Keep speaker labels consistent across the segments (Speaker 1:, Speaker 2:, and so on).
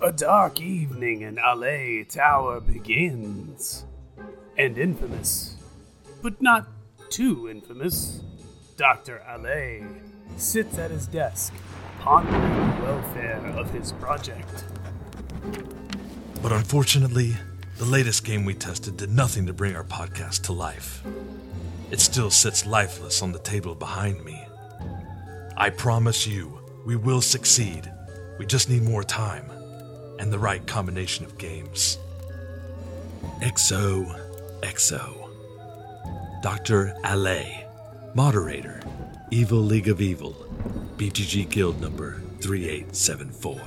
Speaker 1: A dark evening in Alley Tower begins. And infamous, but not too infamous, Dr. Alley sits at his desk, pondering the welfare of his project.
Speaker 2: But unfortunately, the latest game we tested did nothing to bring our podcast to life. It still sits lifeless on the table behind me. I promise you, we will succeed. We just need more time and the right combination of games. XO, XO. Dr. Alley, moderator, Evil League of Evil, BGG Guild number 3874.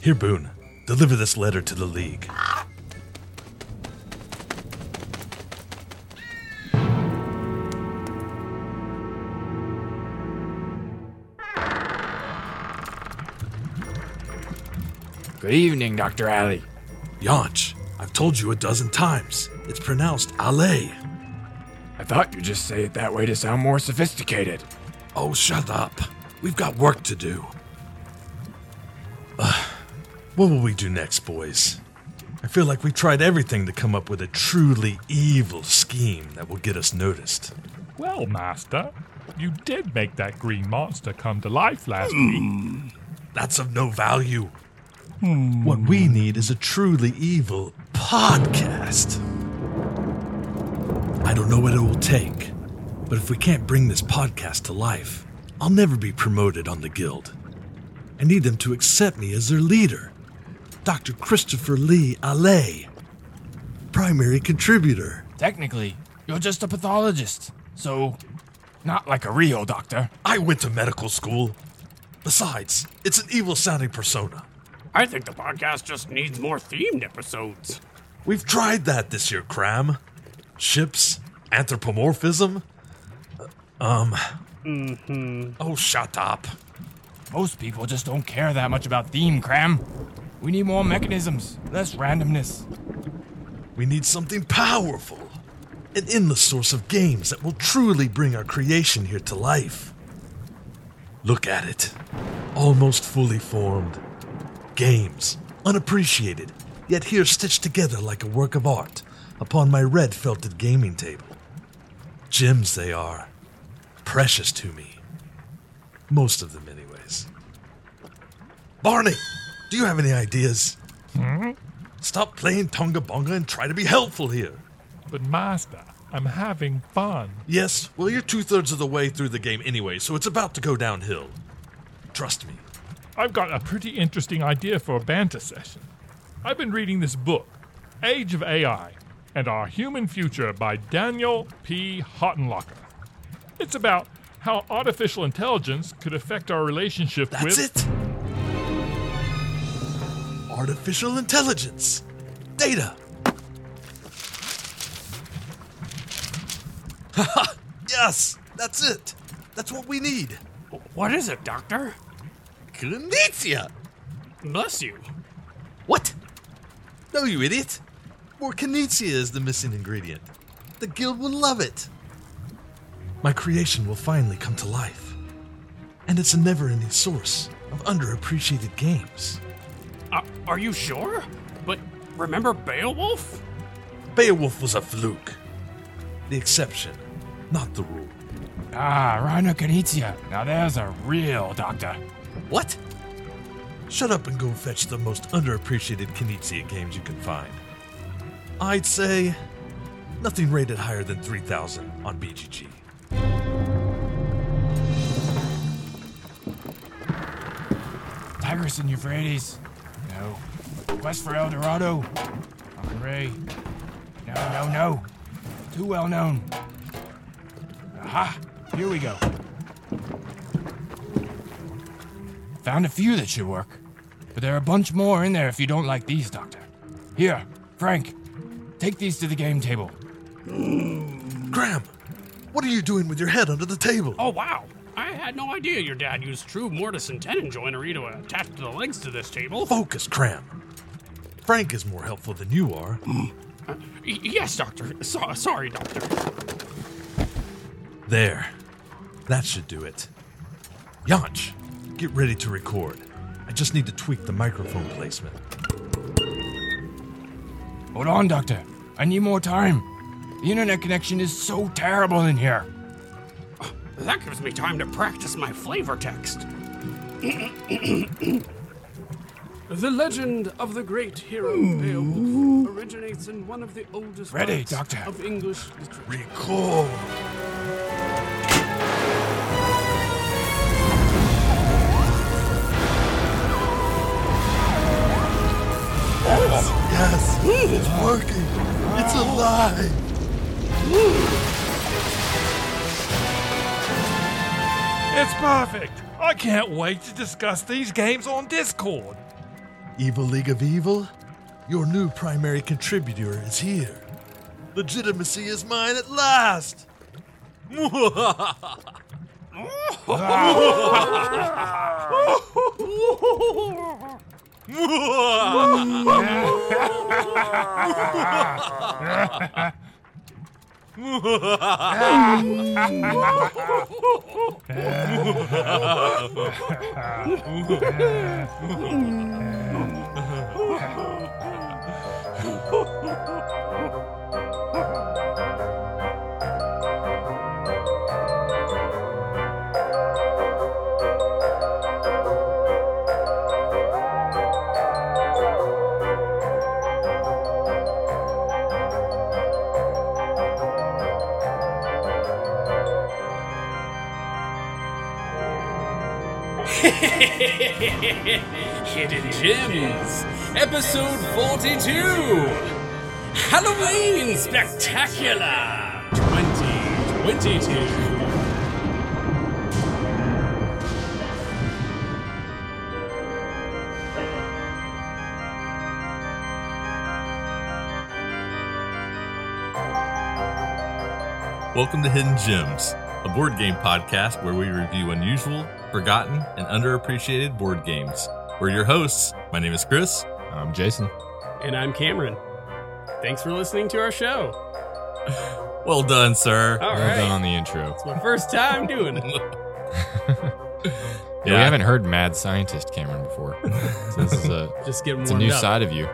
Speaker 2: Here, Boone, deliver this letter to the League.
Speaker 3: Good evening, Dr. Alley.
Speaker 2: Yanch, I've told you a dozen times. It's pronounced Allée.
Speaker 3: I thought you'd just say it that way to sound more sophisticated.
Speaker 2: Oh, shut up. We've got work to do. Ugh. what will we do next, boys? I feel like we've tried everything to come up with a truly evil scheme that will get us noticed.
Speaker 4: Well, Master, you did make that green monster come to life last week.
Speaker 2: That's of no value. What we need is a truly evil podcast. I don't know what it will take, but if we can't bring this podcast to life, I'll never be promoted on the guild. I need them to accept me as their leader, Dr. Christopher Lee Allée, primary contributor.
Speaker 3: Technically, you're just a pathologist, so not like a real doctor.
Speaker 2: I went to medical school. Besides, it's an evil sounding persona.
Speaker 1: I think the podcast just needs more themed episodes.
Speaker 2: We've tried that this year, Cram. Ships, anthropomorphism. Uh, Um. Mm-hmm. Oh, shut up.
Speaker 3: Most people just don't care that much about theme, Cram. We need more mechanisms, less randomness.
Speaker 2: We need something powerful. An endless source of games that will truly bring our creation here to life. Look at it. Almost fully formed. Games, unappreciated, yet here stitched together like a work of art upon my red felted gaming table. Gems they are. Precious to me. Most of them, anyways. Barney, do you have any ideas? Hmm? Stop playing Tonga Bonga and try to be helpful here.
Speaker 4: But, Master, I'm having fun.
Speaker 2: Yes, well, you're two thirds of the way through the game anyway, so it's about to go downhill. Trust me.
Speaker 4: I've got a pretty interesting idea for a banter session. I've been reading this book, Age of AI and Our Human Future by Daniel P. Huttenlocher. It's about how artificial intelligence could affect our relationship
Speaker 2: That's
Speaker 4: with.
Speaker 2: it. Artificial intelligence. Data. Haha, yes, that's it. That's what we need.
Speaker 1: What is it, Doctor?
Speaker 2: Knizia.
Speaker 1: Bless you.
Speaker 2: What? No, you idiot. More Knizia is the missing ingredient. The guild will love it. My creation will finally come to life. And it's a never ending source of underappreciated games.
Speaker 1: Uh, are you sure? But remember Beowulf?
Speaker 2: Beowulf was a fluke. The exception, not the rule.
Speaker 3: Ah, Rainer Knizia. Now there's a real doctor.
Speaker 2: What? Shut up and go fetch the most underappreciated Knizia games you can find. I'd say nothing rated higher than 3000 on BGG.
Speaker 3: Tigris and Euphrates. No. Quest for El Dorado. Monterey. No, no, no. Too well known. Aha! Here we go. Found a few that should work. But there are a bunch more in there if you don't like these, Doctor. Here, Frank. Take these to the game table.
Speaker 2: Cram, what are you doing with your head under the table?
Speaker 1: Oh, wow. I had no idea your dad used true mortise and tenon joinery to attach the legs to this table.
Speaker 2: Focus, Cram. Frank is more helpful than you are.
Speaker 1: Y- yes, Doctor. So- sorry, Doctor.
Speaker 2: There. That should do it. Yanch, get ready to record.
Speaker 5: I just need to tweak the microphone placement.
Speaker 6: Hold on, Doctor. I need more time. The internet connection is so terrible in here.
Speaker 1: That gives me time to practice my flavor text. the legend of the great hero Beowulf originates in one of the oldest
Speaker 6: Ready,
Speaker 1: works
Speaker 6: Doctor.
Speaker 1: of English literature.
Speaker 5: Record. Yes, it's working. It's alive.
Speaker 4: It's perfect. I can't wait to discuss these games on Discord.
Speaker 5: Evil League of Evil, your new primary contributor is here. Legitimacy is mine at last. Ha ha ha ha!
Speaker 1: Hidden Gems, episode 42 Halloween Spectacular. 2022.
Speaker 5: Welcome to Hidden Gems, board game podcast where we review unusual, forgotten, and underappreciated board games. We're your hosts. My name is Chris.
Speaker 6: I'm Jason.
Speaker 1: And I'm Cameron. Thanks for listening to our show.
Speaker 5: Well done, sir.
Speaker 1: All
Speaker 6: Well
Speaker 1: right.
Speaker 6: done on the intro.
Speaker 1: It's my first time doing it.
Speaker 6: Yeah, we haven't heard Mad Scientist Cameron before. So this is a
Speaker 1: Just getting
Speaker 6: it's a new
Speaker 1: up.
Speaker 6: side of you.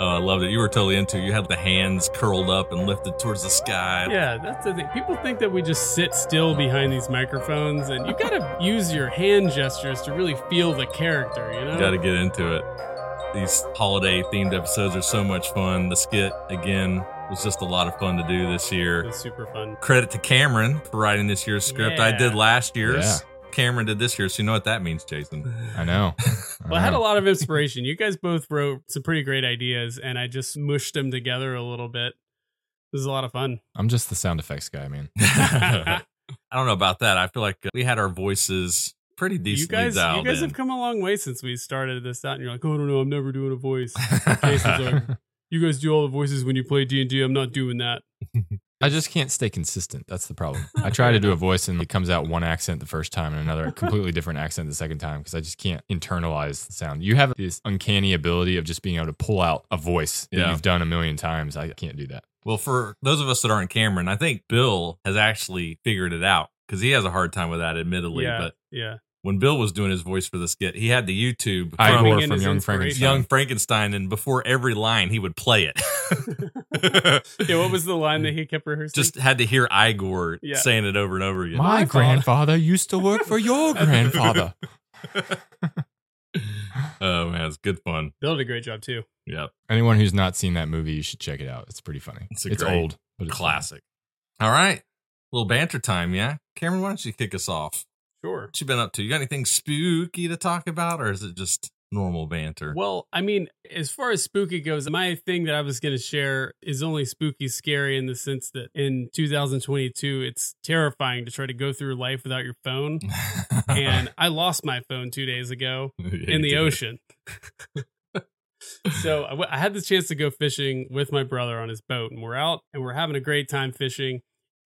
Speaker 5: Uh, oh, I loved it. You were totally into it. You had the hands curled up and lifted towards the sky.
Speaker 1: Yeah, that's the thing. People think that we just sit still behind these microphones, and you gotta use your hand gestures to really feel the character, you know?
Speaker 5: Got to get into it. These holiday themed episodes are so much fun. The skit, again, was just a lot of fun to do this year.
Speaker 1: It's super fun.
Speaker 5: Credit to Cameron for writing this year's script. I did last year's.
Speaker 6: Yeah.
Speaker 5: Cameron did this year, so you know what that means, Jason.
Speaker 6: I know.
Speaker 1: Well, I had a lot of inspiration. You guys both wrote some pretty great ideas, and I just mushed them together a little bit. It was a lot of fun.
Speaker 6: I'm just the sound effects guy, man.
Speaker 5: I don't know about that. I feel like uh, we had our voices pretty
Speaker 1: you guys, you guys
Speaker 5: in.
Speaker 1: have come a long way since we started this out, and you're like, oh no, no, I'm never doing a voice. Jason's like, you guys do all the voices when you play D and I'm not doing that.
Speaker 6: I just can't stay consistent. That's the problem. I try to do a voice and it comes out one accent the first time and another completely different accent the second time because I just can't internalize the sound. You have this uncanny ability of just being able to pull out a voice that
Speaker 5: Yeah.
Speaker 6: you've done a million times. I can't do that.
Speaker 5: Well, for those of us that aren't Cameron, I think Bill has actually figured it out because he has a hard time with that, admittedly.
Speaker 1: yeah,
Speaker 5: But
Speaker 1: yeah.
Speaker 5: When Bill was doing his voice for the skit, he had the YouTube
Speaker 6: I
Speaker 5: from
Speaker 6: Igor from Young. Frankenstein.
Speaker 5: Young Frankenstein, and before every line, he would play it.
Speaker 1: Yeah, what was the line that he kept rehearsing?
Speaker 5: Just had to hear Igor
Speaker 1: Yeah.
Speaker 5: saying it over and over again.
Speaker 6: My,
Speaker 1: My
Speaker 6: grandfather used to work for your grandfather.
Speaker 5: oh man, it's good fun.
Speaker 1: Bill did a great job too.
Speaker 5: Yep,
Speaker 6: Anyone who's not seen that movie, you should check it out. It's pretty funny.
Speaker 5: It's
Speaker 6: It's,
Speaker 5: great
Speaker 6: old, but it's
Speaker 5: classic. All right, little banter time, yeah. Cameron, why don't you kick us off?
Speaker 1: Sure.
Speaker 5: What you been up to? You got anything spooky to talk about, or is it just normal banter?
Speaker 1: Well, I mean, as far as spooky goes, my thing that I was going to share is only spooky scary in the sense that in 2022, it's terrifying to try to go through life without your phone. and I lost my phone two days ago in the ocean. so I, w- I had the chance to go fishing with my brother on his boat, and we're out and we're having a great time fishing.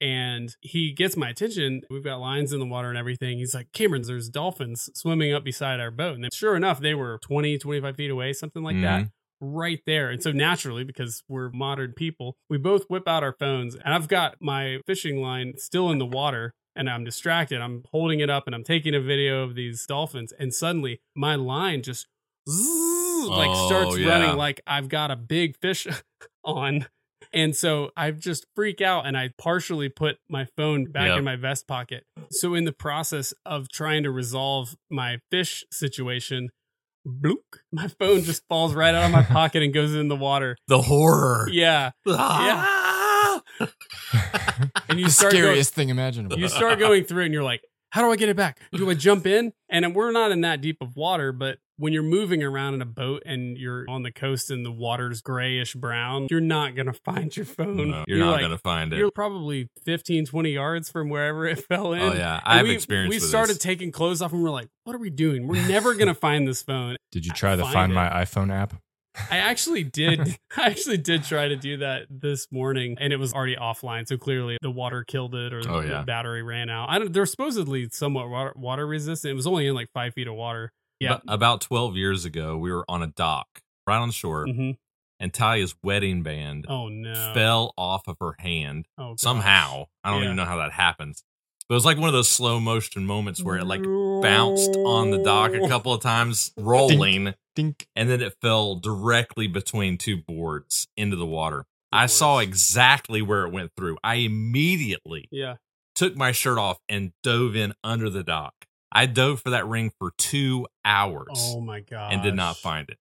Speaker 1: And he gets my attention. We've got lines in the water and everything. He's like, Cameron, there's dolphins swimming up beside our boat. And sure enough, they were 20, 25 feet away, something like that, mm-hmm. right there. And so naturally, because we're modern people, we both whip out our phones. And I've got my fishing line still in the water and I'm distracted. I'm holding it up and I'm taking a video of these dolphins, and suddenly my line just zzz, like
Speaker 5: Oh,
Speaker 1: starts
Speaker 5: yeah.
Speaker 1: running like I've got a big fish on. And so I just freak out and I partially put my phone back
Speaker 5: Yep.
Speaker 1: in my vest pocket. So in the process of trying to resolve my fish situation, bloop, my phone just falls right out of my pocket and goes in the water.
Speaker 5: The horror.
Speaker 1: Yeah.
Speaker 5: Ah!
Speaker 1: And you
Speaker 6: the
Speaker 1: start going,
Speaker 6: scariest thing imaginable.
Speaker 1: you start going through it and you're like, how do I get it back? Do I jump in? And we're not in that deep of water, but when you're moving around in a boat and you're on the coast and the water's grayish brown, you're not going to find your phone.
Speaker 5: No, you're, not
Speaker 1: like-
Speaker 5: gonna find it.
Speaker 1: You're probably 15, 20 yards from wherever it fell in.
Speaker 5: Oh yeah, I have
Speaker 1: we,
Speaker 5: experience.
Speaker 1: We started
Speaker 5: this.
Speaker 1: taking clothes off and we're like, what are we doing? We're never going to find this phone.
Speaker 6: Did you try the
Speaker 1: Find
Speaker 6: Find. My iPhone app?
Speaker 1: I actually did. I actually did try to do that this morning, and it was already offline. So clearly, the water killed it, or
Speaker 5: Oh,
Speaker 1: the
Speaker 5: yeah.
Speaker 1: battery ran out. I don't. They're supposedly somewhat water, water resistant. It was only in like five feet of water. Yeah.
Speaker 5: Ab- about 12 years ago, we were on a dock right on the shore,
Speaker 1: hmm
Speaker 5: and Talia's wedding band
Speaker 1: Oh no.
Speaker 5: fell off of her hand
Speaker 1: Oh,
Speaker 5: somehow. I don't
Speaker 1: Yeah.
Speaker 5: even know how that happens. But it was like one of those slow motion moments where it like bounced on the dock a couple of times, rolling,
Speaker 6: Dink.
Speaker 5: and then it fell directly between two boards into the water. I saw exactly where it went through. I immediately
Speaker 1: Yeah.
Speaker 5: took my shirt off and dove in under the dock. I dove for that ring for two hours
Speaker 1: Oh my god.
Speaker 5: and did not find it.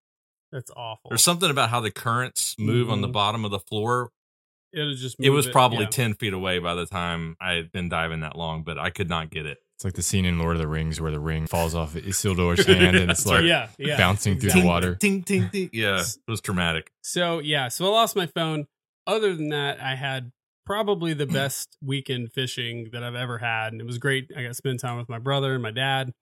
Speaker 1: That's awful.
Speaker 5: There's something about how the currents move on the
Speaker 1: Mhm.
Speaker 5: bottom of the floor.
Speaker 1: It'll just.
Speaker 5: It
Speaker 1: move
Speaker 5: was probably
Speaker 1: yeah.
Speaker 5: 10 feet away by the time I had been diving that long, but I could not get it.
Speaker 6: It's like the scene in Lord of the Rings where the ring falls off Isildur's hand and it's like
Speaker 5: right.
Speaker 1: yeah, yeah.
Speaker 6: bouncing through the
Speaker 1: exactly.
Speaker 6: water.
Speaker 5: Ting, ting, ting. Yeah, it was traumatic.
Speaker 1: So yeah, so I lost my phone. Other than that, I had probably the best weekend fishing that I've ever had, and it was great. I got to spend time with my brother and my dad,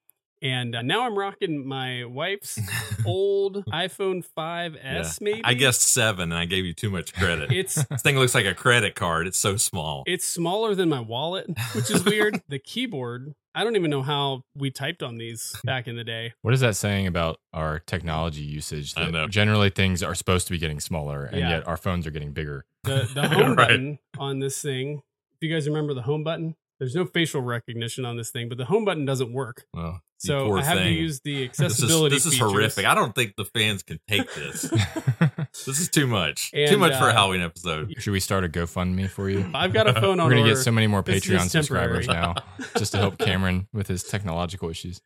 Speaker 1: and uh, now I'm rocking my wife's old iPhone 5s. Maybe
Speaker 5: I guessed seven and I gave you too much credit.
Speaker 1: it's
Speaker 5: this thing looks like a credit card. It's so small.
Speaker 1: it's smaller than my wallet, which is weird. the keyboard. I don't even know how we typed on these back in the day.
Speaker 6: What is that saying about our technology usage?
Speaker 5: I
Speaker 6: That
Speaker 5: know.
Speaker 6: Generally, things are supposed to be getting smaller, and
Speaker 1: Yeah.
Speaker 6: yet our phones are getting bigger.
Speaker 1: The the home
Speaker 5: Right.
Speaker 1: button on this thing. If you guys remember the home button, there's no facial recognition on this thing, but the home button doesn't work.
Speaker 5: Well,
Speaker 1: So I have to use the
Speaker 5: This is,
Speaker 1: accessibility.
Speaker 5: this is horrific. I don't think the fans can take this. this is too much. too
Speaker 1: And,
Speaker 5: much for a
Speaker 1: uh,
Speaker 5: Halloween episode.
Speaker 6: Should we start a GoFundMe for you?
Speaker 1: I've got a phone on.
Speaker 6: We're gonna
Speaker 1: order.
Speaker 6: get so many more
Speaker 1: This
Speaker 6: Patreon subscribers now, just to help Cameron with his technological issues.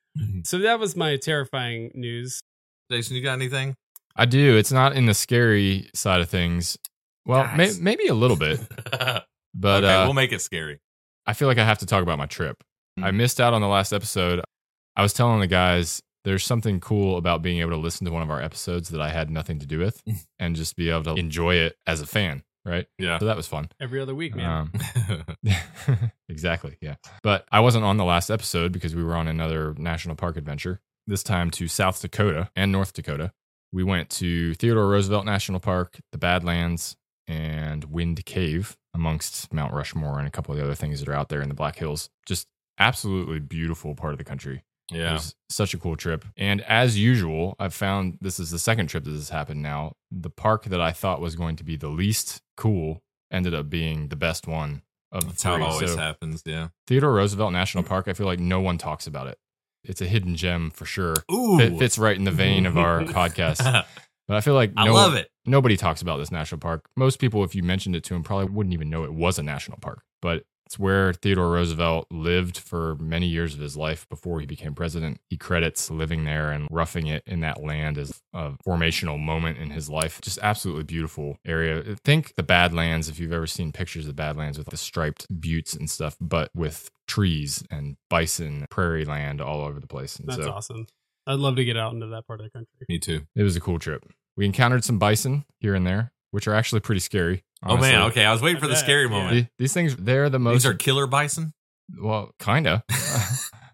Speaker 1: So that was my terrifying news.
Speaker 5: Jason, you got anything?
Speaker 6: I do. It's not in the scary side of things. Well, may, maybe a little bit, but
Speaker 5: okay,
Speaker 6: uh,
Speaker 5: we'll make it scary.
Speaker 6: I feel like I have to talk about my trip. I
Speaker 5: Mhm.
Speaker 6: missed out on the last episode. I was telling the guys there's something cool about being able to listen to one of our episodes that I had nothing to do with and just be able to enjoy it as a fan, right?
Speaker 5: Yeah.
Speaker 6: So that was fun.
Speaker 1: Every other week, man.
Speaker 6: Um, exactly, yeah. But I wasn't on the last episode because we were on another national park adventure, this time to South Dakota and North Dakota. We went to Theodore Roosevelt National Park, the Badlands, and Wind Cave, amongst Mount Rushmore and a couple of the other things that are out there in the Black Hills. Just absolutely beautiful part of the country.
Speaker 5: Yeah.
Speaker 6: It was such a cool trip. And as usual, I've found this is the second trip that this has happened now. The park that I thought was going to be the least cool ended up being the best one of the
Speaker 5: That's how it
Speaker 6: three.
Speaker 5: always
Speaker 6: So
Speaker 5: happens. Yeah.
Speaker 6: Theodore Roosevelt National Park, I feel like no one talks about it. It's a hidden gem for sure.
Speaker 5: Ooh.
Speaker 6: It fits right in the vein of our podcast. But I feel like
Speaker 5: I
Speaker 6: no
Speaker 5: love it.
Speaker 6: nobody talks about this national park. Most people, if you mentioned it to them, probably wouldn't even know it was a national park. But it's where Theodore Roosevelt lived for many years of his life before he became president. He credits living there and roughing it in that land as a formational moment in his life. Just absolutely beautiful area. Think the Badlands, if you've ever seen pictures of the Badlands with the striped buttes and stuff, but with trees and bison, prairie land all over the place. And
Speaker 1: That's
Speaker 6: so
Speaker 1: awesome. I'd love to get out into that part of the country.
Speaker 5: Me too.
Speaker 6: it was a cool trip. We encountered some bison here and there, which are actually pretty scary.
Speaker 5: Oh man. Okay. I was waiting for the
Speaker 1: bet,
Speaker 5: scary
Speaker 1: yeah.
Speaker 5: moment.
Speaker 6: The- These things, they're the most.
Speaker 5: These are killer bison.
Speaker 6: well, kinda.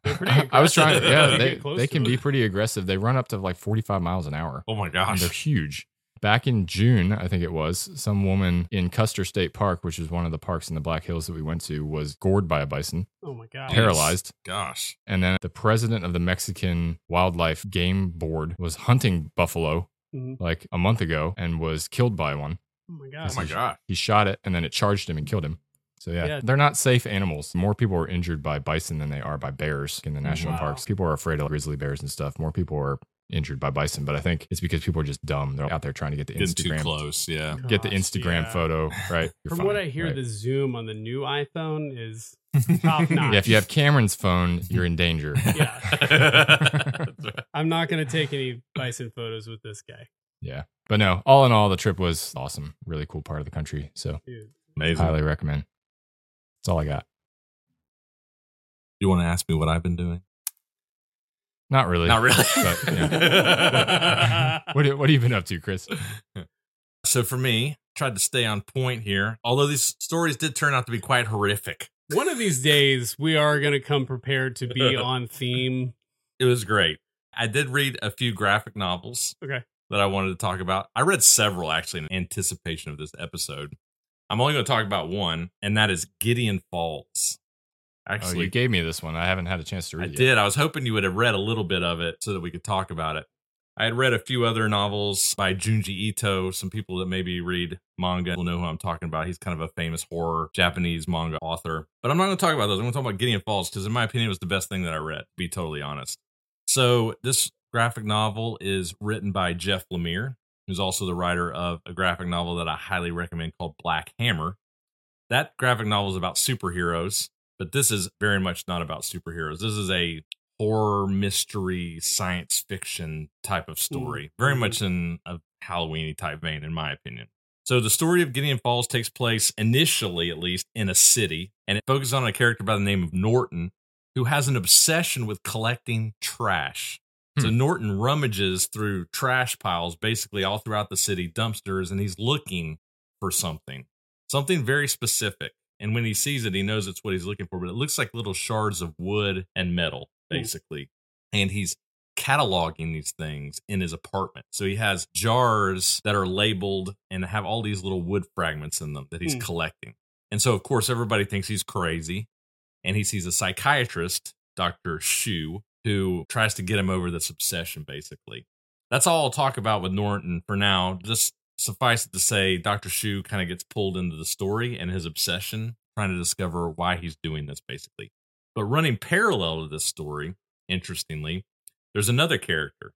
Speaker 6: I was trying.
Speaker 1: aggressive.
Speaker 6: Yeah, they, they can be pretty aggressive. They run up to like forty five miles an hour,
Speaker 5: Oh my
Speaker 6: and
Speaker 5: gosh.
Speaker 6: they're huge. Back in June, I think it was, some woman in Custer State Park, which is one of the parks in the Black Hills that we went to, was gored by a bison,
Speaker 1: Oh my god.
Speaker 6: paralyzed.
Speaker 5: Gosh.
Speaker 6: And then the president of the Mexican Wildlife Game Board was hunting buffalo
Speaker 1: Mhm.
Speaker 6: like a month ago and was killed by one.
Speaker 1: Oh my god.
Speaker 5: Oh my God.
Speaker 6: He shot it and then it charged him and killed him. So yeah,
Speaker 1: Yeah.
Speaker 6: they're not safe animals. More people are injured by bison than they are by bears in the national
Speaker 1: Wow.
Speaker 6: parks. People are afraid of grizzly bears and stuff. More people are injured by bison, but I think it's because people are just dumb. They're out there trying to get the
Speaker 5: Getting too
Speaker 6: Instagram,
Speaker 5: close. Yeah.
Speaker 6: Oh, get the Instagram
Speaker 1: yeah.
Speaker 6: photo, right? You're
Speaker 1: From
Speaker 6: fine,
Speaker 1: what I hear,
Speaker 6: right?
Speaker 1: the zoom on the new iPhone is top notch.
Speaker 6: yeah, if you have Cameron's phone, you're in danger.
Speaker 1: Yeah. I'm not going to take any bison photos with this guy.
Speaker 6: yeah, but no, all in all, the trip was awesome. Really cool part of the country. So
Speaker 1: Dude.
Speaker 5: Amazing.
Speaker 6: highly recommend. That's all I got.
Speaker 5: You want to ask me what I've been doing?
Speaker 6: Not really.
Speaker 5: Not really.
Speaker 6: But, What, what have you been up to, Chris?
Speaker 5: so for me, tried to stay on point here. Although these stories did turn out to be quite horrific.
Speaker 1: One of these days, we are going to come prepared to be on theme.
Speaker 5: It was great. I did read a few graphic novels
Speaker 1: Okay.
Speaker 5: that I wanted to talk about. I read several actually in anticipation of this episode. I'm only going to talk about one, and that is Gideon Falls.
Speaker 6: Oh,
Speaker 5: Actually,
Speaker 6: you gave me this one. I haven't had a chance to
Speaker 5: I
Speaker 6: read it.
Speaker 5: I did. I was hoping you would have read a little bit of it so that we could talk about it. I had read a few other novels by Junji Ito. Some people that maybe read manga will know who I'm talking about. He's kind of a famous horror Japanese manga author. But I'm not going to talk about those. I'm going to talk about Gideon Falls because, in my opinion, it was the best thing that I read, to be totally honest. So, this graphic novel is written by Jeff Lemire, who's also the writer of a graphic novel that I highly recommend called Black Hammer. That graphic novel is about superheroes, but this is very much not about superheroes. This is a horror mystery science fiction type of story very
Speaker 1: Mhm.
Speaker 5: much in a halloweeny type vein in my opinion so the story of gideon falls takes place initially at least in a city and it focuses on a character by the name of norton who has an obsession with collecting trash so
Speaker 6: Hmm.
Speaker 5: norton rummages through trash piles basically all throughout the city dumpsters and he's looking for something something very specific and when he sees it, he knows it's what he's looking for. But it looks like little shards of wood and metal, basically. And he's cataloging these things in his apartment. So he has jars that are labeled and have all these little wood fragments in them that he's
Speaker 1: Hmm.
Speaker 5: collecting. And so, of course, everybody thinks he's crazy. And he sees a psychiatrist, Dr. Xu, who tries to get him over this obsession, basically. That's all I'll talk about with Norton for now. Just suffice it to say, Dr. Xu kind of gets pulled into the story and his obsession, trying to discover why he's doing this, basically. But running parallel to this story, interestingly, there's another character,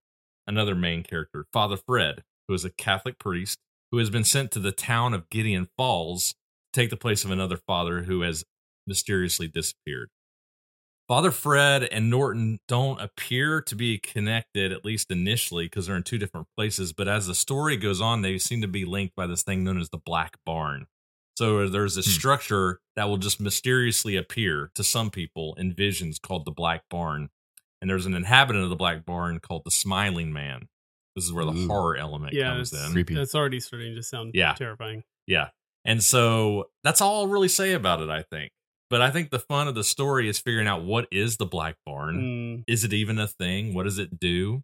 Speaker 5: another main character, Father Fred, who is a Catholic priest who has been sent to the town of Gideon Falls to take the place of another father who has mysteriously disappeared. Father Fred and Norton don't appear to be connected, at least initially, because they're in two different places. But as the story goes on, they seem to be linked by this thing known as the Black Barn. So there's a
Speaker 6: Hmm.
Speaker 5: structure that will just mysteriously appear to some people in visions called the Black Barn. And there's an inhabitant of the Black Barn called the Smiling Man. This is where the
Speaker 6: Ooh.
Speaker 5: horror element
Speaker 1: Yeah,
Speaker 5: comes
Speaker 1: that's,
Speaker 5: in.
Speaker 6: Creepy.
Speaker 1: that's already starting to sound
Speaker 5: Yeah.
Speaker 1: terrifying.
Speaker 5: Yeah. And so that's all I'll really say about it, I think. But I think the fun of the story is figuring out what is the Black Barn?
Speaker 1: Mm,
Speaker 5: Is it even a thing? What does it do?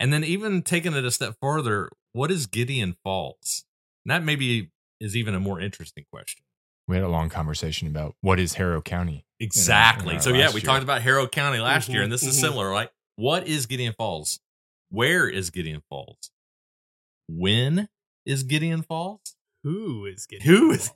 Speaker 5: And then even taking it a step further, what is Gideon Falls? And that maybe is even a more interesting question.
Speaker 6: We had a long conversation about what is Harrow County.
Speaker 5: Exactly.
Speaker 6: in our
Speaker 5: so yeah, we
Speaker 6: year.
Speaker 5: talked about Harrow County last year,
Speaker 1: Mhm,
Speaker 5: and this is
Speaker 1: mhm.
Speaker 5: similar. Like, what is Gideon Falls? Where is Gideon Falls? When is Gideon Falls?
Speaker 1: Who is getting
Speaker 5: Who is?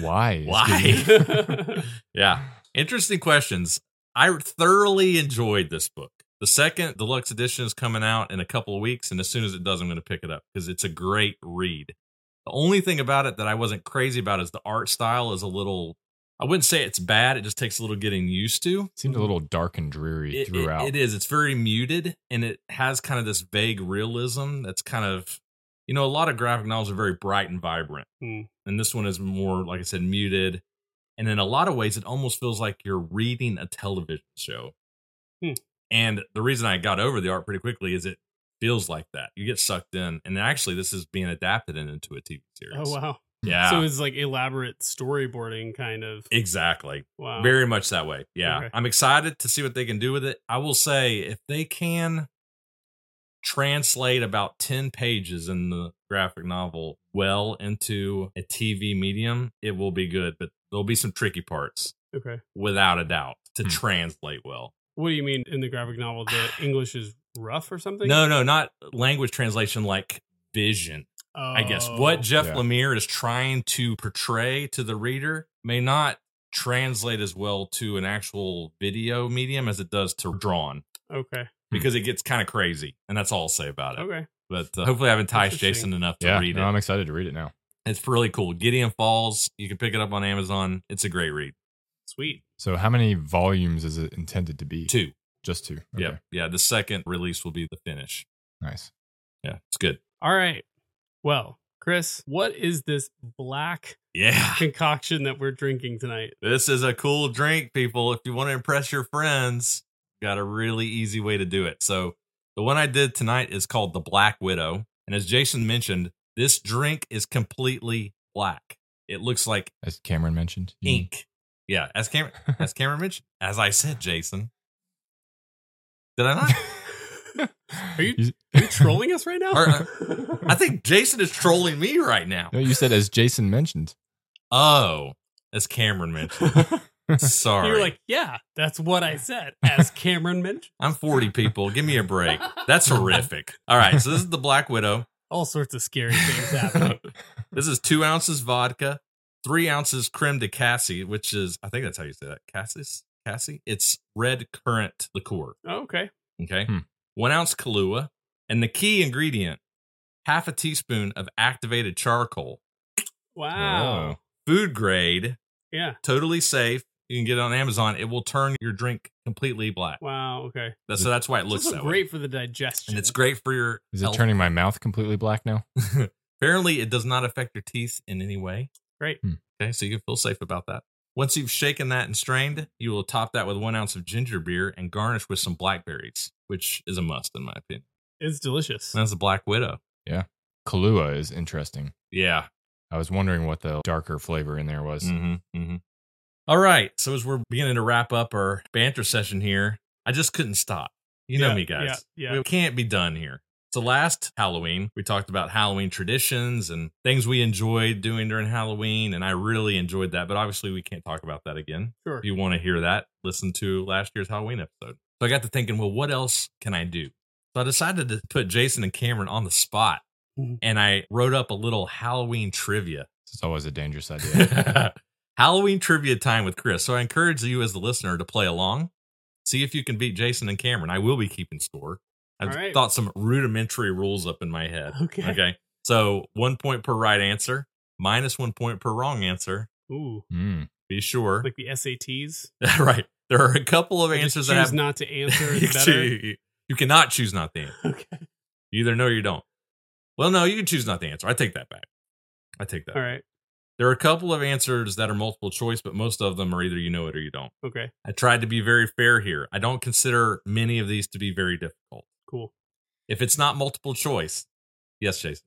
Speaker 6: Why?
Speaker 5: Why? Yeah. Interesting questions. I thoroughly enjoyed this book. The second deluxe edition is coming out in a couple of weeks, and as soon as it does, I'm going to pick it up because it's a great read. The only thing about it that I wasn't crazy about is the art style is a little. I wouldn't say it's bad. It just takes a little getting used to.
Speaker 6: seemed a little dark and dreary
Speaker 5: It- it-
Speaker 6: throughout.
Speaker 5: it is. It's very muted, and it has kind of this vague realism that's kind of, you know, a lot of graphic novels are very bright and vibrant,
Speaker 1: Hmm.
Speaker 5: and this one is more, like I said, muted. And in a lot of ways, it almost feels like you're reading a television show.
Speaker 1: Hmm.
Speaker 5: And the reason I got over the art pretty quickly is it feels like that. You get sucked in, and actually, this is being adapted into a TV series.
Speaker 1: Oh wow!
Speaker 5: Yeah,
Speaker 1: So it's like elaborate storyboarding kind of.
Speaker 5: exactly.
Speaker 1: Wow.
Speaker 5: Very much that way. Yeah.
Speaker 1: Okay.
Speaker 5: I'm excited to see what they can do with it. I will say if they can translate about 10 pages in the graphic novel well into a TV medium, it will be good, but there'll be some tricky parts
Speaker 1: okay.
Speaker 5: without a doubt to
Speaker 6: Hmm.
Speaker 5: translate well.
Speaker 1: What do you mean in the graphic novel? The English is rough or something?
Speaker 5: No, no, not language translation like vision. I guess
Speaker 1: Oh.
Speaker 5: what Jeff
Speaker 6: Yeah.
Speaker 5: Lemire is trying to portray to the reader may not translate as well to an actual video medium as it does to drawn
Speaker 1: Okay.
Speaker 5: Because it gets kind of crazy, and that's all I'll say about it.
Speaker 1: Okay.
Speaker 5: But uh, hopefully, I've enticed Jason enough to
Speaker 6: Yeah,
Speaker 5: read
Speaker 6: no,
Speaker 5: it.
Speaker 6: I'm excited to read it now.
Speaker 5: It's really cool. Gideon Falls. You can pick it up on Amazon. It's a great read.
Speaker 1: Sweet.
Speaker 6: So, how many volumes is it intended to be?
Speaker 5: Two.
Speaker 6: Just two. Okay.
Speaker 5: Yeah, yeah. The second release will be the finish.
Speaker 6: Nice.
Speaker 5: Yeah, it's good.
Speaker 1: All right. Well, Chris, what is this black
Speaker 5: Yeah.
Speaker 1: concoction that we're drinking tonight?
Speaker 5: This is a cool drink, people. If you want to impress your friends, got a really easy way to do it. So, the one I did tonight is called the Black Widow. And as Jason mentioned, this drink is completely black. It looks like
Speaker 6: As Cameron mentioned. you mean?
Speaker 5: ink. Yeah, as Cameron, as Cameron mentioned, as I said, Jason. Did I not?
Speaker 1: Are you,
Speaker 6: You-
Speaker 1: are you trolling us right now?
Speaker 5: Or, uh, I think Jason is trolling me right now.
Speaker 6: No, you said as Jason mentioned.
Speaker 5: Oh, as Cameron mentioned. Sorry.
Speaker 1: You're like, yeah, that's what I said, as Cameron mentioned.
Speaker 5: I'm 40 people. Give me a break. That's horrific. All right. So this is the Black Widow.
Speaker 1: All sorts of scary things happening.
Speaker 5: this is two ounces vodka, three ounces creme de cassis, which is, I think that's how you say that. Cassis? Cassis? It's red currant liqueur.
Speaker 1: Oh, okay.
Speaker 5: Okay.
Speaker 6: Hmm.
Speaker 5: One ounce Kahlua. And the key ingredient half a teaspoon of activated charcoal.
Speaker 1: Wow.
Speaker 6: Oh.
Speaker 5: Food grade,
Speaker 1: Yeah.
Speaker 5: totally safe. You can get it on Amazon. It will turn your drink completely black.
Speaker 1: Wow. Okay.
Speaker 5: That's, so that's why it looks
Speaker 1: also
Speaker 5: that way.
Speaker 1: great for the digestion.
Speaker 5: And it's great for your
Speaker 6: Is it
Speaker 5: health.
Speaker 6: turning my mouth completely black now?
Speaker 5: Apparently, it does not affect your teeth in any way.
Speaker 1: Great.
Speaker 6: Hmm.
Speaker 5: Okay, so you can feel safe about that. Once you've shaken that and strained, you will top that with one ounce of ginger beer and garnish with some blackberries, which is a must in my opinion.
Speaker 1: It's delicious.
Speaker 5: And that's a Black Widow. Yeah.
Speaker 6: Kahlua is interesting.
Speaker 5: Yeah.
Speaker 6: I was wondering what the darker flavor in there was.
Speaker 5: Mm-hmm, mm-hmm. All right. So as we're beginning to wrap up our banter session here, I just couldn't stop. You know
Speaker 1: Yeah,
Speaker 5: me, guys.
Speaker 1: Yeah. Yeah.
Speaker 5: We can't be done here. So last Halloween, we talked about Halloween traditions and things we enjoyed doing during Halloween, and I really enjoyed that. But obviously, we can't talk about that again.
Speaker 1: Sure.
Speaker 5: If you want to hear that, listen to last year's Halloween episode. So I got to thinking, well, what else can I do? So I decided to put Jason and Cameron on the spot,
Speaker 1: Mhm.
Speaker 5: and I wrote up a little Halloween trivia.
Speaker 6: It's always a dangerous idea.
Speaker 5: Halloween trivia time with Chris. So I encourage you as the listener to play along. See if you can beat Jason and Cameron. I will be keeping score. I've
Speaker 1: All right.
Speaker 5: thought some rudimentary rules up in my head.
Speaker 1: Okay.
Speaker 5: Okay. So one point per right answer, minus one point per wrong answer.
Speaker 1: Ooh.
Speaker 6: Mm.
Speaker 5: Be sure.
Speaker 1: Like the SATs.
Speaker 5: right. There are a couple of
Speaker 1: Just
Speaker 5: answers
Speaker 1: choose
Speaker 5: that have
Speaker 1: not to answer
Speaker 5: you,
Speaker 1: is better.
Speaker 5: you cannot choose not to answer.
Speaker 1: Okay.
Speaker 5: You either know or you don't. Well, no, you can choose not to answer. I take that back. I take that.
Speaker 1: All right.
Speaker 5: There are a couple of answers that are multiple choice, but most of them are either you know it or you don't.
Speaker 1: Okay.
Speaker 5: I tried to be very fair here. I don't consider many of these to be very difficult.
Speaker 1: Cool.
Speaker 5: If it's not multiple choice, yes, Jason.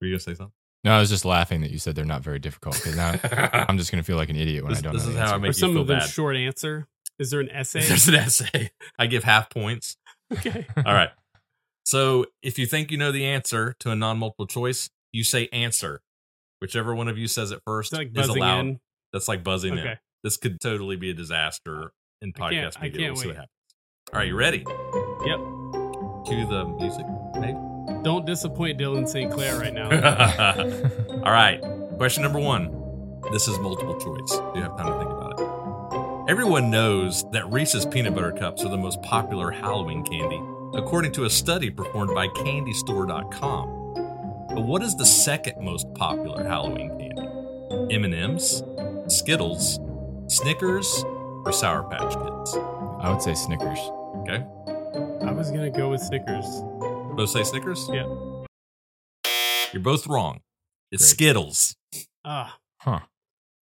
Speaker 5: Were you gonna say something?
Speaker 6: No, I was just laughing that you said they're not very difficult because now I'm just going to feel like an idiot when
Speaker 5: This-
Speaker 6: I don't
Speaker 5: this
Speaker 6: know.
Speaker 5: is
Speaker 6: the
Speaker 5: how I
Speaker 6: answer.
Speaker 5: make
Speaker 1: Are
Speaker 5: you
Speaker 1: some
Speaker 5: feel
Speaker 1: of them
Speaker 5: bad.
Speaker 1: short answer? Is there an essay?
Speaker 5: There's an essay. I give half points.
Speaker 1: okay.
Speaker 5: All right. So if you think you know the answer to a non-multiple choice, you say answer. Whichever one of you says it first
Speaker 1: like
Speaker 5: is allowed.
Speaker 1: in.
Speaker 5: That's like buzzing in. This could totally be a disaster in
Speaker 1: I can't-
Speaker 5: podcast
Speaker 1: I can't
Speaker 5: We'll see
Speaker 1: wait.
Speaker 5: what happens. All right, you ready?
Speaker 1: Yep.
Speaker 5: Cue the music, maybe.
Speaker 1: Don't disappoint Dylan St. Clair right now.
Speaker 5: All right. Question number one. This is multiple choice. You have time to think about it. Everyone knows that Reese's peanut butter cups are the most popular Halloween candy, according to a study performed by CandyStore.com. But what is the second most popular Halloween candy? M&M's, Skittles, Snickers, or Sour Patch Kids?
Speaker 6: I would say Snickers.
Speaker 5: Okay.
Speaker 1: I was gonna go with Snickers.
Speaker 5: Both say Snickers?
Speaker 1: Yeah.
Speaker 5: You're both wrong. It's
Speaker 6: Great.
Speaker 5: Skittles.
Speaker 1: Ah,
Speaker 6: Huh.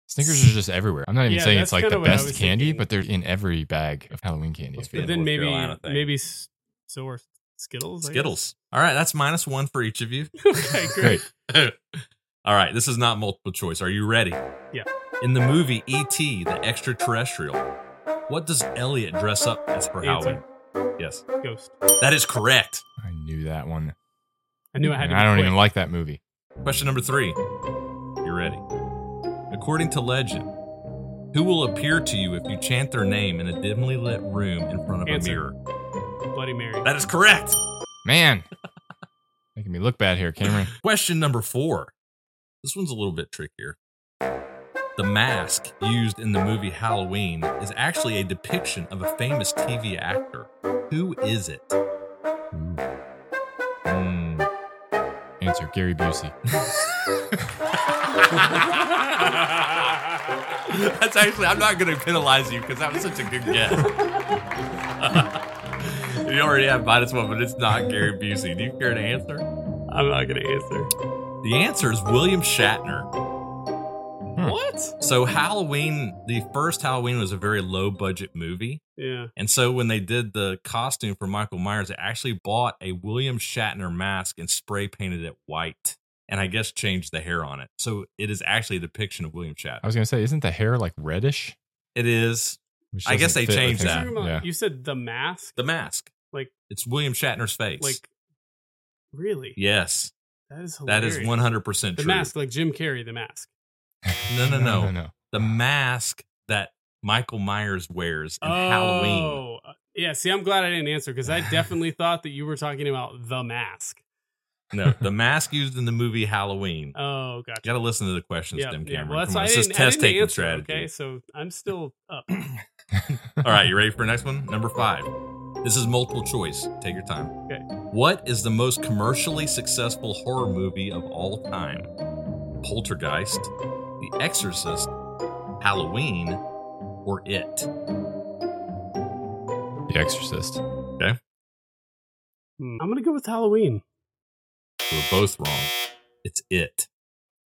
Speaker 6: Snickers are just everywhere. I'm not even
Speaker 1: Yeah,
Speaker 6: saying
Speaker 1: that's
Speaker 6: it's like
Speaker 1: kinda
Speaker 6: the
Speaker 1: what I
Speaker 6: best
Speaker 1: was
Speaker 6: candy,
Speaker 1: thinking.
Speaker 6: but they're in every bag of Halloween candy. I feel
Speaker 1: but then
Speaker 5: North
Speaker 1: maybe
Speaker 5: Carolina thing.
Speaker 1: maybe s- so are Skittles.
Speaker 5: Skittles. All right, that's minus one for each of you.
Speaker 1: okay, great.
Speaker 6: Great.
Speaker 5: All right, this is not multiple choice. Are you ready?
Speaker 1: Yeah.
Speaker 5: In the movie E.T., the extraterrestrial, what does Elliot dress up as for
Speaker 1: Answer.
Speaker 5: Halloween? Yes,
Speaker 1: Ghost.
Speaker 5: that is correct.
Speaker 6: I knew that one.
Speaker 1: I knew I had.
Speaker 6: And
Speaker 1: to
Speaker 6: I don't
Speaker 1: quick.
Speaker 6: even like that movie.
Speaker 5: Question number three. You ready? According to legend, who will appear to you if you chant their name in a dimly lit room in front of
Speaker 1: Answer.
Speaker 5: a mirror?
Speaker 1: Bloody Mary.
Speaker 5: That is correct.
Speaker 6: Man. Making Making me look bad here, Cameron.
Speaker 5: Question number four. This one's a little bit trickier. The mask used in the movie Halloween is actually a depiction of a famous TV actor. Who is it? Hmm.
Speaker 6: Answer Gary Busey.
Speaker 5: That's actually, I'm not going to penalize you because that was such a good guess. You already have minus one, but it's not Gary Busey. Do you care to answer?
Speaker 1: I'm not gonna answer.
Speaker 5: The answer is William Shatner.
Speaker 6: Hmm.
Speaker 1: What?
Speaker 5: So, Halloween, the first Halloween was a very low budget movie.
Speaker 1: Yeah.
Speaker 5: And so, when they did the costume for Michael Myers, they actually bought a William Shatner mask and spray painted it white. And I guess changed the hair on it. So, it is actually a depiction of William Shatner.
Speaker 6: I was gonna say, isn't the hair like reddish?
Speaker 5: It is I guess they changed that.
Speaker 1: About-
Speaker 6: Yeah.
Speaker 1: You said the mask.
Speaker 5: the mask.
Speaker 1: Like-
Speaker 5: it's William Shatner's face.
Speaker 1: Like, really?
Speaker 5: yes,
Speaker 1: That is
Speaker 5: that
Speaker 1: hilarious.
Speaker 5: is 100% true.
Speaker 1: The mask, like Jim Carrey, the mask.
Speaker 5: No, no, no.
Speaker 6: no, no.
Speaker 5: The mask that Michael Myers wears in Halloween.
Speaker 1: Oh, uh, yeah. See, I'm glad I didn't answer because I definitely thought that you were talking about the mask.
Speaker 5: No, the mask used in the movie Halloween.
Speaker 1: Oh, gotcha.
Speaker 5: You got to listen to the questions,
Speaker 1: Yeah,
Speaker 5: Tim
Speaker 1: yeah. Well, that's
Speaker 5: Come on,
Speaker 1: why I
Speaker 5: it's just
Speaker 1: didn't,
Speaker 5: test taking
Speaker 1: answer.
Speaker 5: strategy.
Speaker 1: Okay, so I'm still up.
Speaker 5: All right, you ready for the next one? Number five. This is multiple choice. Take your time.
Speaker 1: Okay.
Speaker 5: What is the most commercially successful horror movie of all time? Poltergeist, The Exorcist, Halloween, or It?
Speaker 6: The Exorcist. Okay.
Speaker 1: Hmm. I'm gonna go with Halloween.
Speaker 5: We're both wrong. It's It.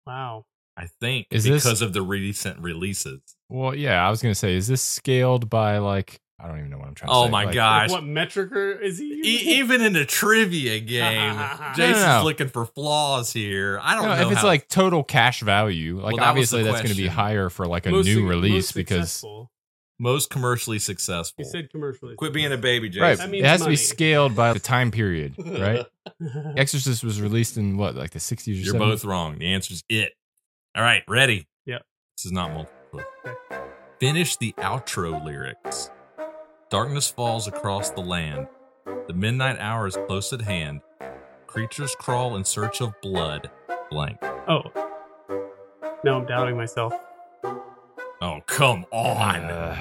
Speaker 1: Wow.
Speaker 5: I think
Speaker 6: Is this-
Speaker 5: because of the recent releases.
Speaker 6: Well, yeah, I was gonna say, is this scaled by like I don't even know what I'm trying to
Speaker 5: Oh my
Speaker 6: Like,
Speaker 5: gosh.
Speaker 1: Like, what metric is he?
Speaker 5: E-
Speaker 1: using?
Speaker 5: even in a trivia game, Jason's
Speaker 6: No, no, no.
Speaker 5: looking for flaws here. I don't
Speaker 6: No,
Speaker 5: know
Speaker 6: if it's
Speaker 5: how-
Speaker 6: like total cash value, like
Speaker 5: Well, that
Speaker 6: obviously
Speaker 5: the
Speaker 6: that's going to be higher for like a
Speaker 1: Most
Speaker 6: new release
Speaker 1: most
Speaker 6: because
Speaker 5: most commercially successful.
Speaker 1: You said commercially.
Speaker 5: Quit being a baby, Jason.
Speaker 6: right, it
Speaker 1: means
Speaker 6: has to be scaled by the time period, right? Exorcist was released in what, like the 60s or
Speaker 5: You're
Speaker 6: 70s?
Speaker 5: both wrong. The answer is it. All right, ready?
Speaker 1: Yep.
Speaker 5: This is not multiple. Finish the outro lyrics. Darkness falls across the land. The midnight hour is close at hand. Creatures crawl in search of blood. Blank.
Speaker 1: oh. Now I'm doubting myself.
Speaker 5: Oh, come on.
Speaker 6: Uh,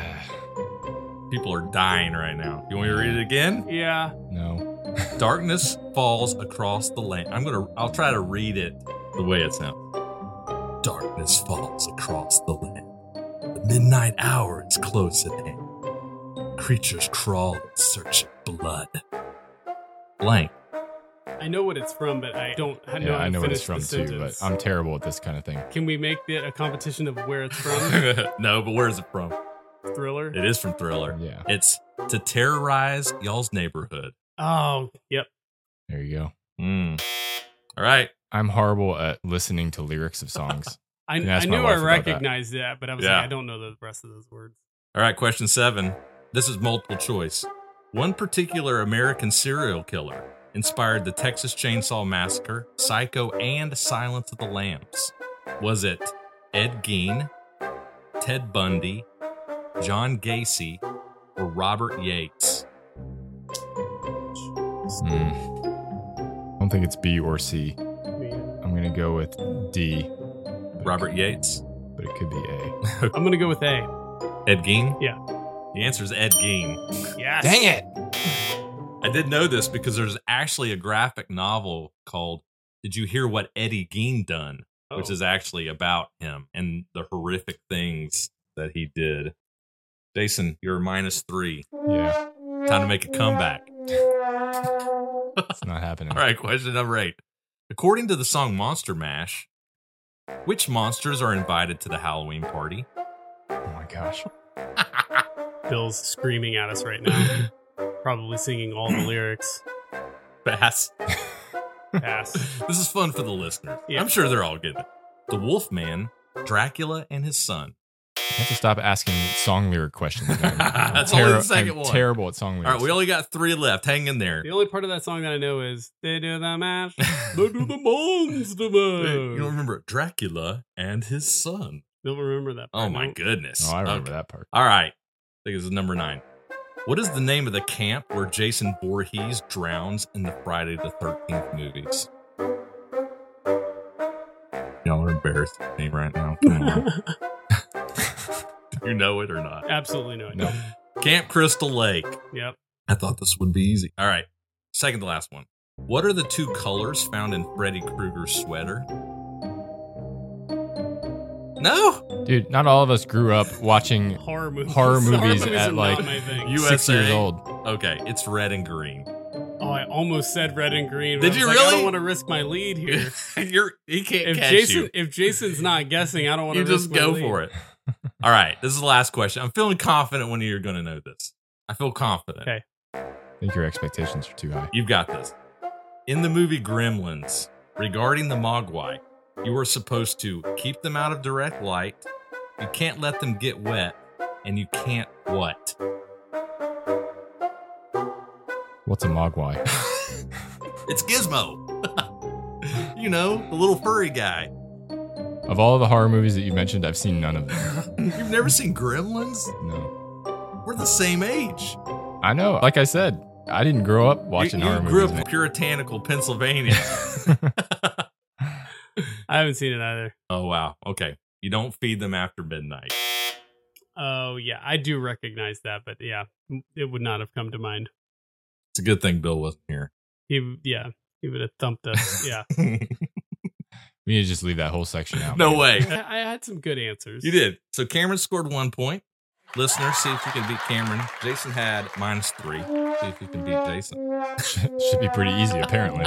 Speaker 5: People are dying right now. You want me to read it again?
Speaker 1: Yeah.
Speaker 6: no.
Speaker 5: Darkness falls across the land. I'm gonna. I'll try to read it the way it sounds. Darkness falls across the land. The midnight hour is close at hand. Creatures crawl in search of blood. Blank.
Speaker 1: I know what it's from, but I don't I know
Speaker 6: Yeah,
Speaker 1: how
Speaker 6: I know what it's from
Speaker 1: the
Speaker 6: too, but. I'm terrible at this kind of thing.
Speaker 1: Can we make it a competition of where it's from?
Speaker 5: no, but where is it from?
Speaker 1: Thriller.
Speaker 5: It is from Thriller.
Speaker 6: Yeah,
Speaker 5: It's to terrorize y'all's neighborhood.
Speaker 1: Oh, yep.
Speaker 6: there you go.
Speaker 5: Mm. All right.
Speaker 6: I'm horrible at listening to lyrics of songs.
Speaker 1: I,
Speaker 6: You can ask
Speaker 1: I knew I
Speaker 6: about that.
Speaker 1: recognized that. but I was
Speaker 5: Yeah.
Speaker 1: like, I don't know the rest of those words.
Speaker 5: All right, question seven. This is multiple choice. One particular American serial killer inspired the Texas Chainsaw Massacre, Psycho, and Silence of the Lambs. Was it Ed Gein, Ted Bundy, John Gacy, or Robert Yates?
Speaker 6: Hmm. I don't think it's B or C. I'm gonna go with D,
Speaker 5: Robert Yates?
Speaker 6: but it could be A.
Speaker 1: I'm gonna go with A.
Speaker 5: Ed Gein?
Speaker 1: Yeah.
Speaker 5: The answer is Ed Gein.
Speaker 1: Yes.
Speaker 6: Dang it!
Speaker 5: I did know this because there's actually a graphic novel called Did You Hear What Eddie Gein Done? which
Speaker 1: Oh.
Speaker 5: is actually about him and the horrific things that he did. Jason, you're minus three.
Speaker 6: Yeah,
Speaker 5: Time to make a comeback.
Speaker 6: it's not happening.
Speaker 5: All right, question number eight. According to the song Monster Mash, which monsters are invited to the Halloween party?
Speaker 6: Oh my gosh.
Speaker 1: Bill's screaming at us right now. Probably singing all the lyrics.
Speaker 5: Pass.
Speaker 1: Pass.
Speaker 5: This is fun for the listeners.
Speaker 1: Yeah.
Speaker 5: I'm sure they're all good. it. The Wolfman, Dracula, and his son.
Speaker 6: I have to stop asking song lyric questions. man. I'm
Speaker 5: That's only the second
Speaker 6: I'm
Speaker 5: one.
Speaker 6: Terrible at song lyrics.
Speaker 5: All right, we only got three left. Hang in there.
Speaker 1: The only part of that song that I know is they do the mash, they do the monster mash.
Speaker 5: You don't remember Dracula and his son.
Speaker 1: Don't remember that.
Speaker 5: Oh my
Speaker 1: no.
Speaker 5: goodness.
Speaker 6: oh, I remember
Speaker 5: Okay.
Speaker 6: that part.
Speaker 5: All right. I think this is number nine. What is the name of the camp where Jason Voorhees drowns in the Friday the 13th movies? Y'all are embarrassing me right now. Do you know it or not?
Speaker 1: Absolutely not.
Speaker 6: No.
Speaker 5: Camp Crystal Lake.
Speaker 1: Yep.
Speaker 5: I thought this would be easy. All right. Second to last one. What are the two colors found in Freddy Krueger's sweater? No.
Speaker 6: Dude, not all of us grew up watching
Speaker 1: Horror movies.
Speaker 6: Horror movies
Speaker 1: are
Speaker 6: at, like,
Speaker 1: my
Speaker 6: six
Speaker 5: USA.
Speaker 6: years old.
Speaker 5: Okay, it's red and green.
Speaker 1: Oh, I almost said red and green.
Speaker 5: Did you
Speaker 1: like, I
Speaker 5: really?
Speaker 1: don't want to risk my lead here.
Speaker 5: You're he can't
Speaker 1: if
Speaker 5: catch
Speaker 1: Jason,
Speaker 5: you.
Speaker 1: if Jason's not guessing, I don't want to
Speaker 5: You
Speaker 1: risk
Speaker 5: just
Speaker 1: my
Speaker 5: go
Speaker 1: lead.
Speaker 5: for it. All right, this is the last question. I'm feeling confident when you're going to know this. I feel confident.
Speaker 1: Okay.
Speaker 6: I think your expectations are too high.
Speaker 5: You've got this. In the movie Gremlins, regarding the Mogwai, you are supposed to keep them out of direct light. You can't let them get wet, and you can't what?
Speaker 6: What's a mogwai?
Speaker 5: It's Gizmo. you know, the little furry guy.
Speaker 6: of all the horror movies that you mentioned, I've seen none of them.
Speaker 5: You've never seen Gremlins?
Speaker 6: No.
Speaker 5: We're the same age.
Speaker 6: I know. Like I said, I didn't grow up watching
Speaker 5: you, you
Speaker 6: horror movies.
Speaker 5: You
Speaker 6: grew up
Speaker 5: in puritanical Pennsylvania.
Speaker 1: I haven't seen it either.
Speaker 5: oh wow. Okay. You don't feed them after midnight.
Speaker 1: Oh yeah, I do recognize that, but yeah, it would not have come to mind.
Speaker 5: It's a good thing Bill wasn't here.
Speaker 1: He, yeah, he would have thumped us. Yeah,
Speaker 6: We need to just leave that whole section out.
Speaker 5: no
Speaker 6: man.
Speaker 5: way.
Speaker 1: I, I had some good answers.
Speaker 5: You did. So Cameron scored one point. Listeners, see if you can beat Cameron. Jason had minus three. See if you can beat Jason.
Speaker 6: Should be pretty easy, apparently.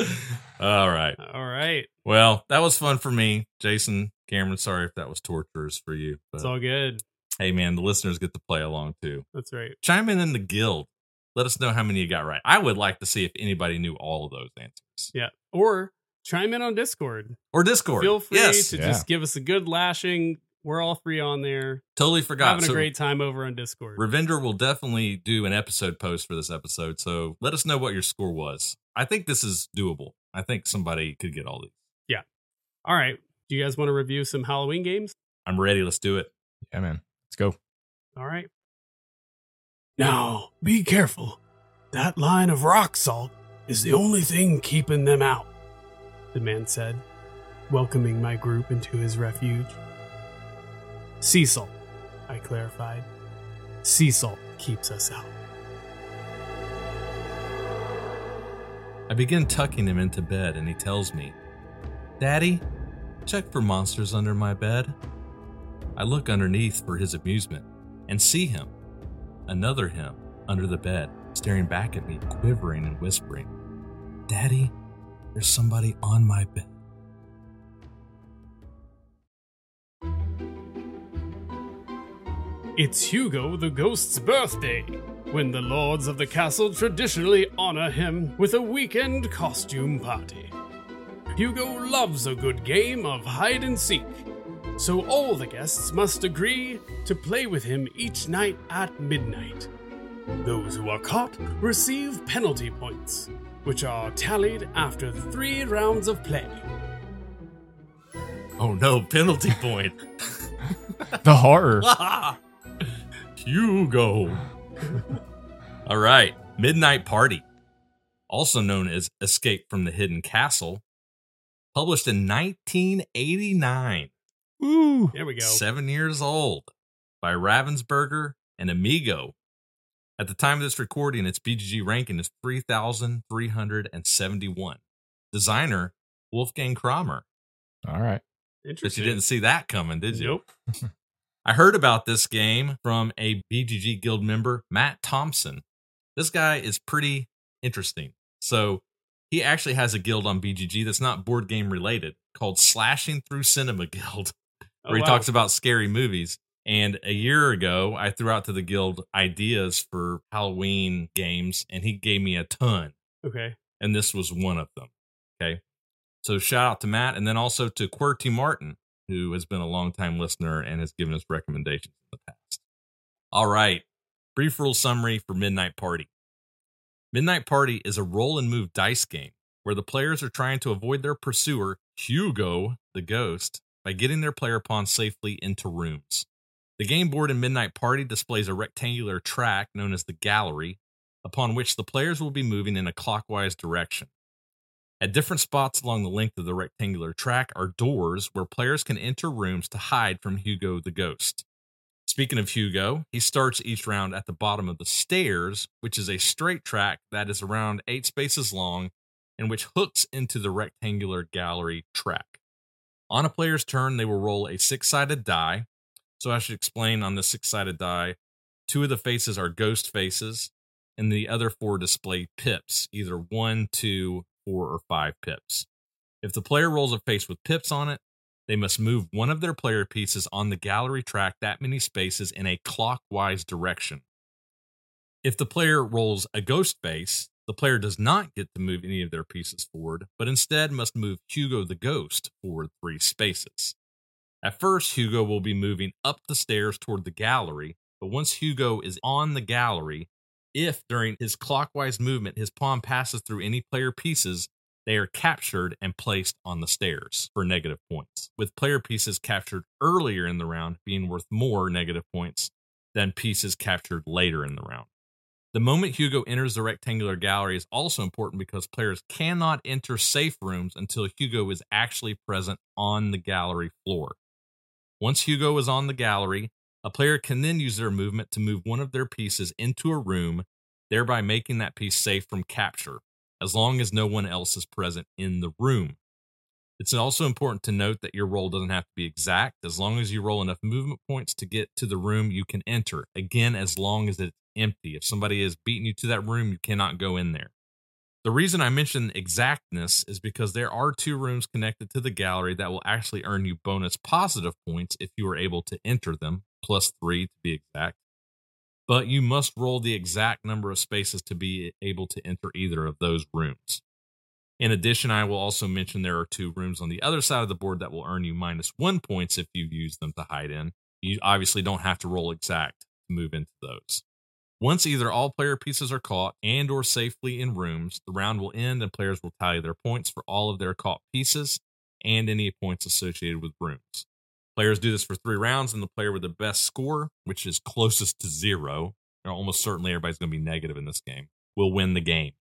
Speaker 5: All right.
Speaker 1: All right,
Speaker 5: Well, that was fun for me. Jason, Cameron, sorry if that was torturous for you.
Speaker 1: it's all good.
Speaker 5: hey, man, the listeners get to play along too.
Speaker 1: That's right.
Speaker 5: Chime in in the guild. Let us know how many you got right. I would like to see if anybody knew all of those answers.
Speaker 1: Yeah, or chime in on Discord.
Speaker 5: Or Discord.
Speaker 1: Feel free
Speaker 5: yes.
Speaker 1: to
Speaker 6: Yeah.
Speaker 1: just give us a good lashing. We're all free on there,
Speaker 5: Totally forgot.
Speaker 1: having a
Speaker 5: So
Speaker 1: great time over on Discord.
Speaker 5: Ravindra will definitely do an episode post for this episode. So let us know what your score was. I think this is doable. I think somebody could get all these. Yeah.
Speaker 1: All right, do you guys want to review some Halloween games?
Speaker 5: I'm ready. Let's do it.
Speaker 6: Yeah, man. Let's go.
Speaker 1: All right.
Speaker 7: Now, be careful. That line of rock salt is the only thing keeping them out.
Speaker 1: the man said, welcoming my group into his refuge. Sea salt, I clarified. Sea salt keeps us out.
Speaker 5: I begin tucking him into bed, and he tells me, Daddy, check for monsters under my bed. I look underneath for his amusement and see him, another him, under the bed, staring back at me, quivering and whispering, Daddy, there's somebody on my bed.
Speaker 1: It's Hugo the Ghost's birthday, when the lords of the castle traditionally honor him with a weekend costume party. Hugo loves a good game of hide and seek, so all the guests must agree to play with him each night at midnight. Those who are caught receive penalty points, which are tallied after three rounds of play.
Speaker 5: Oh no, penalty point.
Speaker 6: The horror.
Speaker 5: Hugo. All right. Midnight Party, also known as Escape from the Hidden Castle, published in 1989.
Speaker 6: Ooh.
Speaker 1: There we go.
Speaker 5: Seven years old by Ravensburger and Amigo. At the time of this recording, its BGG ranking is 3,371. Designer Wolfgang Kramer.
Speaker 6: All right. Interesting.
Speaker 5: But you didn't see that coming, did you?
Speaker 1: Nope.
Speaker 5: I heard about this game from a BGG Guild member, Matt Thompson. This guy is pretty interesting. So he actually has a guild on BGG that's not board game related called Slashing Through Cinema Guild,
Speaker 1: Oh,
Speaker 5: where he
Speaker 1: wow.
Speaker 5: talks about scary movies. And a year ago, I threw out to the guild ideas for Halloween games, and he gave me a ton.
Speaker 1: Okay.
Speaker 5: And this was one of them. Okay. So shout out to Matt and then also to QWERTY Martin, who has been a longtime listener and has given us recommendations in the past. All right. Brief rule summary for Midnight Party. Midnight Party is a roll and move dice game where the players are trying to avoid their pursuer, Hugo the ghost, by getting their player pawn safely into rooms. The game board in Midnight Party displays a rectangular track known as the gallery, upon which the players will be moving in a clockwise direction. At different spots along the length of the rectangular track are doors where players can enter rooms to hide from Hugo the Ghost. Speaking of Hugo, he starts each round at the bottom of the stairs, which is a straight track that is around eight spaces long and which hooks into the rectangular gallery track. On a player's turn, they will roll a six sided die. So I should explain on the six sided die, two of the faces are ghost faces, and the other four display pips, either one, two, four, or five pips. If the player rolls a face with pips on it, they must move one of their player pieces on the gallery track that many spaces in a clockwise direction. If the player rolls a ghost face, the player does not get to move any of their pieces forward, but instead must move Hugo the ghost forward three spaces. At first, Hugo will be moving up the stairs toward the gallery, but once Hugo is on the gallery, if during his clockwise movement his pawn passes through any player pieces, they are captured and placed on the stairs for negative points, with player pieces captured earlier in the round being worth more negative points than pieces captured later in the round. The moment Hugo enters the rectangular gallery is also important because players cannot enter safe rooms until Hugo is actually present on the gallery floor. Once Hugo is on the gallery, a player can then use their movement to move one of their pieces into a room, thereby making that piece safe from capture, as long as no one else is present in the room. It's also important to note that your roll doesn't have to be exact. As long as you roll enough movement points to get to the room you can enter. Again, as long as it's empty. If somebody is beating you to that room, you cannot go in there. The reason I mention exactness is because there are two rooms connected to the gallery that will actually earn you bonus positive points if you are able to enter them, plus three to be exact. But you must roll the exact number of spaces to be able to enter either of those rooms. In addition, I will also mention there are two rooms on the other side of the board that will earn you minus one points if you use them to hide in. You obviously don't have to roll exact to move into those. Once either all player pieces are caught and or safely in rooms, the round will end and players will tally their points for all of their caught pieces and any points associated with rooms. Players do this for three rounds, and the player with the best score, which is closest to zero, almost certainly everybody's going to be negative in this game, will win the game.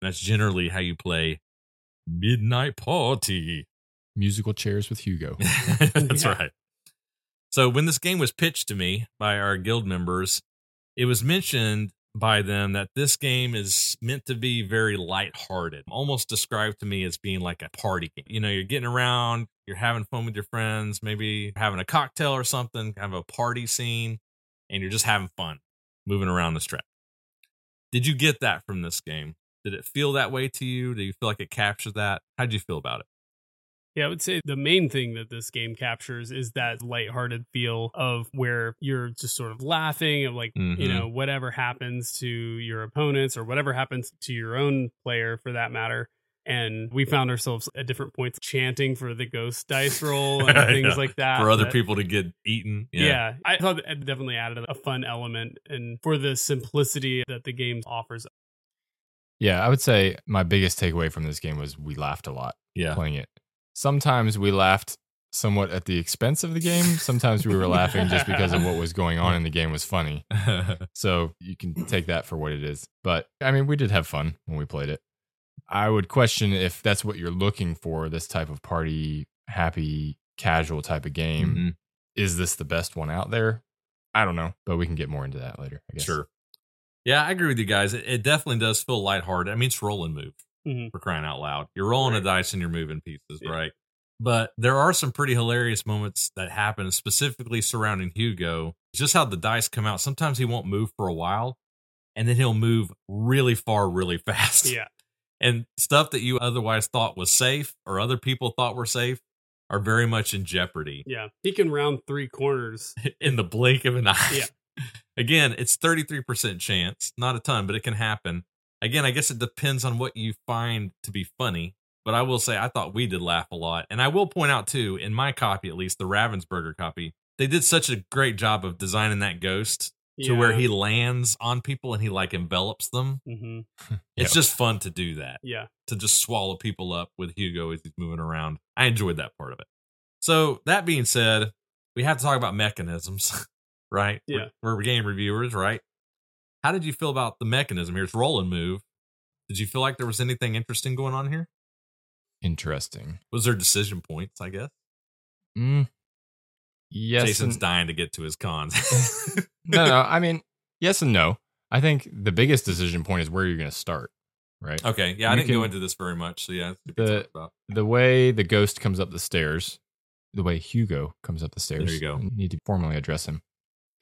Speaker 5: And that's generally how you play Midnight Party.
Speaker 6: Musical chairs with Hugo.
Speaker 5: That's
Speaker 1: Yeah.
Speaker 5: right. So when this game was pitched to me by our guild members, it was mentioned by them that this game is meant to be very lighthearted, almost described to me as being like a party game. You know, you're getting around, you're having fun with your friends, maybe having a cocktail or something, kind of a party scene, and you're just having fun moving around the strip. Did you get that from this game? Did it feel that way to you? Do you feel like it captured that? How'd you feel about it?
Speaker 1: Yeah, I would say the main thing that this game captures is that lighthearted feel of where you're just sort of laughing of like, you
Speaker 5: Mhm.
Speaker 1: know, whatever happens to your opponents or whatever happens to your own player for that matter. And we found ourselves at different points chanting for the ghost dice roll and things
Speaker 5: Yeah.
Speaker 1: like that.
Speaker 5: For other
Speaker 1: that-
Speaker 5: people to get eaten.
Speaker 1: Yeah. I thought it definitely added a fun element and for the simplicity that the game offers.
Speaker 6: Yeah, I would say my biggest takeaway from this game was we laughed a lot
Speaker 5: Yeah.
Speaker 6: playing it. Sometimes we laughed somewhat at the expense of the game. Sometimes we were laughing just because of what was going on in the game was funny. So you can take that for what it is. But I mean, we did have fun when we played it. I would question if that's what you're looking for this type of party, happy, casual type of game.
Speaker 5: Mhm.
Speaker 6: Is this the best one out there? I don't know, but we can get more into that later. I guess.
Speaker 5: Sure. Yeah, I agree with you guys. It, it definitely does feel lighthearted. I mean, it's roll and move
Speaker 1: Mhm.
Speaker 5: for crying out loud. You're rolling a dice and you're moving pieces,
Speaker 1: Yeah.
Speaker 5: right? But there are some pretty hilarious moments that happen, specifically surrounding Hugo. Just how the dice come out. Sometimes he won't move for a while, and then he'll move really far, really fast.
Speaker 1: Yeah.
Speaker 5: And stuff that you otherwise thought was safe or other people thought were safe are very much in jeopardy
Speaker 1: Yeah. He can round three corners.
Speaker 5: in the blink of an eye.
Speaker 1: Yeah.
Speaker 5: Again, it's 33% chance, not a ton, but it can happen. Again, I guess it depends on what you find to be funny. But I will say, I thought we did laugh a lot. And I will point out, too, in my copy, at least the Ravensburger copy, they did such a great job of designing that ghost to where he lands on people and he like envelops them.
Speaker 1: hmm
Speaker 5: It's
Speaker 6: Yep.
Speaker 5: just fun to do that
Speaker 1: Yeah.
Speaker 5: to just swallow people up with Hugo as he's moving around. I enjoyed that part of it. So that being said, we have to talk about mechanisms, right?
Speaker 1: Yeah.
Speaker 5: We're, we're game reviewers, right? How did you feel about the mechanism here? It's roll and move. Did you feel like there was anything interesting going on here?
Speaker 6: Interesting.
Speaker 5: Was there decision points? I guess.
Speaker 6: Mm, yes.
Speaker 5: Jason's
Speaker 6: and-
Speaker 5: dying to get to his cons.
Speaker 6: no, no. I mean, yes and no. I think the biggest decision point is where you're going to start, right?
Speaker 5: Okay, yeah, I didn't go into this very much, so yeah, that's what we
Speaker 6: The-
Speaker 5: about.
Speaker 6: The way the ghost comes up the stairs, the way Hugo comes up the stairs.
Speaker 5: There you go.
Speaker 6: Need to formally address him.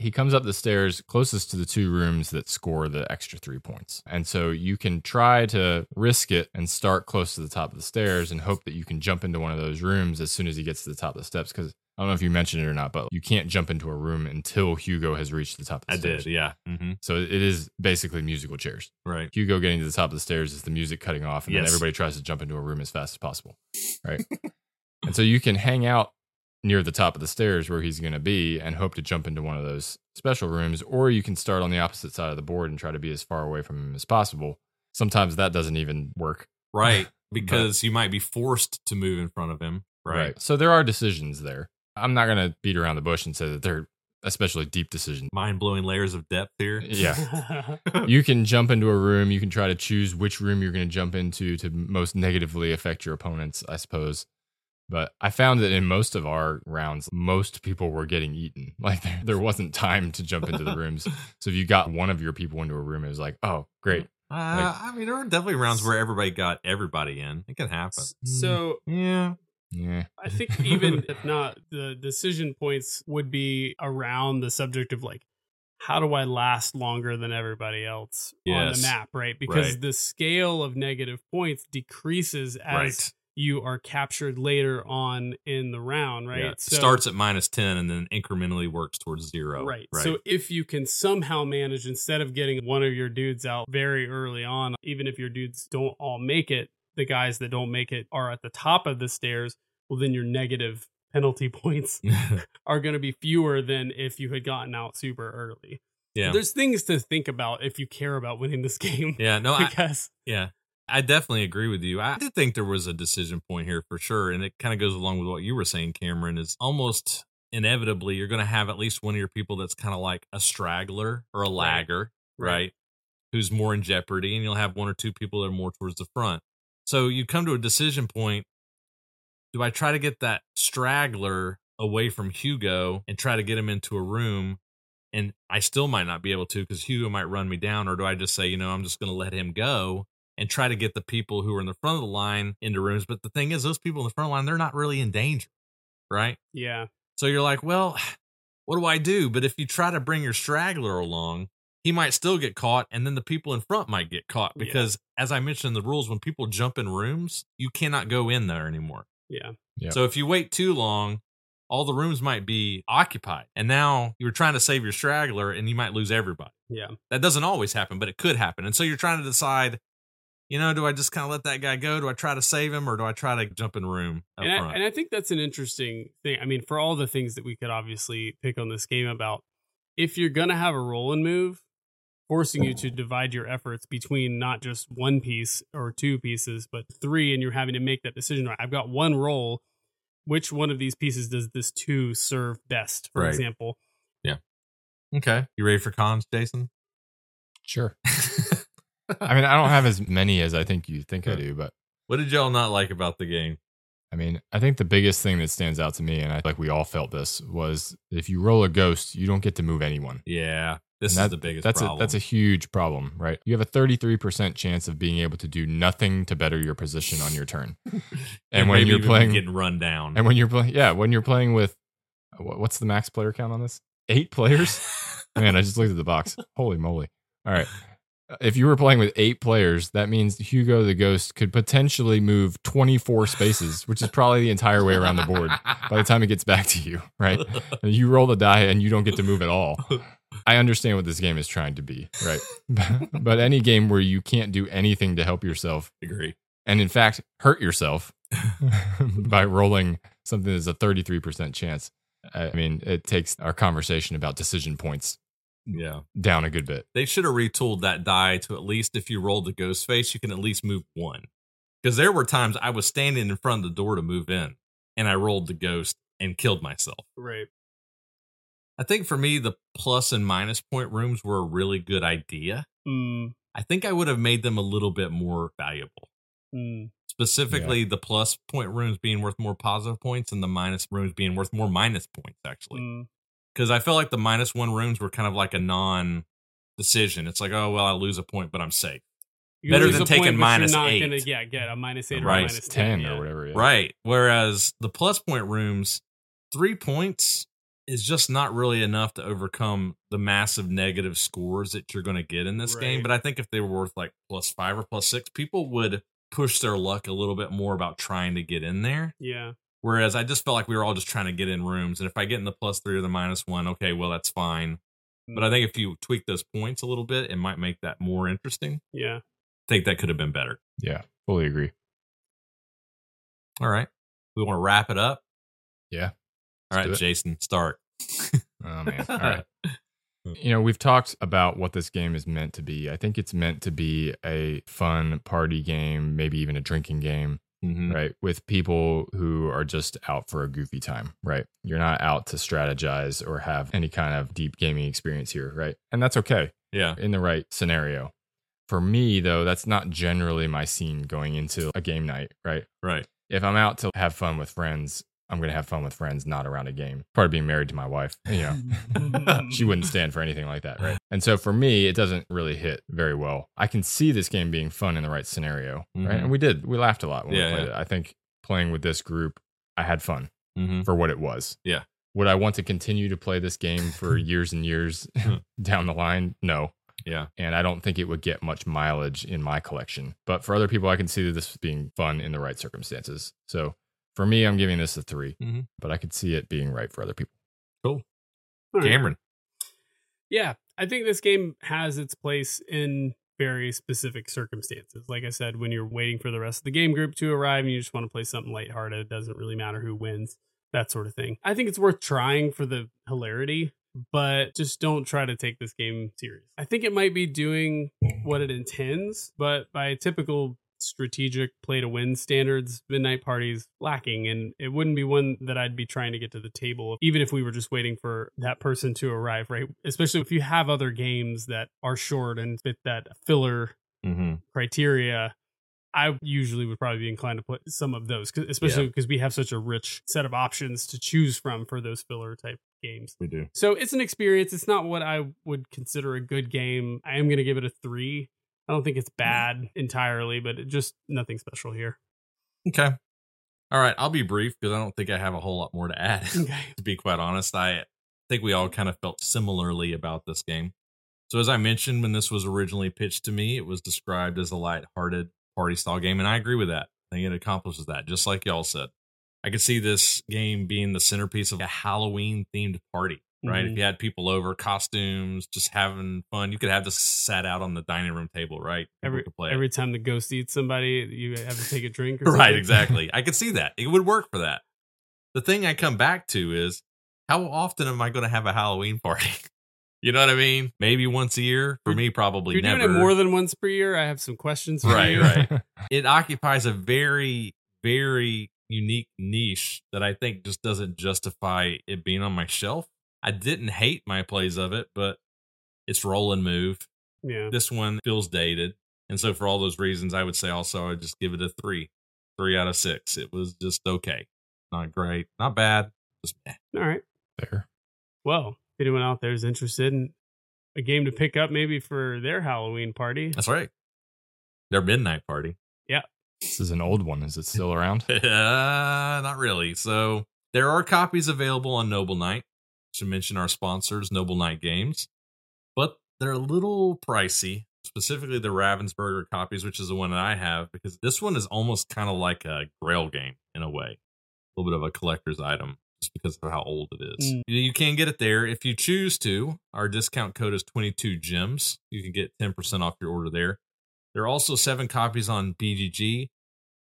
Speaker 6: He comes up the stairs closest to the two rooms that score the extra three points. And so you can try to risk it and start close to the top of the stairs and hope that you can jump into one of those rooms as soon as he gets to the top of the steps. Because I don't know if you mentioned it or not, but you can't jump into a room until Hugo has reached the top of the
Speaker 5: I
Speaker 6: stairs.
Speaker 5: did, yeah, hmm
Speaker 6: So it is basically musical chairs.
Speaker 5: right.
Speaker 6: Hugo getting to the top of the stairs is the music cutting off, and then everybody tries to jump into a room as fast as possible. Right. and so you can hang out near the top of the stairs where he's going to be and hope to jump into one of those special rooms, or you can start on the opposite side of the board and try to be as far away from him as possible. Sometimes that doesn't even work.
Speaker 5: Right, because you might be forced to move in front of him. Right.
Speaker 6: So there are decisions there. I'm not going to beat around the bush and say that they're especially deep decisions.
Speaker 5: Mind blowing layers of depth here.
Speaker 6: Uh, yeah. you can jump into a room. You can try to choose which room you're going to jump into to most negatively affect your opponents, I suppose. But I found that in most of our rounds, most people were getting eaten. Like there, there wasn't time to jump into the rooms. So if you got one of your people into a room, it was like, oh, great.
Speaker 5: Uh, I mean, there are definitely rounds where everybody got everybody in. It can happen.
Speaker 1: so
Speaker 5: Yeah.
Speaker 6: Yeah.
Speaker 1: I think even if not, the decision points would be around the subject of like, how do I last longer than everybody else on the map, right? Because
Speaker 5: Right.
Speaker 1: the scale of negative points decreases as
Speaker 5: Right.
Speaker 1: You are captured later on in the round, right?
Speaker 5: Yeah. It starts at minus 10 and then incrementally works towards zero.
Speaker 1: Right.
Speaker 5: Right.
Speaker 1: So if you can somehow manage, instead of getting one of your dudes out very early on, even if your dudes don't all make it, the guys that don't make it are at the top of the stairs, well, then your negative penalty points are going to be fewer than if you had gotten out super early.
Speaker 5: yeah.
Speaker 1: There's things to think about if you care about winning this game.
Speaker 5: Yeah. No, I,
Speaker 1: because
Speaker 5: Yeah. I definitely agree with you. I did think there was a decision point here for sure. And it kind of goes along with what you were saying, Cameron, is almost inevitably you're going to have at least one of your people that's kind of like a straggler or a lagger, right.
Speaker 1: Right.
Speaker 5: Who's more in jeopardy. And you'll have one or two people that are more towards the front. So you come to a decision point. Do I try to get that straggler away from Hugo and try to get him into a room? And I still might not be able to because Hugo might run me down. Or do I just say, you know, I'm just going to let him go and try to get the people who are in the front of the line into rooms. But the thing is, those people in the front of the line, they're not really in danger, right?
Speaker 1: yeah,
Speaker 5: So you're like, well, what do I do? But if you try to bring your straggler along, he might still get caught, and then the people in front might get caught
Speaker 1: Yeah.
Speaker 5: because, as I mentioned in the rules, when people jump in rooms, you cannot go in there anymore.
Speaker 1: yeah,
Speaker 6: Yeah.
Speaker 5: So if you wait too long, all the rooms might be occupied, and now you're trying to save your straggler, and you might lose everybody
Speaker 1: yeah.
Speaker 5: that doesn't always happen, but it could happen. And so you're trying to decide, you know, do I just kind of let that guy go? Do I try to save him or do I try to jump in room up
Speaker 1: and I, and I think that's an interesting thing. I mean, for all the things that we could obviously pick on this game about, if you're gonna have a roll and move, forcing you to divide your efforts between not just one piece or two pieces, but three, and you're having to make that decision. Right, I've got one roll. Which one of these pieces does this two serve best? For
Speaker 5: Right.
Speaker 1: example, Yeah.
Speaker 5: okay. You ready for cons, Jason?
Speaker 6: Sure. I mean, I don't have as many as I think you think I do, but
Speaker 5: What did y'all not like about the game?
Speaker 6: I mean, I think the biggest thing that stands out to me, and I like we all felt this, was if you roll a ghost, you don't get to move anyone.
Speaker 5: Yeah, this
Speaker 6: And
Speaker 5: is the biggest
Speaker 6: that's
Speaker 5: problem.
Speaker 6: A, that's a huge problem, right? You have a 33% chance of being able to do nothing to better your position on your turn. and when
Speaker 5: maybe
Speaker 6: you're playing,
Speaker 5: getting run down.
Speaker 6: and when you're playing, yeah, when you're playing with, uh, what's the max player count on this? Eight players? Man, I just looked at the box. Holy moly. All right. If you were playing with eight players, that means Hugo the Ghost could potentially move 24 spaces, which is probably the entire way around the board by the time it gets back to you, right? And you roll the die and you don't get to move at all. I understand what this game is trying to be, right? but any game where you can't do anything to help yourself
Speaker 5: agree.
Speaker 6: and in fact hurt yourself by rolling something that's a 33% chance. I mean, it takes our conversation about decision points
Speaker 5: Yeah.
Speaker 6: down a good bit.
Speaker 5: They should have retooled that die to at least if you rolled the ghost face, you can at least move one. Because there were times I was standing in front of the door to move in and I rolled the ghost and killed myself.
Speaker 1: right?
Speaker 5: I think for me, the plus and minus point rooms were a really good idea.
Speaker 1: Mm,
Speaker 5: I think I would have made them a little bit more valuable.
Speaker 1: Mm.
Speaker 5: Specifically, the plus point rooms being worth more positive points and the minus rooms being worth more minus points, actually.
Speaker 1: Mm.
Speaker 5: Because I felt like the minus one rooms were kind of like a non decision. It's like, oh, well, I lose a point, but I'm safe.
Speaker 1: You
Speaker 5: Better than taking
Speaker 1: point,
Speaker 5: minus
Speaker 1: you're not
Speaker 5: eight.
Speaker 1: Gonna, yeah, get a minus eight or
Speaker 5: Right.
Speaker 1: a minus
Speaker 6: ten,
Speaker 1: yeah.
Speaker 6: or whatever. Yeah.
Speaker 5: Right. Whereas the plus point rooms, three points is just not really enough to overcome the massive negative scores that you're going to get in this game. But I think if they were worth like plus five or plus six, people would push their luck a little bit more about trying to get in there.
Speaker 1: Yeah.
Speaker 5: Whereas I just felt like we were all just trying to get in rooms. And if I get in the plus three or the minus one, okay, well, that's fine. Hmm. But I think if you tweak those points a little bit, it might make that more interesting.
Speaker 1: Yeah.
Speaker 5: I think that could have been better.
Speaker 6: Yeah. Fully agree.
Speaker 5: All right. We want to wrap it up.
Speaker 6: Yeah.
Speaker 5: All right,
Speaker 6: do it.
Speaker 5: Jason, start.
Speaker 6: Oh man. All right. You know, we've talked about what this game is meant to be. I think it's meant to be a fun party game, maybe even a drinking game,
Speaker 5: Mhm.
Speaker 6: right? With people who are just out for a goofy time, right? You're not out to strategize or have any kind of deep gaming experience here, right? And that's okay
Speaker 5: Yeah.
Speaker 6: in the right scenario. For me, though, that's not generally my scene going into a game night, right?
Speaker 5: Right.
Speaker 6: If I'm out to have fun with friends, I'm going to have fun with friends, not around a game. Part of being married to my wife, you know, she wouldn't stand for anything like that, right? And so for me, it doesn't really hit very well. I can see this game being fun in the right scenario,
Speaker 5: Mhm.
Speaker 6: right? And we did. We laughed a lot when
Speaker 5: Yeah,
Speaker 6: we played
Speaker 5: yeah.
Speaker 6: it. I think playing with this group, I had fun
Speaker 5: Mm-hmm.
Speaker 6: for what it was.
Speaker 5: Yeah.
Speaker 6: Would I want to continue to play this game for years and years down the line? No.
Speaker 5: Yeah.
Speaker 6: And I don't think it would get much mileage in my collection. But for other people, I can see this being fun in the right circumstances. So for me, I'm giving this a 3
Speaker 5: Mhm.
Speaker 6: but I could see it being right for other people.
Speaker 1: All right.
Speaker 5: Cameron.
Speaker 1: Yeah, I think this game has its place in very specific circumstances. Like I said, when you're waiting for the rest of the game group to arrive and you just want to play something lighthearted, it doesn't really matter who wins, that sort of thing. I think it's worth trying for the hilarity, but just don't try to take this game serious. I think it might be doing what it intends, but by typical strategic play to win standards, Midnight Party's lacking, and it wouldn't be one that I'd be trying to get to the table, even if we were just waiting for that person to arrive, right? Especially if you have other games that are short and fit that filler
Speaker 5: Mm-hmm.
Speaker 1: criteria. I usually would probably be inclined to put some of those, especially because we have such a rich set of options to choose from for those filler type games.
Speaker 5: We do.
Speaker 1: So it's an experience. It's not what I would consider a good game. I am going to give it a three. I don't think it's bad entirely, but it just nothing special here.
Speaker 5: Okay. All right. I'll be brief because I don't think I have a whole lot more to add.
Speaker 1: Okay.
Speaker 5: to be quite honest, I think we all kind of felt similarly about this game. So, as I mentioned, when this was originally pitched to me, it was described as a light-hearted party style game, and I agree with that. I think it accomplishes that, just like y'all said. I could see this game being the centerpiece of a Halloween themed party, right?
Speaker 1: Mhm.
Speaker 5: If you had people over, costumes, just having fun, you could have this sat out on the dining room table, right?
Speaker 1: Every
Speaker 5: play it.
Speaker 1: every time the ghost eats somebody, you have to take a drink. Or
Speaker 5: Right, exactly. I could see that. It would work for that. The thing I come back to is how often am I going to have a Halloween party? you know what I mean? Maybe once a year. For me, probably
Speaker 1: you're
Speaker 5: never.
Speaker 1: doing it more than once per year, I have some questions. For
Speaker 5: Right,
Speaker 1: you.
Speaker 5: right. it occupies a very, very unique niche that I think just doesn't justify it being on my shelf. I didn't hate my plays of it, but it's roll and move.
Speaker 1: Yeah.
Speaker 5: This one feels dated. And so for all those reasons, I would say also I'd just give it a three. Three out of six. It was just okay. Not great. Not bad. Just eh.
Speaker 1: All right.
Speaker 6: Fair.
Speaker 1: Well, if anyone out there is interested in a game to pick up, maybe for their Halloween party,
Speaker 5: That's right. Their midnight party. Yeah.
Speaker 6: This is an old one. Is it still around?
Speaker 5: uh, not really. So there are copies available on Noble Knight. Should mention our sponsors, Noble Knight Games, but they're a little pricey. Specifically, the Ravensburger copies, which is the one that I have, because this one is almost kind of like a Grail game in a way, a little bit of a collector's item, just because of how old it is.
Speaker 1: Mm.
Speaker 5: You- can get it there if you choose to. Our discount code is twenty two gems. You can get ten percent off your order there. There are also seven copies on BGG.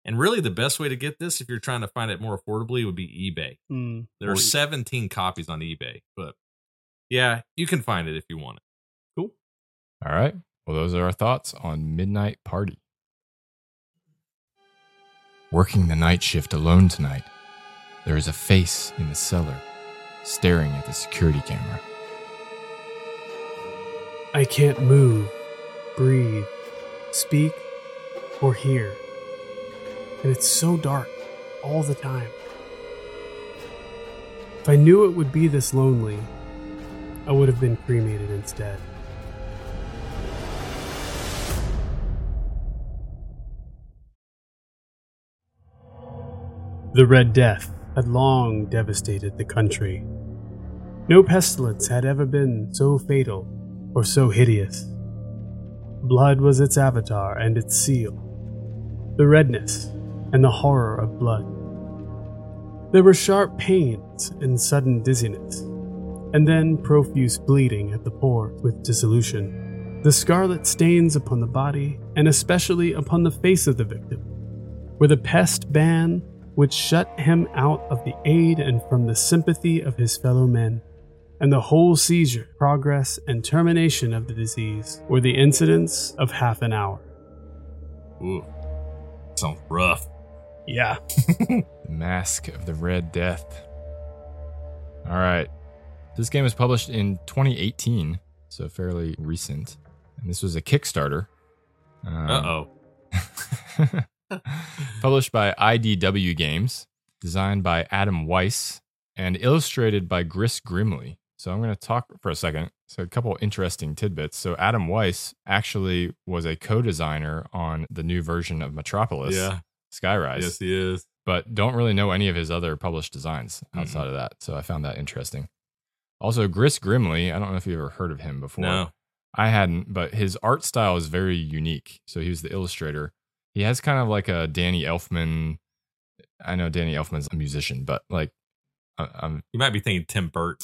Speaker 5: And really, the best way to get this, if you're trying to find it more affordably, would be eBay.
Speaker 1: Hmm.
Speaker 5: There are 17 copies on eBay, but yeah, you can find it if you want it.
Speaker 1: cool.
Speaker 6: All right. Well, those are our thoughts on Midnight Party. Working the night shift alone tonight, there is a face in the cellar staring at the security camera.
Speaker 1: I can't move, breathe, speak, or hear.
Speaker 7: And it's so dark all the time. If I knew it would be this lonely, I would have been cremated instead. The Red Death had long devastated the country. No pestilence had ever been so fatal or so hideous. Blood was its avatar and its seal, the redness and the horror of blood. There were sharp pains and sudden dizziness, and then profuse bleeding at the pores with dissolution. The scarlet stains upon the body, and especially upon the face of the victim, were the pest ban which shut him out of the aid and from the sympathy of his fellow men. And the whole seizure, progress, and termination of the disease were the incidents of half an hour.
Speaker 5: Ooh, sounds rough.
Speaker 7: Yeah.
Speaker 6: The Masque of the Red Death. All right. This game was published in 2018, so fairly recent. And this was a Kickstarter. Um,
Speaker 5: Uh oh.
Speaker 6: published by IDW Games, designed by Adam Wyse, and illustrated by Gris Grimly. So I'm going to talk for a second. So a couple interesting tidbits. So Adam Wyse actually was a co-designer on the new version of Metropolys,
Speaker 5: Yeah.
Speaker 6: Skyrise,
Speaker 5: Yes, he is.
Speaker 6: but don't really know any of his other published designs outside of that. So I found that interesting. Also, Gris Grimly, I don't know if you've ever heard of him before.
Speaker 5: No.
Speaker 6: I hadn't, but his art style is very unique. So he was the illustrator. He has kind of like a Danny Elfman. I know Danny Elfman's a musician, but like, I'm
Speaker 5: You might be thinking Tim Burt.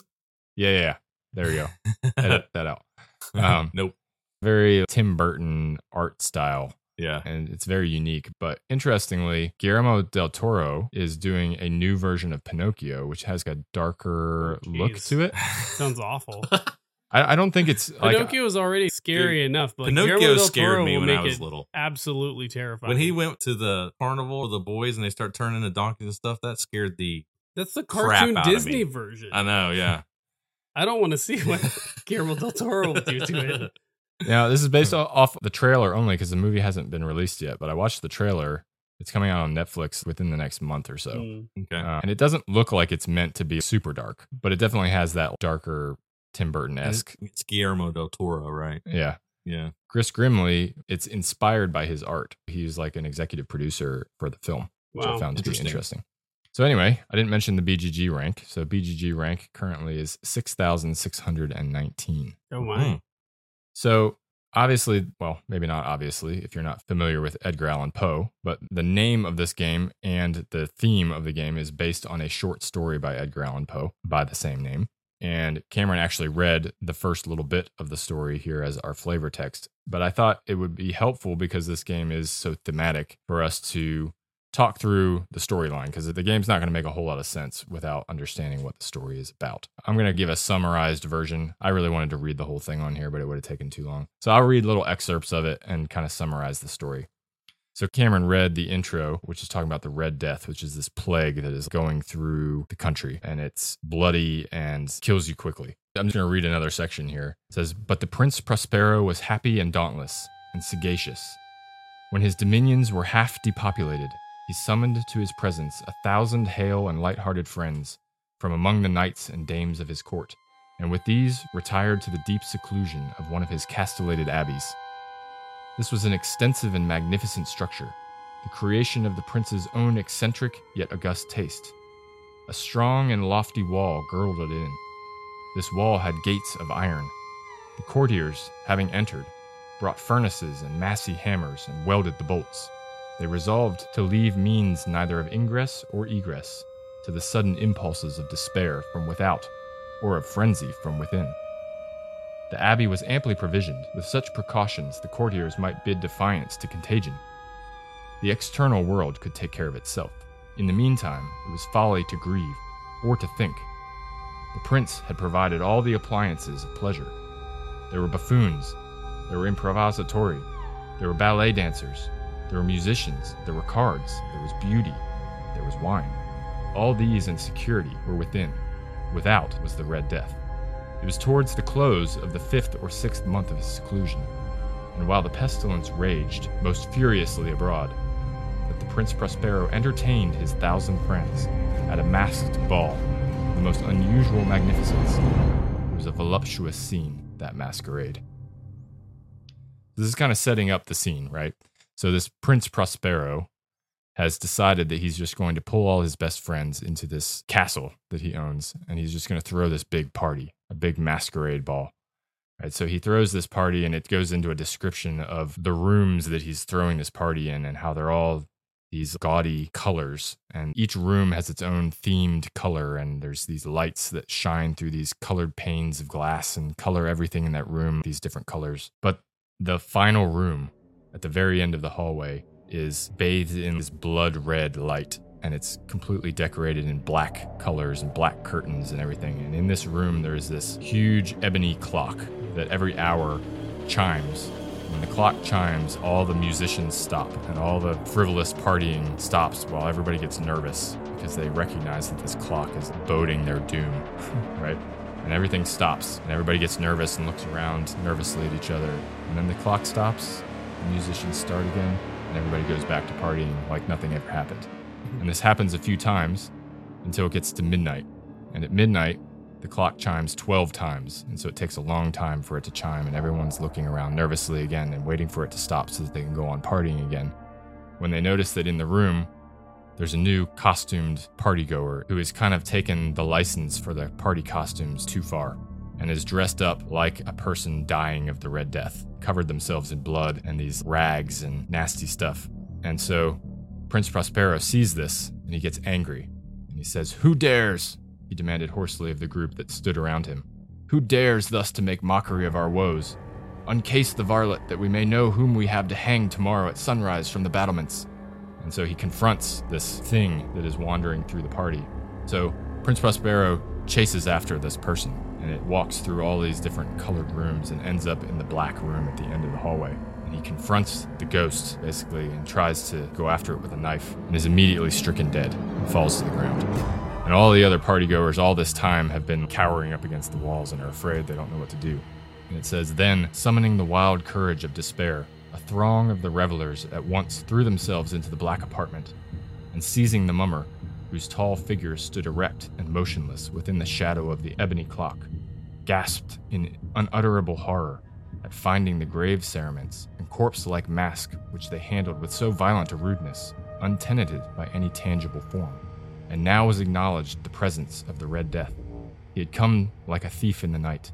Speaker 6: yeah, yeah, yeah. There you go. Edit that out. Um,
Speaker 5: nope.
Speaker 6: Very Tim Burton art style,
Speaker 5: Yeah.
Speaker 6: and it's very unique. But interestingly, Guillermo del Toro is doing a new version of Pinocchio, which has a darker
Speaker 1: Oh,
Speaker 6: look to it.
Speaker 1: Sounds awful.
Speaker 6: I, I don't think it's like
Speaker 1: Pinocchio is already scary enough, but
Speaker 5: Pinocchio
Speaker 1: Guillermo
Speaker 5: scared me when I was little.
Speaker 1: absolutely terrifying.
Speaker 5: When he went to the carnival with the boys and they start turning into donkeys and stuff, that scared the.
Speaker 1: That's the cartoon Disney version.
Speaker 5: I know, yeah.
Speaker 1: I don't want to see what Guillermo del Toro will do to it.
Speaker 6: Now, this is based off the trailer only because the movie hasn't been released yet. But I watched the trailer. It's coming out on Netflix within the next month or so.
Speaker 1: Mm.
Speaker 5: Okay.
Speaker 6: Uh, and it doesn't look like it's meant to be super dark, but it definitely has that darker Tim Burton esque.
Speaker 5: It's Guillermo del Toro, right?
Speaker 6: Yeah.
Speaker 5: Yeah.
Speaker 6: Gris Grimly, it's inspired by his art. He's like an executive producer for the film, which I
Speaker 1: Wow.
Speaker 6: found to be
Speaker 5: Interesting.
Speaker 6: interesting. So, anyway, I didn't mention the BGG rank. So, BGG rank currently is 6,619.
Speaker 1: Oh my!
Speaker 5: Mm.
Speaker 6: So, obviously, well, maybe not obviously if you're not familiar with Edgar Allan Poe, but the name of this game and the theme of the game is based on a short story by Edgar Allan Poe by the same name. And Cameron actually read the first little bit of the story here as our flavor text. But I thought it would be helpful because this game is so thematic for us to talk through the storyline because the game's not going to make a whole lot of sense without understanding what the story is about. I'm going to give a summarized version. I really wanted to read the whole thing on here, but it would have taken too long. So I'll read little excerpts of it and kind of summarize the story. So Cameron read the intro, which is talking about the Red Death, which is this plague that is going through the country and it's bloody and kills you quickly. I'm just going to read another section here. It says, But the Prince Prospero was happy and dauntless and sagacious. When his dominions were half depopulated, he summoned to his presence a thousand hale and light-hearted friends from among the knights and dames of his court, and with these retired to the deep seclusion of one of his castellated abbeys. This was an extensive and magnificent structure, the creation of the prince's own eccentric yet august taste. A strong and lofty wall girdled it in. This wall had gates of iron. The courtiers, having entered, brought furnaces and massy hammers and welded the bolts. They resolved to leave means neither of ingress or egress to the sudden impulses of despair from without or of frenzy from within. The abbey was amply provisioned with such precautions the courtiers might bid defiance to contagion. The external world could take care of itself. In the meantime, it was folly to grieve or to think. The prince had provided all the appliances of pleasure. There were buffoons, there were improvisatori, there were ballet dancers, there were musicians, there were cards, there was beauty, there was wine. All these and security were within. Without was the Red Death. It was towards the close of the fifth or sixth month of his seclusion, and while the pestilence raged most furiously abroad, that the Prince Prospero entertained his thousand friends at a masked ball, of the most unusual magnificence. It was a voluptuous scene, that masquerade. This is kind of setting up the scene, right? So, this Prince Prospero has decided that he's just going to pull all his best friends into this castle that he owns, and he's just going to throw this big party, a big masquerade ball. Right, so he throws this party, and it goes into a description of the rooms that he's throwing this party in, and how they're all these gaudy colors, and each room has its own themed color, and there's these lights that shine through these colored panes of glass and color everything in that room these different colors. But the final room at the very end of the hallway is bathed in this blood red light and it's completely decorated in black colors and black curtains and everything. And in this room, there's this huge ebony clock that every hour chimes. When the clock chimes, all the musicians stop and all the frivolous partying stops while everybody gets nervous because they recognize that this clock is boding their doom, right? And everything stops and everybody gets nervous and looks around nervously at each other. And then the clock stops, musicians start again, and everybody goes back to partying like nothing ever happened. Mm-hmm. And this happens a few times until it gets to midnight. And at midnight, the clock chimes 12 times. And so it takes a long time for it to chime, and everyone's looking around nervously again and waiting for it to stop so that they can go on partying again. When they notice that in the room, there's a new costumed partygoer who has kind of taken the license for the party costumes too far and is dressed up like a person dying of the Red Death, covered themselves in blood and these rags and nasty stuff. And so Prince Prospero sees this and he gets angry. And he says, Who dares? He demanded hoarsely of the group that stood around him. Who dares thus to make mockery of our woes? Uncase the varlet that we may know whom we have to hang tomorrow at sunrise from the battlements. And so he confronts this thing that is wandering through the party. So Prince Prospero chases after this person, and it walks through all these different colored rooms and ends up in the black room at the end of the hallway. And he confronts the ghost, basically, and tries to go after it with a knife, and is immediately stricken dead and falls to the ground. And all the other partygoers all this time have been cowering up against the walls and are afraid they don't know what to do. And it says, Then, summoning the wild courage of despair, a throng of the revelers at once threw themselves into the black apartment, and seizing the mummer, whose tall figure stood erect and motionless within the shadow of the ebony clock, gasped in unutterable horror at finding the grave cerements and corpse like mask which they handled with so violent a rudeness, untenanted by any tangible form. And now was acknowledged the presence of the Red Death. He had come like a thief in the night,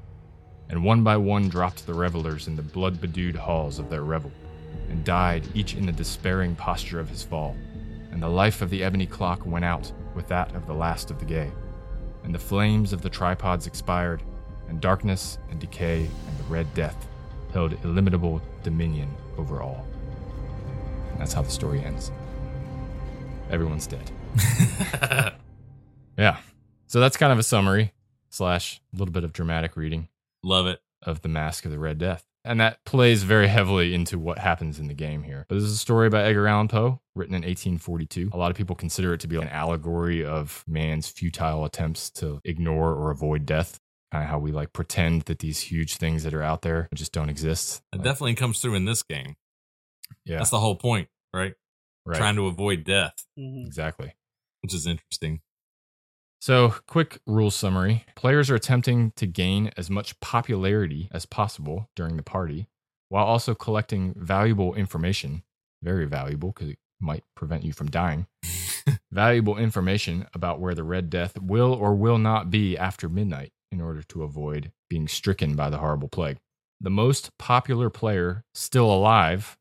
Speaker 6: and one by one dropped the revelers in the blood bedewed halls of their revel, and died each in the despairing posture of his fall. And the life of the ebony clock went out with that of the last of the gay, and the flames of the tripods expired, and darkness and decay and the Red Death held illimitable dominion over all. And that's how the story ends. Everyone's dead. yeah. So that's kind of a summary slash a little bit of dramatic reading
Speaker 5: Love it.
Speaker 6: of the Masque of the Red Death. And that plays very heavily into what happens in the game here. But this is a story by Edgar Allan Poe, written in 1842. A lot of people consider it to be an allegory of man's futile attempts to ignore or avoid death. Kind of how we like pretend that these huge things that are out there just don't exist.
Speaker 5: It
Speaker 6: Like,
Speaker 5: definitely comes through in this game.
Speaker 6: yeah,
Speaker 5: That's the whole point, right?
Speaker 6: right.
Speaker 5: Trying to avoid death,
Speaker 1: Mhm.
Speaker 6: exactly.
Speaker 5: which is interesting.
Speaker 6: So, quick rule summary players are attempting to gain as much popularity as possible during the party while also collecting valuable information, very valuable because it might prevent you from dying. valuable information about where the Red Death will or will not be after midnight in order to avoid being stricken by the horrible plague. The most popular player still alive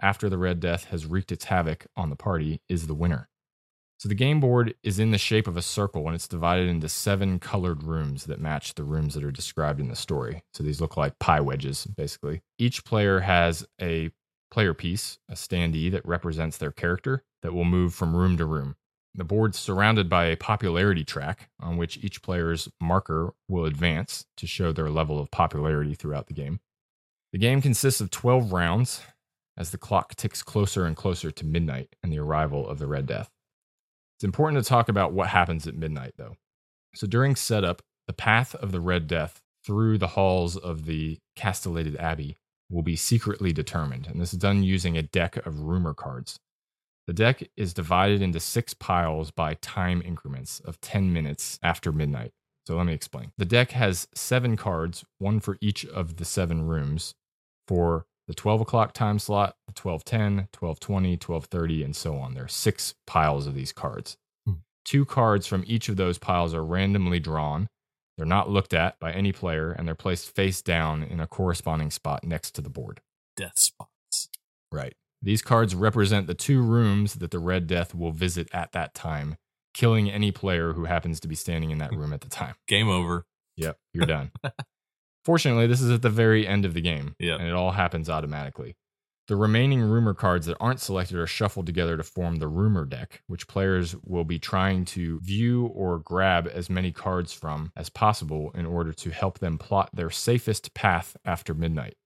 Speaker 6: after the Red Death has wreaked its havoc on the party is the winner. So the game board is in the shape of a circle and it's divided into seven colored rooms that match the rooms that are described in the story. So these look like pie wedges, basically. Each player has a player piece, a standee that represents their character that will move from room to room. The board's surrounded by a popularity track on which each player's marker will advance to show their level of popularity throughout the game. The game consists of 12 rounds as the clock ticks closer and closer to midnight and the arrival of the Red Death. It's important to talk about what happens at midnight, though. So during setup, the path of the Red Death through the halls of the castellated abbey will be secretly determined, and this is done using a deck of rumor cards. The deck is divided into six piles by time increments of 10 minutes after midnight. So let me explain. The deck has seven cards, one for each of the seven rooms, for the 12 o'clock time slot, the 1210, 1220, 1230, and so on. There are six piles of these cards.
Speaker 5: Hmm.
Speaker 6: Two cards from each of those piles are randomly drawn. They're not looked at by any player, and they're placed face down in a corresponding spot next to the board.
Speaker 5: Death spots.
Speaker 6: Right. These cards represent the two rooms that the Red Death will visit at that time, killing any player who happens to be standing in that room at the time.
Speaker 5: Game over.
Speaker 6: Yep, you're done. Fortunately, this is at the very end of the game,
Speaker 5: Yep.
Speaker 6: and it all happens automatically. The remaining rumor cards that aren't selected are shuffled together to form the rumor deck, which players will be trying to view or grab as many cards from as possible in order to help them plot their safest path after midnight.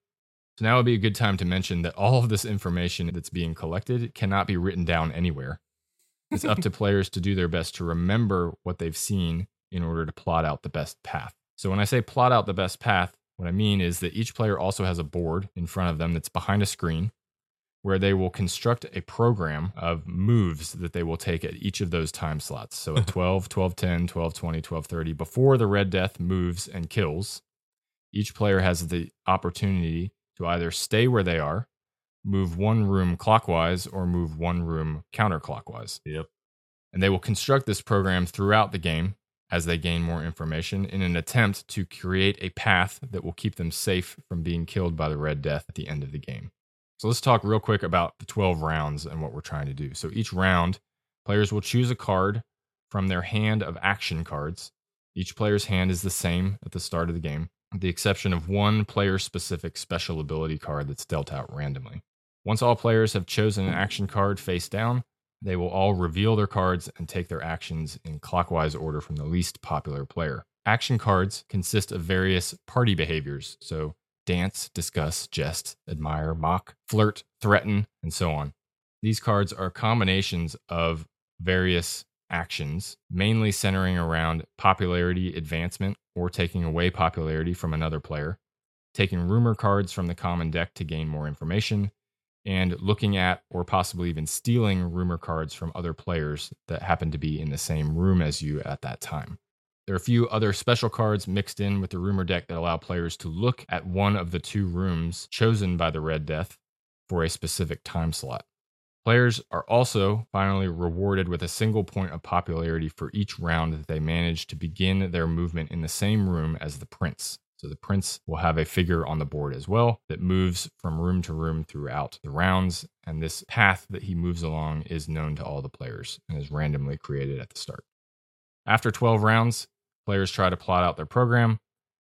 Speaker 6: So now would be a good time to mention that all of this information that's being collected cannot be written down anywhere. It's up to players to do their best to remember what they've seen in order to plot out the best path. So when I say plot out the best path, what I mean is that each player also has a board in front of them that's behind a screen where they will construct a program of moves that they will take at each of those time slots. So at 12, 12, 10, 12, 20, 12, 30, before the Red Death moves and kills, each player has the opportunity to either stay where they are, move one room clockwise, or move one room counterclockwise.
Speaker 5: Yep.
Speaker 6: And they will construct this program throughout the game as they gain more information in an attempt to create a path that will keep them safe from being killed by the Red Death at the end of the game. So let's talk real quick about the 12 rounds and what we're trying to do. So each round, players will choose a card from their hand of action cards. Each player's hand is the same at the start of the game, the exception of one player specific special ability card that's dealt out randomly. Once all players have chosen an action card face down, they will all reveal their cards and take their actions in clockwise order from the least popular player. Action cards consist of various party behaviors, so dance, discuss, jest, admire, mock, flirt, threaten, and so on. These cards are combinations of various actions, mainly centering around popularity advancement or taking away popularity from another player, taking rumor cards from the common deck to gain more information, and looking at or possibly even stealing rumor cards from other players that happen to be in the same room as you at that time. There are a few other special cards mixed in with the rumor deck that allow players to look at one of the two rooms chosen by the Red Death for a specific time slot. Players are also finally rewarded with a single point of popularity for each round that they manage to begin their movement in the same room as the prince. So the prince will have a figure on the board as well that moves from room to room throughout the rounds. And this path that he moves along is known to all the players and is randomly created at the start. After 12 rounds, players try to plot out their program.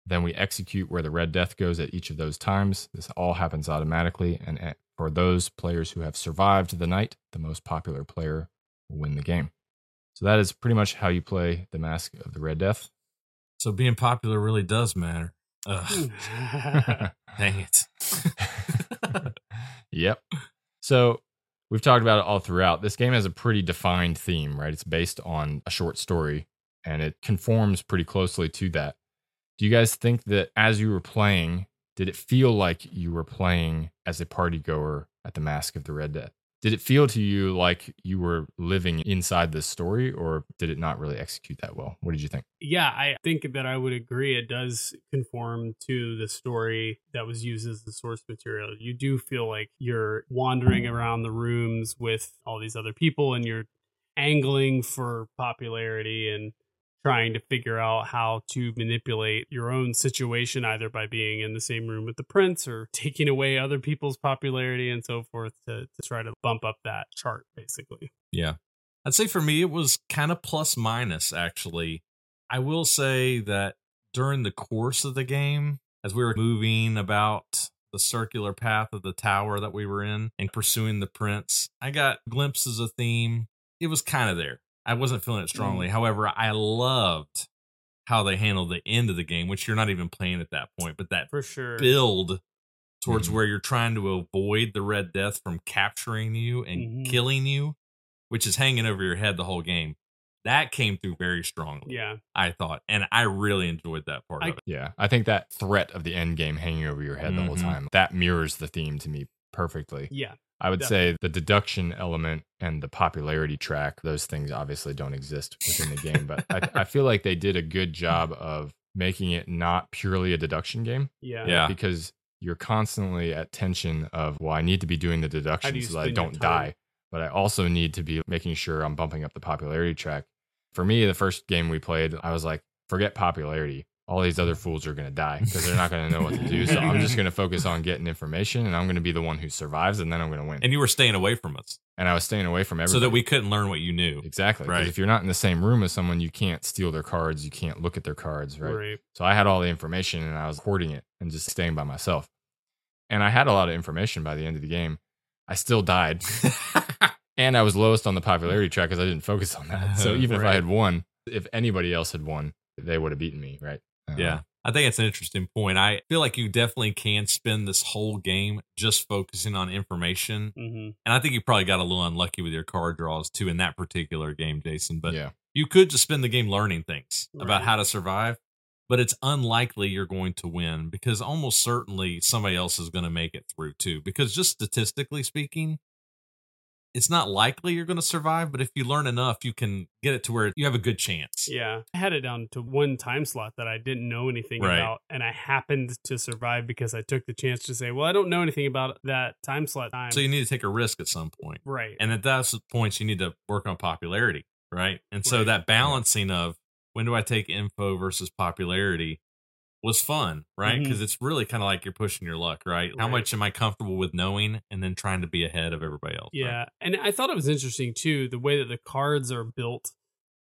Speaker 6: Then we execute where the red death goes at each of those times. This all happens automatically. And for those players who have survived the night, the most popular player will win the game. So that is pretty much how you play the Masque of the Red Death.
Speaker 5: So being popular really does matter. Ugh, dang it.
Speaker 6: yep. So we've talked about it all throughout. This game has a pretty defined theme, right? It's based on a short story and it conforms pretty closely to that. Do you guys think that as you were playing, did it feel like you were playing as a party goer at the Masque of the Red Death? Did it feel to you like you were living inside this story, or did it not really execute that well? What did you think?
Speaker 1: yeah, I think that I would agree. It does conform to the story that was used as the source material. You do feel like you're wandering around the rooms with all these other people and you're angling for popularity and trying to figure out how to manipulate your own situation either by being in the same room with the prince or taking away other people's popularity and so forth to, to try to bump up that chart basically
Speaker 5: Yeah. I'd say for me, it was kind of plus minus, actually. I will say that during the course of the game, as we were moving about the circular path of the tower that we were in and pursuing the prince, I got glimpses of theme. It was kind of there. I wasn't feeling it strongly. However, I loved how they handled the end of the game, which you're not even playing at that point, but that
Speaker 1: for sure
Speaker 5: build towards
Speaker 6: Mhm.
Speaker 5: where you're trying to avoid the red death from capturing you and
Speaker 1: Mhm.
Speaker 5: killing you, which is hanging over your head the whole game. That came through very strongly,
Speaker 1: yeah
Speaker 5: I thought, and I really enjoyed that part
Speaker 1: I-
Speaker 5: of it.
Speaker 6: Yeah, I think that threat of the end game hanging over your head the whole time that mirrors the theme to me perfectly.
Speaker 1: Yeah.
Speaker 6: I would say the deduction element and the popularity track, those things obviously don't exist within the game, but I, I feel like they did a good job of making it not purely a deduction game
Speaker 1: Yeah.
Speaker 5: Yeah.
Speaker 6: because you're constantly at tension of, well, I need to be doing the
Speaker 1: How do
Speaker 6: deduction so that I don't die, but I also need to be making sure I'm bumping up the popularity track. For me, the first game we played, I was like, forget popularity. All these other fools are going to die because they're not going to know what to do. So I'm just going to focus on getting information and I'm going to be the one who survives and then I'm going to win.
Speaker 5: And you were staying away from us
Speaker 6: And I was staying away from everybody.
Speaker 5: so that we couldn't learn what you knew.
Speaker 6: Exactly. Because
Speaker 5: Right.
Speaker 6: if you're not in the same room as someone, you can't steal their cards. You can't look at their cards, right?
Speaker 1: Right.
Speaker 6: So I had all the information and I was hoarding it and just staying by myself. And I had a lot of information by the end of the game. I still died. and I was lowest on the popularity track because I didn't focus on that. So even if I had won, if anybody else had won, they would have beaten me, right? Uh,
Speaker 5: Yeah. I think it's an interesting point. I feel like you definitely can spend this whole game just focusing on information.
Speaker 1: hmm
Speaker 5: And I think you probably got a little unlucky with your card draws too in that particular game, Jason. But
Speaker 6: yeah.
Speaker 5: you could just spend the game learning things about how to survive. But it's unlikely you're going to win because almost certainly somebody else is going to make it through too. Because just statistically speaking, it's not likely you're going to survive. But if you learn enough, you can get it to where you have a good chance.
Speaker 1: Yeah. I had it down to one time slot that I didn't know anything
Speaker 5: Right.
Speaker 1: about. And I happened to survive because I took the chance to say, well, I don't know anything about that time slot time.
Speaker 5: So you need to take a risk at some point.
Speaker 1: right.
Speaker 5: And at those points, you need to work on popularity, right? And so
Speaker 1: Right.
Speaker 5: that balancing of when do I take info versus popularity was fun, right?
Speaker 1: Mm-hmm.
Speaker 5: Because it's really kind of like you're pushing your luck, right? How much am I comfortable with knowing and then trying to be ahead of everybody else? right?
Speaker 1: Yeah. And I thought it was interesting too, the way that the cards are built.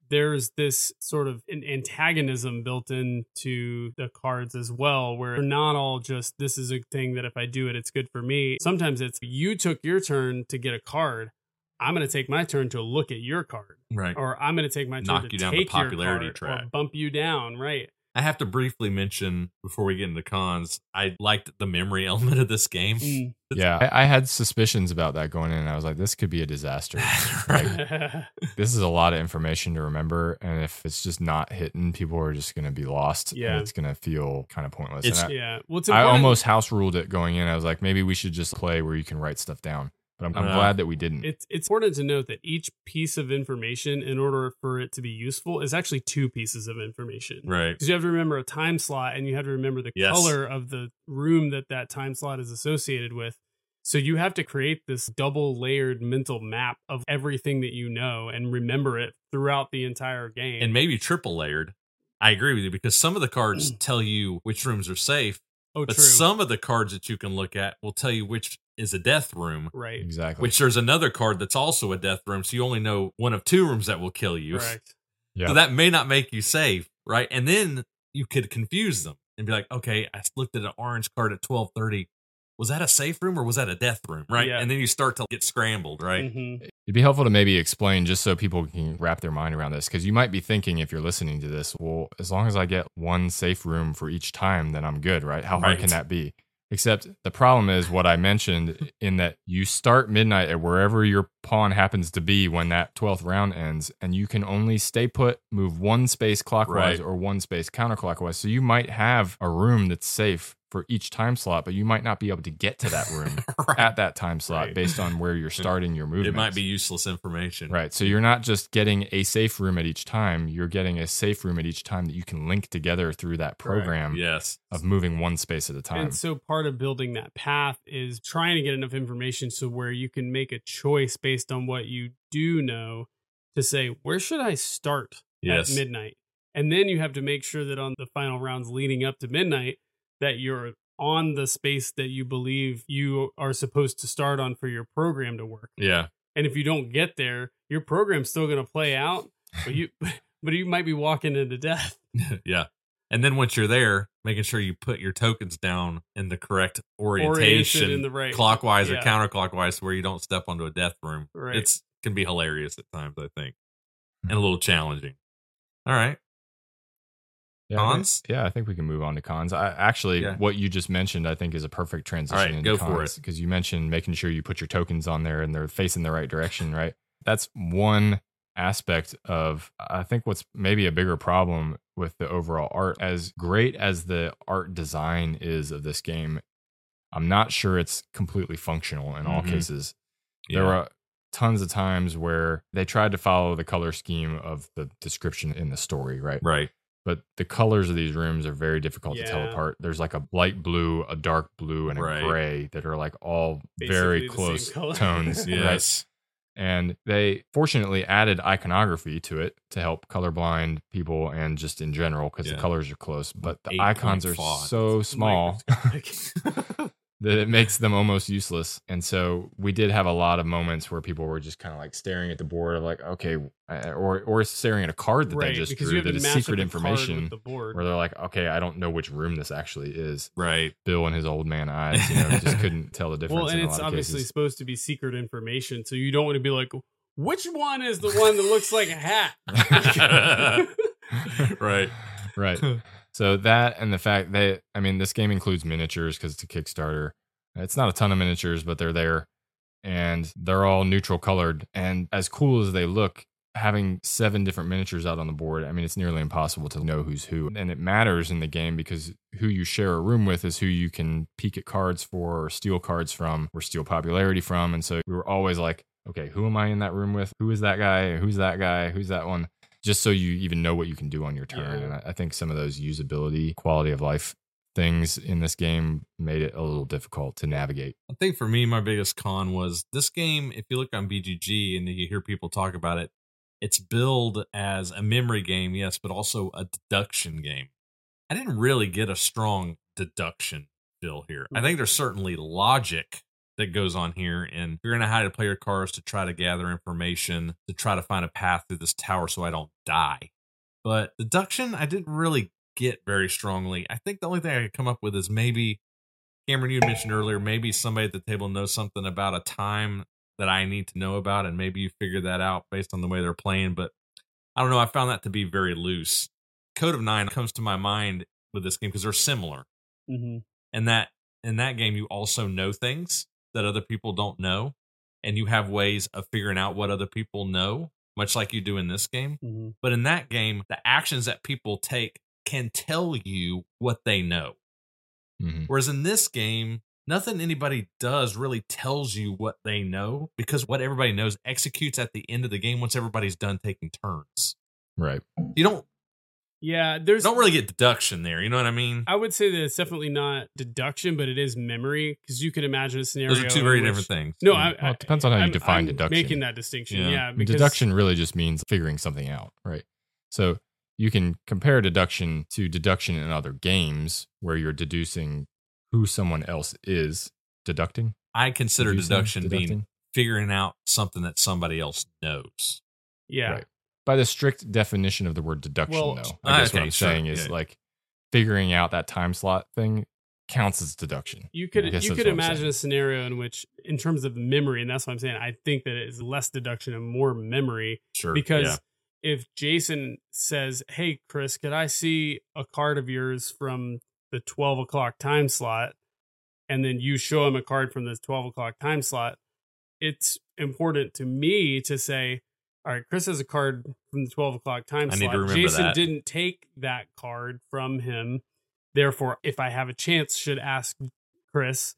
Speaker 1: There's this sort of an antagonism built into the cards as well, where they're not all just this is a thing that if I do it, it's good for me. Sometimes it's you took your turn to get a card. I'm going to take my turn to look at your card,
Speaker 5: Right.
Speaker 1: or I'm going to take my turn
Speaker 5: Knock
Speaker 1: to
Speaker 5: you down the
Speaker 1: take your
Speaker 5: popularity
Speaker 1: card,
Speaker 5: track.
Speaker 1: or bump you down. Right.
Speaker 5: I have to briefly mention before we get into cons, I liked the memory element of this game.
Speaker 1: Mm.
Speaker 6: Yeah. I, I had suspicions about that going in. I was like, this could be a disaster.
Speaker 5: right.
Speaker 6: this is a lot of information to remember. And if it's just not hitting, people are just going to be lost.
Speaker 1: Yeah.
Speaker 6: And it's going to feel kind of pointless.
Speaker 5: It's-
Speaker 6: I-
Speaker 1: yeah. Well, it's
Speaker 6: I almost house ruled it going in. I was like, maybe we should just play where you can write stuff down. But I'm, I'm
Speaker 5: Yeah.
Speaker 6: glad that we didn't.
Speaker 1: it's it's important to note that each piece of information, in order for it to be useful, is actually two pieces of information.
Speaker 5: Right.
Speaker 1: Because you have to remember a time slot, and you have to remember the
Speaker 5: Yes.
Speaker 1: color of the room that that time slot is associated with. So you have to create this double layered mental map of everything that you know and remember it throughout the entire game.
Speaker 5: And maybe triple layered. I agree with you because some of the cards tell you which rooms are safe,
Speaker 1: oh,
Speaker 5: but
Speaker 1: true.
Speaker 5: some of the cards that you can look at will tell you which is a death room.
Speaker 1: right.
Speaker 6: exactly.
Speaker 5: Which there's another card that's also a death room, so you only know one of two rooms that will kill you.
Speaker 1: Correct.
Speaker 6: Yeah.
Speaker 5: So that may not make you safe, right? And then you could confuse them and be like, okay, I looked at an orange card at twelve thirty. Was that a safe room or was that a death room? Right.
Speaker 1: Yeah.
Speaker 5: And then you start to get scrambled, right?
Speaker 1: Mhm.
Speaker 6: It'd be helpful to maybe explain just so people can wrap their mind around this. Because you might be thinking, if you're listening to this, well, as long as I get one safe room for each time, then I'm good, right? How hard
Speaker 5: Right.
Speaker 6: can that be? Except the problem is what I mentioned in that you start midnight at wherever your pawn happens to be when that 12th round ends, and you can only stay put, move one space clockwise
Speaker 5: Right.
Speaker 6: or one space counterclockwise. So you might have a room that's safe for each time slot, but you might not be able to get to that room
Speaker 5: Right.
Speaker 6: at that time slot
Speaker 5: Right.
Speaker 6: based on where you're starting your movement.
Speaker 5: It might be useless information.
Speaker 6: Right. So you're not just getting a safe room at each time, you're getting a safe room at each time that you can link together through that program
Speaker 5: Yes.
Speaker 6: of moving one space at a time.
Speaker 1: And so part of building that path is trying to get enough information so where you can make a choice based on what you do know to say, where should I start
Speaker 5: Yes.
Speaker 1: at midnight? And then you have to make sure that on the final rounds leading up to midnight that you're on the space that you believe you are supposed to start on for your program to work.
Speaker 5: Yeah.
Speaker 1: And if you don't get there, your program's still going to play out, but you but you might be walking into death.
Speaker 5: yeah. And then once you're there, making sure you put your tokens down in the correct
Speaker 1: Oriented
Speaker 5: orientation,
Speaker 1: in the right-
Speaker 5: clockwise or counterclockwise, where you don't step onto a death room.
Speaker 1: Right.
Speaker 5: It's can be hilarious at times, I think, and a hmm. little challenging. All right.
Speaker 6: Yeah, I think-
Speaker 5: Cons?
Speaker 6: yeah, I think we can move on to cons. I, actually,
Speaker 5: Yeah.
Speaker 6: what you just mentioned, I think, is a perfect transition.
Speaker 5: All right, go for it.
Speaker 6: Because you mentioned making sure you put your tokens on there and they're facing the right direction, right? That's one aspect of, I think, what's maybe a bigger problem with the overall art. As great as the art design is of this game, I'm not sure it's completely functional in all
Speaker 5: Mhm.
Speaker 6: cases. There
Speaker 5: Yeah.
Speaker 6: were tons of times where they tried to follow the color scheme of the description in the story, right?
Speaker 5: right.
Speaker 6: But the colors of these rooms are very difficult to tell apart. There's like a light blue, a dark blue, and a
Speaker 5: Right.
Speaker 6: gray that are like all
Speaker 1: Basically
Speaker 6: very close tones. right?
Speaker 5: Yes.
Speaker 6: And they fortunately added iconography to it to help colorblind people and just in general because
Speaker 5: Yeah.
Speaker 6: the colors are close. But the
Speaker 5: Eight
Speaker 6: icons are
Speaker 5: font.
Speaker 6: so small that it makes them almost useless. And so we did have a lot of moments where people were just kind of like staring at the board, like, okay, uh, or or staring at a card that
Speaker 1: right,
Speaker 6: they just drew that is secret information.
Speaker 1: the board.
Speaker 6: Where they're like, okay, I don't know which room this actually is.
Speaker 5: right.
Speaker 6: Bill and his old man eyes, you know, just couldn't tell the difference.
Speaker 1: Well, and
Speaker 6: in a
Speaker 1: it's
Speaker 6: lot
Speaker 1: obviously
Speaker 6: cases.
Speaker 1: supposed to be secret information, so you don't want to be like, which one is the one that looks like a hat?
Speaker 5: right.
Speaker 6: right. So that and the fact that I mean, this game includes miniatures because it's a Kickstarter. It's not a ton of miniatures, but they're there, and they're all neutral colored. And as cool as they look, having seven different miniatures out on the board, I mean, it's nearly impossible to know who's who. And it matters in the game because who you share a room with is who you can peek at cards for, or steal cards from, or steal popularity from. And so we were always like, okay, who am I in that room with? Who is that guy? Who's that guy? Who's that one? Just so you even know what you can do on your turn.
Speaker 1: Yeah.
Speaker 6: And I, I think some of those usability, quality of life things in this game made it a little difficult to navigate.
Speaker 5: I think for me, my biggest con was this game. If you look on BGG and you hear people talk about it, it's billed as a memory game, yes, but also a deduction game. I didn't really get a strong deduction feel here. I mm-hmm. think there's certainly logic that goes on here and figuring out how to play your cards to try to gather information, to try to find a path through this tower so I don't die. But deduction, I didn't really get very strongly. I think the only thing I could come up with is maybe Cameron, you mentioned earlier, maybe somebody at the table knows something about a time that I need to know about, and maybe you figure that out based on the way they're playing. But I don't know. I found that to be very loose. Code of Nine comes to my mind with this game because they're similar,
Speaker 1: hmm
Speaker 5: and that in that game you also know things that other people don't know, and you have ways of figuring out what other people know, much like you do in this game.
Speaker 1: hmm
Speaker 5: But in that game, the actions that people take can tell you what they know.
Speaker 6: Mhm.
Speaker 5: Whereas in this game, nothing anybody does really tells you what they know because what everybody knows executes at the end of the game once everybody's done taking turns.
Speaker 6: Right.
Speaker 5: You don't
Speaker 1: Yeah, there's.
Speaker 5: don't really get deduction there. You know what I mean?
Speaker 1: I would say that it's definitely not deduction, but it is memory because you could imagine a scenario.
Speaker 5: Those are two very
Speaker 1: which-
Speaker 5: different things.
Speaker 1: No, mm, I,
Speaker 6: Well, it depends on how you
Speaker 1: I'm-
Speaker 6: define
Speaker 1: I'm
Speaker 6: deduction.
Speaker 1: Making that distinction,
Speaker 5: Yeah.
Speaker 1: yeah. Because
Speaker 6: deduction really just means figuring something out, right? So you can compare deduction to deduction in other games where you're deducing who someone else is. Deducting?
Speaker 5: I consider
Speaker 6: Deducing?
Speaker 5: deduction being figuring out something that somebody else knows.
Speaker 1: Yeah,
Speaker 6: Right. By the strict definition of the word deduction,
Speaker 1: Well,
Speaker 6: though, I guess what I'm
Speaker 5: sure,
Speaker 6: saying is
Speaker 5: yeah.
Speaker 6: like figuring out that time slot thing counts as deduction.
Speaker 1: You could you could imagine a scenario in which, in terms of memory, and that's what I'm saying. I think that it is less deduction and more memory
Speaker 5: Sure.
Speaker 1: because
Speaker 5: yeah.
Speaker 1: if Jason says, "Hey, Chris, could I see a card of yours from the 12 o'clock time slot?" and then you show him a card from the 12 o'clock time slot, it's important to me to say, "All right, Chris has a card from the 12 o'clock time
Speaker 5: I need
Speaker 1: slot.
Speaker 5: to remember
Speaker 1: Jason
Speaker 5: that."
Speaker 1: didn't take that card from him. Therefore, if I have a chance, should ask Chris."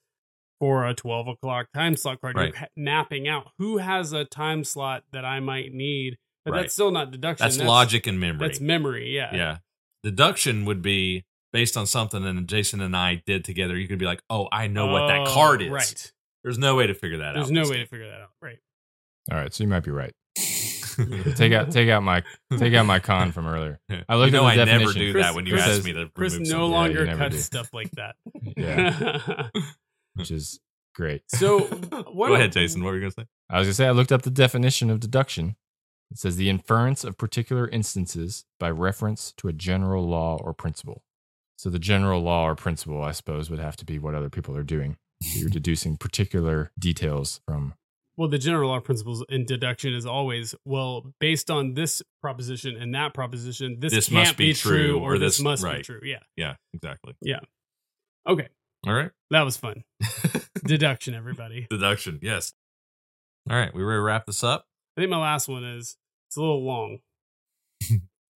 Speaker 1: For a 12 o'clock time slot card,
Speaker 5: Right.
Speaker 1: you're ha- mapping out who has a time slot that I might need but
Speaker 5: Right.
Speaker 1: that's still not deduction.
Speaker 5: That's, logic and memory.
Speaker 1: That's memory. Yeah.
Speaker 5: Yeah. Deduction would be based on something that Jason and I did together. You could be like, oh, I know what that
Speaker 1: Oh,
Speaker 5: card is.
Speaker 1: Right.
Speaker 5: There's no way to figure that out.
Speaker 1: There's no way to figure that out. Right.
Speaker 6: All right, so you might be right. Take out take out my take out my con from earlier. I looked
Speaker 5: you know
Speaker 6: at the
Speaker 5: I never
Speaker 6: definition.
Speaker 5: do
Speaker 1: Chris-
Speaker 5: that when you
Speaker 1: Chris
Speaker 5: ask
Speaker 6: says-
Speaker 5: me to
Speaker 1: Chris no longer
Speaker 6: you never
Speaker 1: cuts
Speaker 6: do.
Speaker 1: stuff like that.
Speaker 6: Yeah. which is great.
Speaker 1: so what?
Speaker 5: Go ahead, Jason. What were you going to say?
Speaker 6: I was gonna say I looked up the definition of deduction. It says the inference of particular instances by reference to a general law or principle. So the general law or principle, I suppose, would have to be what other people are doing. So you're deducing particular details from.
Speaker 1: Well, the general law principles in deduction is always well based on this proposition and that proposition. This,
Speaker 5: This
Speaker 1: can't
Speaker 5: must be true,
Speaker 1: or,
Speaker 5: or
Speaker 1: this,
Speaker 5: this-
Speaker 1: must be true. Yeah.
Speaker 5: Yeah, exactly. Yeah.
Speaker 1: Okay.
Speaker 5: All right.
Speaker 1: That was fun. Deduction, everybody.
Speaker 5: Deduction. Yes. All right. We ready to wrap this up?
Speaker 1: I think my last one is it's a little long.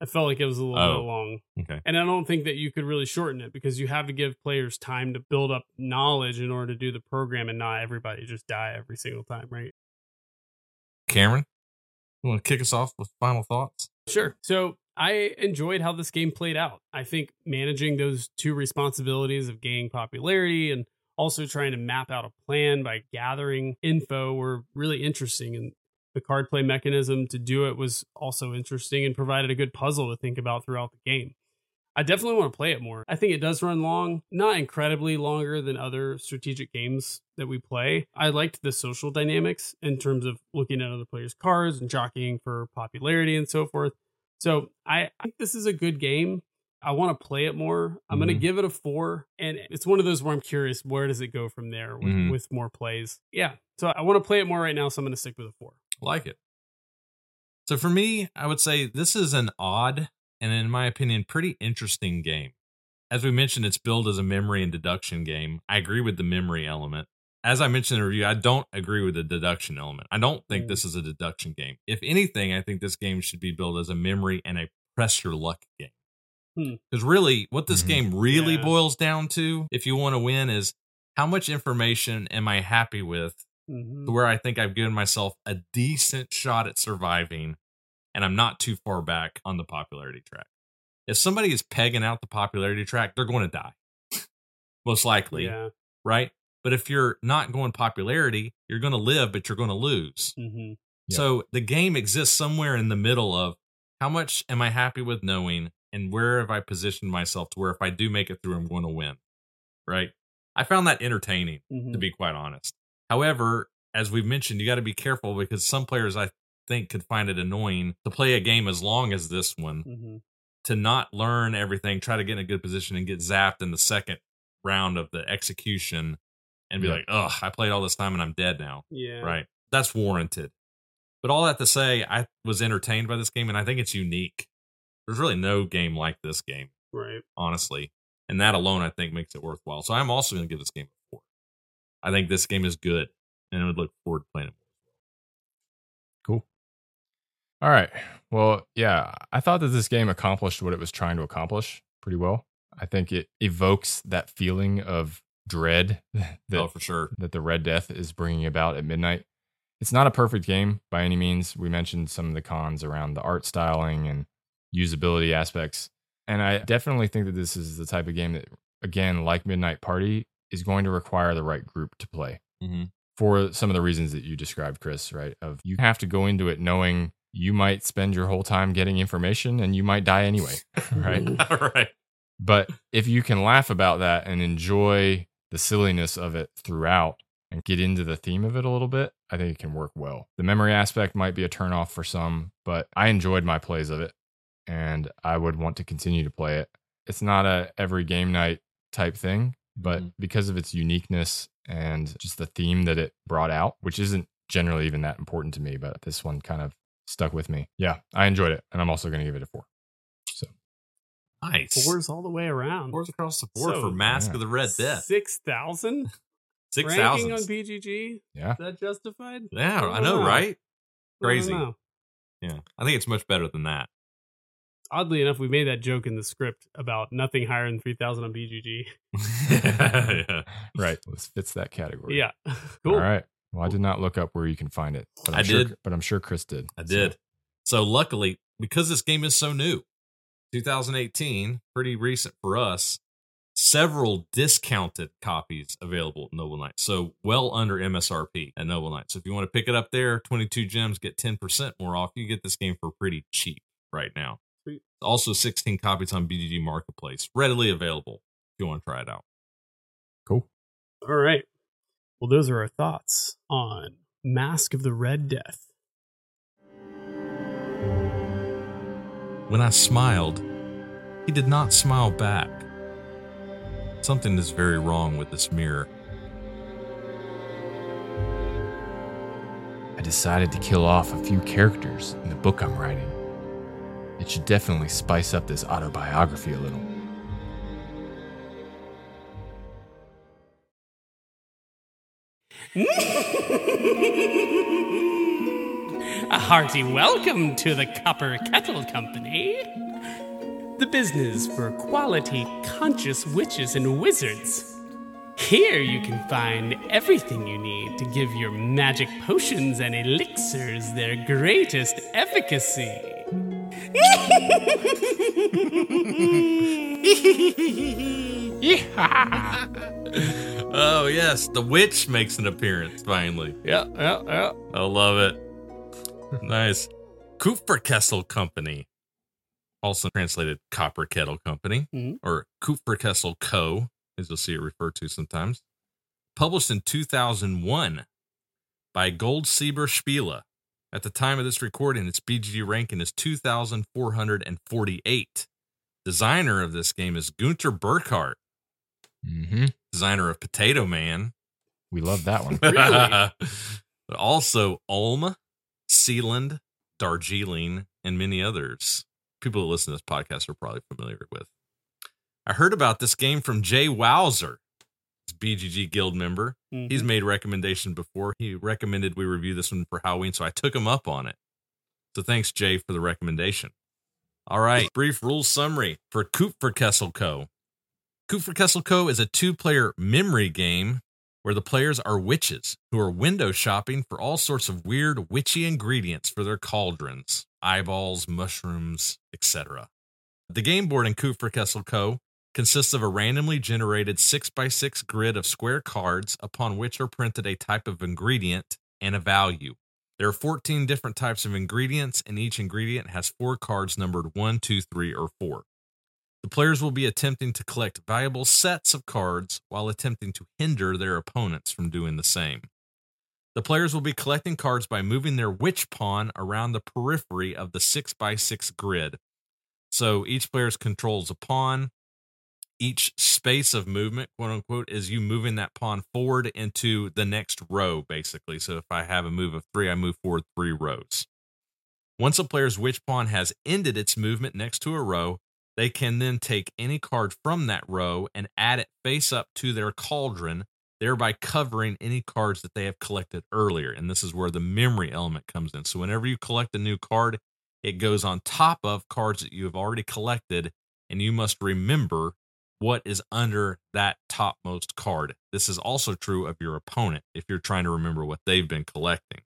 Speaker 1: I felt like it was a little
Speaker 5: Oh.
Speaker 1: bit long.
Speaker 5: Okay.
Speaker 1: And I don't think that you could really shorten it because you have to give players time to build up knowledge in order to do the program and not everybody just die every single time, right?
Speaker 5: Cameron, you want to kick us off with final thoughts?
Speaker 1: Sure. So I enjoyed how this game played out. I think managing those two responsibilities of gaining popularity and also trying to map out a plan by gathering info were really interesting. And the card play mechanism to do it was also interesting and provided a good puzzle to think about throughout the game. I definitely want to play it more. I think it does run long, not incredibly longer than other strategic games that we play. I liked the social dynamics in terms of looking at other players' cards and jockeying for popularity and so forth. So I, I think this is a good game. I want to play it more. I'm going to give it a four, and it's one of those where I'm curious where does it go from there with,
Speaker 5: Mhm.
Speaker 1: with more plays. Yeah, so I want to play it more right now, so I'm going to stick with a four.
Speaker 5: Like it. So for me, I would say this is an odd and, in my opinion, pretty interesting game. As we mentioned, it's billed as a memory and deduction game. I agree with the memory element. As I mentioned in the review, I don't agree with the deduction element. I don't think
Speaker 1: Mm.
Speaker 5: this is a deduction game. If anything, I think this game should be billed as a memory and a press your luck game.
Speaker 1: Hmm.
Speaker 5: Because really, what this
Speaker 6: Mhm.
Speaker 5: game really
Speaker 1: Yeah.
Speaker 5: boils down to, if you want to win, is how much information am I happy with
Speaker 1: Mhm.
Speaker 5: to where I think I've given myself a decent shot at surviving and I'm not too far back on the popularity track. If somebody is pegging out the popularity track, they're going to die. Most likely,
Speaker 1: Yeah.
Speaker 5: right? But if you're not going popularity, you're going to live, but you're going to lose.
Speaker 1: hmm
Speaker 6: Yep.
Speaker 5: So the game exists somewhere in the middle of how much am I happy with knowing and where have I positioned myself to where if I do make it through, I'm going to win, right? I found that entertaining
Speaker 1: hmm
Speaker 5: to be quite honest. However, as we've mentioned, you got to be careful because some players I think could find it annoying to play a game as long as this one
Speaker 1: hmm
Speaker 5: to not learn everything, try to get in a good position and get zapped in the second round of the execution and be
Speaker 6: Yeah.
Speaker 5: like, "Ugh, I played all this time and I'm dead now."
Speaker 1: Yeah.
Speaker 5: Right? That's warranted. But all that to say, I was entertained by this game and I think it's unique. There's really no game like this game
Speaker 1: Right.
Speaker 5: honestly. And that alone, I think, makes it worthwhile. So I'm also going to give this game. I think this game is good, and I would look forward to playing it. Cool.
Speaker 6: All right. Well, yeah, I thought that this game accomplished what it was trying to accomplish pretty well. I think it evokes that feeling of dread that
Speaker 5: oh, for sure.
Speaker 6: that the Red Death is bringing about at midnight. It's not a perfect game by any means. We mentioned some of the cons around the art styling and usability aspects. And I definitely think that this is the type of game that, again, like Midnight Party, is going to require the right group to play
Speaker 5: hmm
Speaker 6: for some of the reasons that you described, Chris, right? Of you have to go into it knowing you might spend your whole time getting information and you might die anyway, right?
Speaker 5: right.
Speaker 6: But if you can laugh about that and enjoy the silliness of it throughout and get into the theme of it a little bit, I think it can work well. The memory aspect might be a turnoff for some, but I enjoyed my plays of it and I would want to continue to play it. It's not a every game night type thing, but
Speaker 5: Mhm.
Speaker 6: because of its uniqueness and just the theme that it brought out, which isn't generally even that important to me, but this one kind of stuck with me. Yeah, I enjoyed it and I'm also going to give it a 4. So,
Speaker 5: Nice.
Speaker 1: Fours all the way around.
Speaker 5: Fours across the board
Speaker 1: So,
Speaker 5: for Masque
Speaker 6: yeah.
Speaker 5: of the Red Death.
Speaker 1: Six thousand
Speaker 5: Six
Speaker 1: ranking on
Speaker 5: thousand.
Speaker 1: BGG.
Speaker 6: yeah.
Speaker 1: Is that justified?
Speaker 5: Yeah, I
Speaker 1: don't
Speaker 5: know,
Speaker 1: know.
Speaker 5: right?
Speaker 1: I
Speaker 5: Crazy.
Speaker 1: know.
Speaker 5: Yeah, I think it's much better than that.
Speaker 1: Oddly enough, we made that joke in the script about nothing higher than three thousand on BGG.
Speaker 5: yeah.
Speaker 6: Right. This fits that category.
Speaker 1: Yeah, cool.
Speaker 6: All right. Well, I did not look up where you can find it. But I'm
Speaker 5: I
Speaker 6: sure,
Speaker 5: did.
Speaker 6: But I'm sure Chris did.
Speaker 5: I
Speaker 6: So,
Speaker 5: did. So luckily, because this game is so new, 2018, pretty recent for us, several discounted copies available at Noble Knight. So well under MSRP at Noble Knight. So if you want to pick it up there, 22 gems, get 10% more off. You get this game for pretty cheap right now.
Speaker 1: Sweet.
Speaker 5: Also 16 copies on BGG Marketplace, readily available if you want to try it out.
Speaker 6: Cool.
Speaker 1: All right. Well, those are our thoughts on Masque of the Red Death.
Speaker 5: When I smiled, he did not smile back. Something is very wrong with this mirror.
Speaker 6: I decided to kill off a few characters in the book I'm writing. It should definitely spice up this autobiography a little.
Speaker 1: A hearty welcome to the Copper Kettle Company. The business for quality, conscious witches and wizards. Here you can find everything you need to give your magic potions and elixirs their greatest efficacy.
Speaker 5: Oh yes, the witch makes an appearance finally.
Speaker 1: Yeah, yeah, yeah.
Speaker 5: I love it. nice. Kupferkessel Company, also translated Copper Kettle Company,
Speaker 1: Mhm.
Speaker 5: or Kupferkessel Co., as you'll see it referred to sometimes. Published in 2001 by Goldsieber Spiele. At the time of this recording, its BGG ranking is 2,448. Designer of this game is Gunter Burkhardt,
Speaker 6: hmm
Speaker 5: designer of Potato Man.
Speaker 6: We love that one.
Speaker 1: Really?
Speaker 5: but also Ulm, Seeland, Darjeeling, and many others. People who listen to this podcast are probably familiar with. I heard about this game from Jay Wowzer, BGG Guild member.
Speaker 1: Mhm.
Speaker 5: He's made recommendation before. He recommended we review this one for Halloween, so I took him up on it. So thanks, Jay, for the recommendation. All right, brief rules summary for Kupferkessel Co. Kupferkessel Co. is a two-player memory game where the players are witches who are window shopping for all sorts of weird witchy ingredients for their cauldrons, eyeballs, mushrooms, etc. The game board in Kupferkessel Co. consists of a randomly generated 6x6 grid of square cards upon which are printed a type of ingredient and a value. There are 14 different types of ingredients, and each ingredient has four cards numbered 1, 2, 3, or 4. The players will be attempting to collect valuable sets of cards while attempting to hinder their opponents from doing the same. The players will be collecting cards by moving their witch pawn around the periphery of the 6x6 grid. So each player controls a pawn. Each space of movement, quote unquote, is you moving that pawn forward into the next row, basically. So if I have a move of three, I move forward three rows. Once a player's witch pawn has ended its movement next to a row, they can then take any card from that row and add it face up to their cauldron, thereby covering any cards that they have collected earlier. And this is where the memory element comes in. So whenever you collect a new card, it goes on top of cards that you have already collected, and you must remember what is under that topmost card. This is also true of your opponent if you're trying to remember what they've been collecting.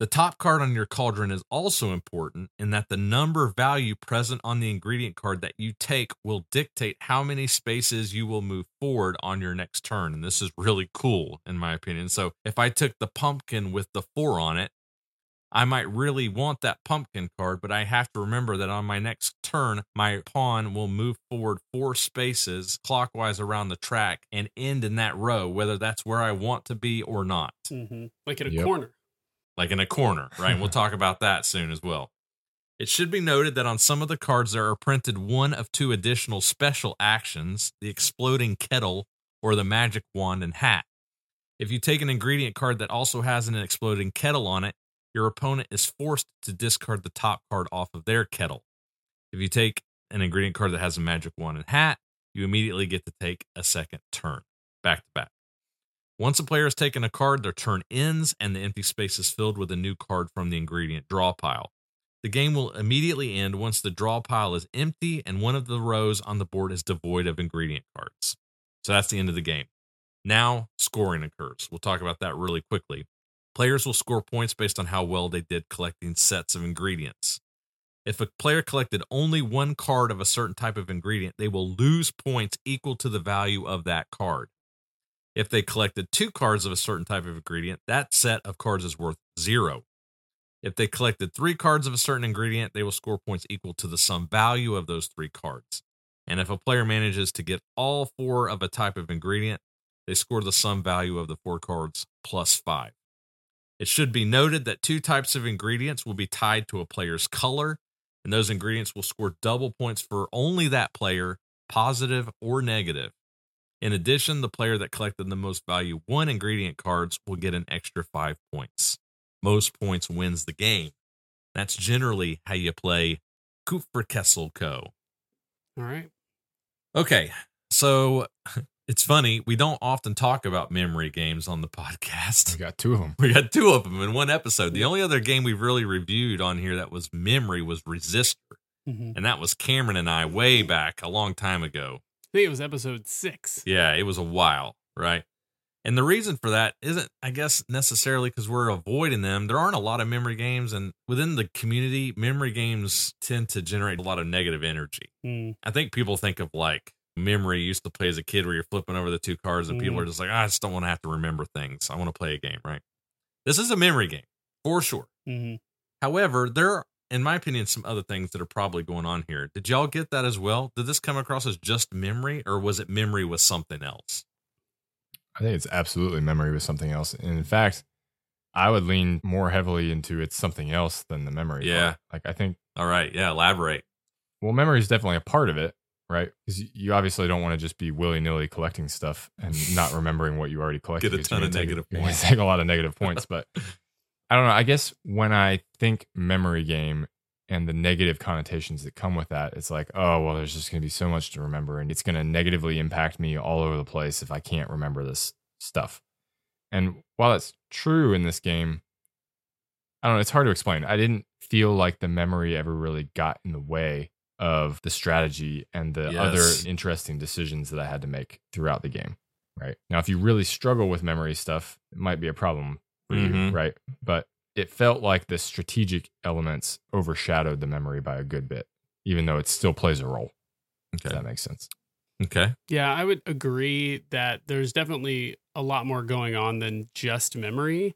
Speaker 5: The top card on your cauldron is also important in that the number value present on the ingredient card that you take will dictate how many spaces you will move forward on your next turn. And this is really cool, in my opinion. So if I took the pumpkin with the four on it, I might really want that pumpkin card, but I have to remember that on my next turn, my pawn will move forward four spaces clockwise around the track and end in that row, whether that's where I want to be or not
Speaker 1: hmm Like in a
Speaker 6: Yep.
Speaker 1: corner.
Speaker 5: like in a corner, right? And we'll talk about that soon as well. It should be noted that on some of the cards, there are printed one of two additional special actions the exploding kettle or the magic wand and hat. If you take an ingredient card that also has an exploding kettle on it, your opponent is forced to discard the top card off of their kettle. If you take an ingredient card that has a magic wand and hat, you immediately get to take a second turn back to back. Once a player has taken a card, their turn ends and the empty space is filled with a new card from the ingredient draw pile. The game will immediately end once the draw pile is empty and one of the rows on the board is devoid of ingredient cards. So that's the end of the game. Now, scoring occurs. We'll talk about that really quickly. Players will score points based on how well they did collecting sets of ingredients. If a player collected only one card of a certain type of ingredient, they will lose points equal to the value of that card. If they collected two cards of a certain type of ingredient, that set of cards is worth zero. If they collected three cards of a certain ingredient, they will score points equal to the sum value of those three cards. And if a player manages to get all four of a type of ingredient, they score the sum value of the four cards plus five. It should be noted that two types of ingredients will be tied to a player's color, and those ingredients will score double points for only that player, positive or negative. In addition, the player that collected the most value one ingredient cards will get an extra five points. Most points wins the game. That's generally how you play Kupferkessel Co.
Speaker 1: All right.
Speaker 5: Okay, so It's funny, we don't often talk about memory games on the podcast.
Speaker 6: We got two of them.
Speaker 5: We got two of them in one episode. The only other game we've really reviewed on here that was memory was Resistor.
Speaker 1: Mhm.
Speaker 5: And that was Cameron and I way back a long time ago.
Speaker 1: I think it was episode six.
Speaker 5: Yeah, it was a while, right? And the reason for that isn't, I guess, necessarily because we're avoiding them. There aren't a lot of memory games, and within the community, memory games tend to generate a lot of negative energy.
Speaker 1: Mm.
Speaker 5: I think people think of like memory you used to play as a kid where you're flipping over the two cards and people
Speaker 1: Mhm.
Speaker 5: are just like, I just don't want to have to remember things. I want to play a game, right? This is a memory game for sure.
Speaker 1: hmm
Speaker 5: However, there are, in my opinion, some other things that are probably going on here. Did y'all get that as well? Did this come across as just memory or was it memory with something else?
Speaker 6: I think it's absolutely memory with something else. And in fact, I would lean more heavily into it's something else than the memory.
Speaker 5: Yeah.
Speaker 6: part. Like I think,
Speaker 5: All right. Yeah. Elaborate.
Speaker 6: well, memory is definitely a part of it, right? Because you obviously don't want to just be willy nilly collecting stuff and not remembering what you already collected.
Speaker 5: Get a ton of
Speaker 6: take-
Speaker 5: negative points.
Speaker 6: Take a lot of negative points, but I don't know. I guess when I think memory game and the negative connotations that come with that, it's like, oh, well, there's just going to be so much to remember and it's going to negatively impact me all over the place if I can't remember this stuff. And while it's true in this game, I don't know, it's hard to explain. I didn't feel like the memory ever really got in the way of the strategy and the
Speaker 5: Yes.
Speaker 6: other interesting decisions that I had to make throughout the game. Right. Now, if you really struggle with memory stuff, it might be a problem for you.
Speaker 5: Mhm.
Speaker 6: Right. But it felt like the strategic elements overshadowed the memory by a good bit, even though it still plays a role. If
Speaker 5: Okay.
Speaker 6: that makes sense.
Speaker 5: Okay.
Speaker 1: Yeah, I would agree that there's definitely a lot more going on than just memory.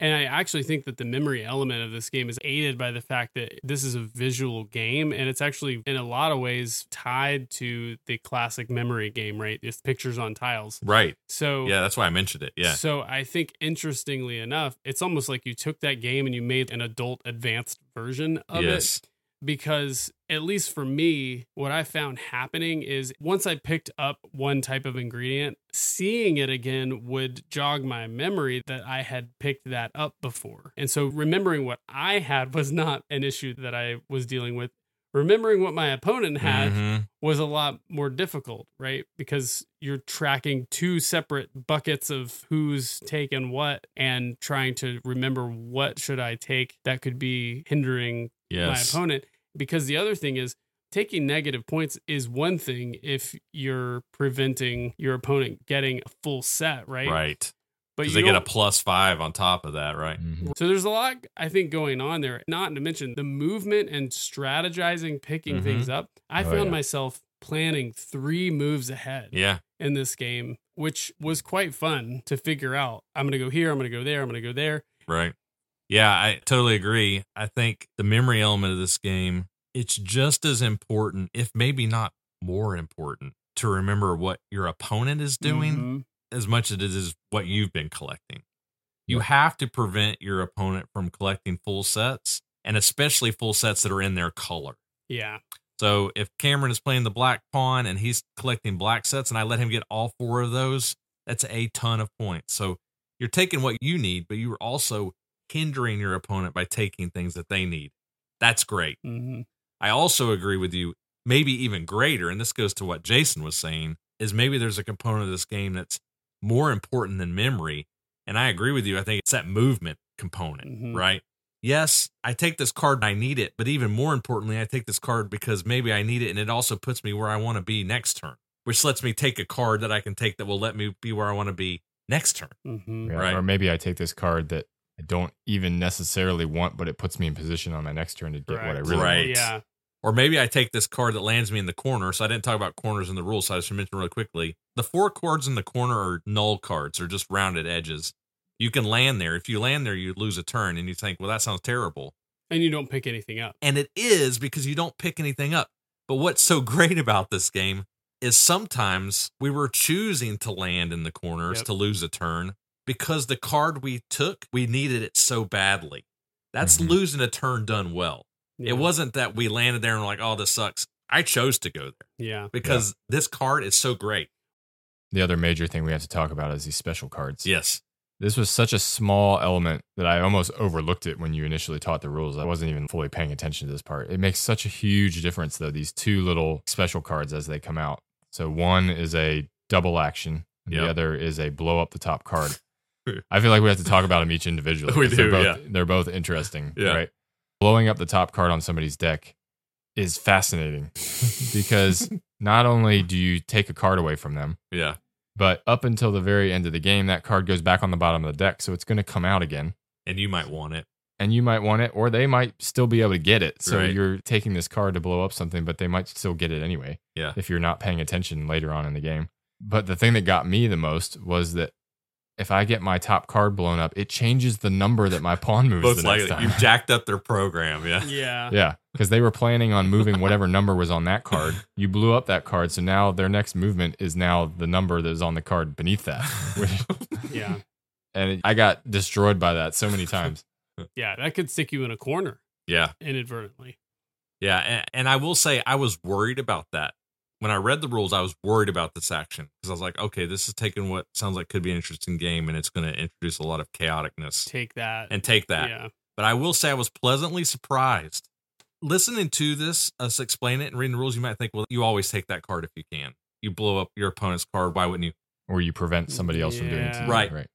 Speaker 1: And I actually think that the memory element of this game is aided by the fact that this is a visual game and it's actually in a lot of ways tied to the classic memory game, right? It's pictures on tiles.
Speaker 5: Right.
Speaker 1: So
Speaker 5: Yeah. That's why I mentioned it. Yeah.
Speaker 1: So I think interestingly enough, it's almost like you took that game and you made an adult advanced version of it
Speaker 5: yes.
Speaker 1: Because at least for me what i found happening is once i picked up one type of ingredient seeing it again would jog my memory that i had picked that up before and so remembering what i had was not an issue that i was dealing with remembering what my opponent had
Speaker 5: Mhm.
Speaker 1: was a lot more difficult, right? Because you're tracking two separate buckets of who's taken what and trying to remember what should I take that could be hindering
Speaker 5: Yes.
Speaker 1: my opponent. Because the other thing is taking negative points is one thing if you're preventing your opponent getting a full set, right?
Speaker 5: Right.
Speaker 1: But
Speaker 5: Because they get a plus five on top of that, right?
Speaker 6: Mhm.
Speaker 1: so there's a lot I think going on there. Not to mention the movement and strategizing, picking
Speaker 5: Mhm.
Speaker 1: things up. I
Speaker 6: Oh,
Speaker 1: found
Speaker 6: yeah.
Speaker 1: myself planning three moves ahead
Speaker 5: Yeah.
Speaker 1: in this game, which was quite fun to figure out. I'm going to go here, I'm going to go there, I'm going to go there.
Speaker 5: Right. Yeah, I totally agree. I think the memory element of this game, it's just as important, if maybe not more important, to remember what your opponent is doing
Speaker 1: Mhm.
Speaker 5: as much as it is what you've been collecting. You have to prevent your opponent from collecting full sets, and especially full sets that are in their color.
Speaker 1: Yeah.
Speaker 5: So if Cameron is playing the black pawn and he's collecting black sets, and I let him get all four of those, that's a ton of points. So you're taking what you need, but you're also hindering your opponent by taking things that they need. That's great.
Speaker 1: hmm
Speaker 5: I also agree with you, maybe even greater, and this goes to what Jason was saying, is maybe there's a component of this game that's more important than memory. And I agree with you. I think it's that movement component,
Speaker 1: Mhm.
Speaker 5: right? Yes, I take this card and I need it, but even more importantly, I take this card because maybe I need it and it also puts me where I want to be next turn, which lets me take a card that I can take that will let me be where I want to be next turn.
Speaker 1: hmm
Speaker 6: Yeah,
Speaker 5: Right.
Speaker 6: Or maybe I take this card that I don't even necessarily want, but it puts me in position on my next turn to get what I really
Speaker 5: Right.
Speaker 6: want.
Speaker 1: Yeah.
Speaker 5: Or maybe I take this card that lands me in the corner. So I didn't talk about corners in the rules, so I should mention really quickly. The four cards in the corner are null cards, or just rounded edges. You can land there. If you land there, you lose a turn, and you think, well, that sounds terrible.
Speaker 1: And you don't pick anything up.
Speaker 5: And it is because you don't pick anything up. But what's so great about this game is sometimes we were choosing to land in the corners
Speaker 1: Yep.
Speaker 5: to lose a turn because the card we took, we needed it so badly. That's
Speaker 6: Mhm.
Speaker 5: losing a turn done well.
Speaker 1: Yeah.
Speaker 5: It wasn't that we landed there and were like, oh, this sucks. I chose to go there
Speaker 1: Yeah.
Speaker 5: because this card is so great.
Speaker 6: The other major thing we have to talk about is these special cards.
Speaker 5: Yes.
Speaker 6: This was such a small element that I almost overlooked it when you initially taught the rules. I wasn't even fully paying attention to this part. It makes such a huge difference, though, these two little special cards as they come out. So, one is a double action. And
Speaker 5: Yep.
Speaker 6: The other is a blow up the top card. I feel like we have to talk about them each individually.
Speaker 5: We
Speaker 6: 'cause they're
Speaker 5: do,
Speaker 6: both,
Speaker 5: yeah.
Speaker 6: They're both interesting.
Speaker 5: Yeah.
Speaker 6: Right. Blowing up the top card on somebody's deck is fascinating because not only do you take a card away from them,
Speaker 5: Yeah.
Speaker 6: but up until the very end of the game, that card goes back on the bottom of the deck. So it's going to come out again.
Speaker 5: And you might want it.
Speaker 6: And you might want it, or they might still be able to get it. So
Speaker 5: Right.
Speaker 6: you're taking this card to blow up something, but they might still get it anyway.
Speaker 5: Yeah.
Speaker 6: If you're not paying attention later on in the game. But the thing that got me the most was that if I get my top card blown up, it changes the number that my pawn moves
Speaker 5: Looks
Speaker 6: the
Speaker 5: like
Speaker 6: next time.
Speaker 5: you jacked up their program. Yeah.
Speaker 1: Yeah.
Speaker 6: Yeah, because they were planning on moving whatever number was on that card. You blew up that card, so now their next movement is now the number that is on the card beneath that. Which-
Speaker 1: Yeah.
Speaker 6: and it- I got destroyed by that so many times.
Speaker 1: Yeah. That could stick you in a corner
Speaker 5: Yeah.
Speaker 1: inadvertently.
Speaker 5: Yeah. And, and I will say, I was worried about that. When I read the rules, I was worried about this action because I was like, okay, this is taking what sounds like could be an interesting game and it's going to introduce a lot of chaoticness
Speaker 1: Take that.
Speaker 5: and take that.
Speaker 1: Yeah.
Speaker 5: But I will say I was pleasantly surprised. Listening to this, us explain it and reading the rules, you might think, well, you always take that card if you can. You blow up your opponent's card. Why wouldn't you?
Speaker 6: Or you prevent somebody else from doing it to
Speaker 5: Right.
Speaker 6: Right.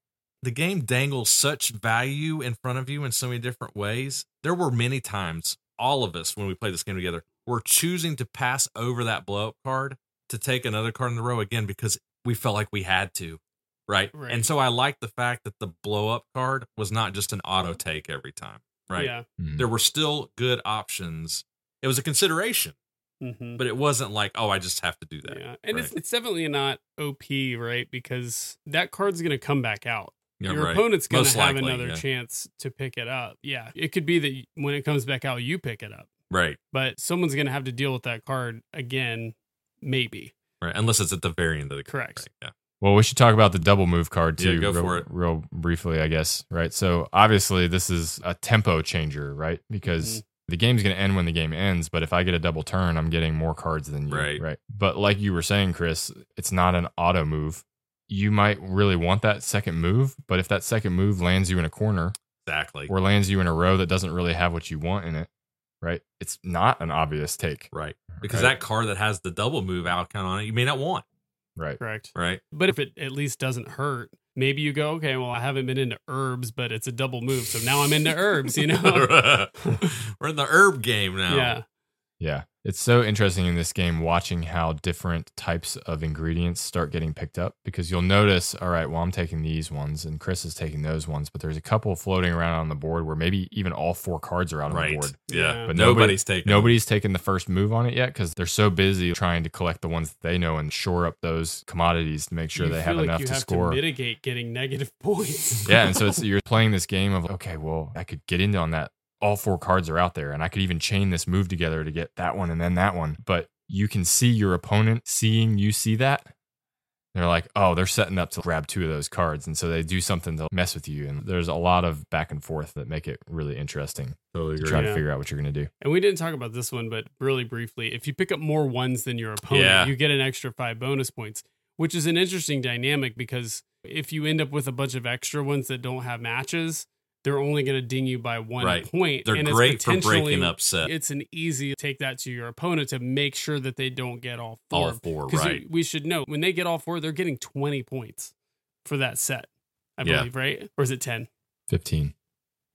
Speaker 5: The game dangles such value in front of you in so many different ways. There were many times, all of us, when we played this game together, were choosing to pass over that blow up card to take another card in the row again because we felt like we had to. Right.
Speaker 1: Right.
Speaker 5: And so I like the fact that the blow up card was not just an auto take every time. Right.
Speaker 1: Yeah.
Speaker 6: Mhm.
Speaker 5: There were still good options. It was a consideration,
Speaker 1: hmm
Speaker 5: but it wasn't like, oh, I just have to do that.
Speaker 1: Yeah. And it's,
Speaker 5: Right.
Speaker 1: it's definitely not OP, right? Because that card's going to come back out.
Speaker 5: Yeah,
Speaker 1: Your
Speaker 5: right.
Speaker 1: opponent's going to have
Speaker 5: likely,
Speaker 1: another
Speaker 5: yeah.
Speaker 1: chance to pick it up. Yeah. It could be that when it comes back out, you pick it up,
Speaker 5: Right.
Speaker 1: but someone's going to have to deal with that card again, maybe.
Speaker 5: Right. Unless it's at the very end of the game.
Speaker 1: Correct.
Speaker 5: Right. Yeah.
Speaker 6: Well, we should talk about the double move card too.
Speaker 5: Yeah,
Speaker 6: too.
Speaker 5: go
Speaker 6: real,
Speaker 5: for it.
Speaker 6: Real briefly, I guess. Right. So obviously, this is a tempo changer, right? Because
Speaker 5: Mm-hmm.
Speaker 6: the game's going to end when the game ends. But if I get a double turn, I'm getting more cards than you.
Speaker 5: Right.
Speaker 6: Right. But like you were saying, Chris, it's not an auto move. You might really want that second move, but if that second move lands you in a corner
Speaker 5: Exactly.
Speaker 6: or lands you in a row that doesn't really have what you want in it, right? It's not an obvious take.
Speaker 5: Right. Because
Speaker 6: Right.
Speaker 5: that car that has the double move outcome on it, you may not want.
Speaker 6: Right.
Speaker 1: Correct.
Speaker 5: Right.
Speaker 1: But if it at least doesn't hurt, maybe you go, okay, well, I haven't been into herbs, but it's a double move. So now I'm into herbs, you know?
Speaker 5: We're in the herb game now.
Speaker 1: yeah.
Speaker 6: Yeah. It's so interesting in this game watching how different types of ingredients start getting picked up because you'll notice, all right, well, I'm taking these ones and Chris is taking those ones, but there's a couple floating around on the board where maybe even all four cards are out on
Speaker 5: Right.
Speaker 6: the board.
Speaker 5: Yeah.
Speaker 1: Yeah.
Speaker 6: But
Speaker 5: nobody's taking
Speaker 6: Nobody's taken the first move on it yet because they're so busy trying to collect the ones that they know and shore up those commodities to make sure
Speaker 1: You
Speaker 6: they have
Speaker 1: like
Speaker 6: enough
Speaker 1: you
Speaker 6: to
Speaker 1: have
Speaker 6: score.
Speaker 1: to mitigate getting negative points.
Speaker 6: yeah, and so it's you're playing this game of okay, well, I could get into on that. All four cards are out there, and I could even chain this move together to get that one and then that one. But you can see your opponent seeing you see that. They're like, oh, they're setting up to grab two of those cards, and so they do something to mess with you. And there's a lot of back and forth that make it really interesting
Speaker 5: Totally
Speaker 6: to
Speaker 5: agree.
Speaker 6: try
Speaker 1: Yeah.
Speaker 6: to figure out what you're gonna do.
Speaker 1: And we didn't talk about this one, but really briefly, if you pick up more ones than your opponent,
Speaker 5: Yeah.
Speaker 1: you get an extra five bonus points, which is an interesting dynamic because if you end up with a bunch of extra ones that don't have matches, they're only going to ding you by one
Speaker 5: Right.
Speaker 1: point.
Speaker 5: They're
Speaker 1: and it's
Speaker 5: great for
Speaker 1: potentially-
Speaker 5: breaking upset.
Speaker 1: It's an easy take that to your opponent to make sure that they don't get all four.
Speaker 5: All four,
Speaker 1: Because
Speaker 5: right.
Speaker 1: we should know when they get all four, they're getting 20 points for that set, I
Speaker 5: Yeah.
Speaker 1: believe, right? Or is it 10?
Speaker 6: Fifteen.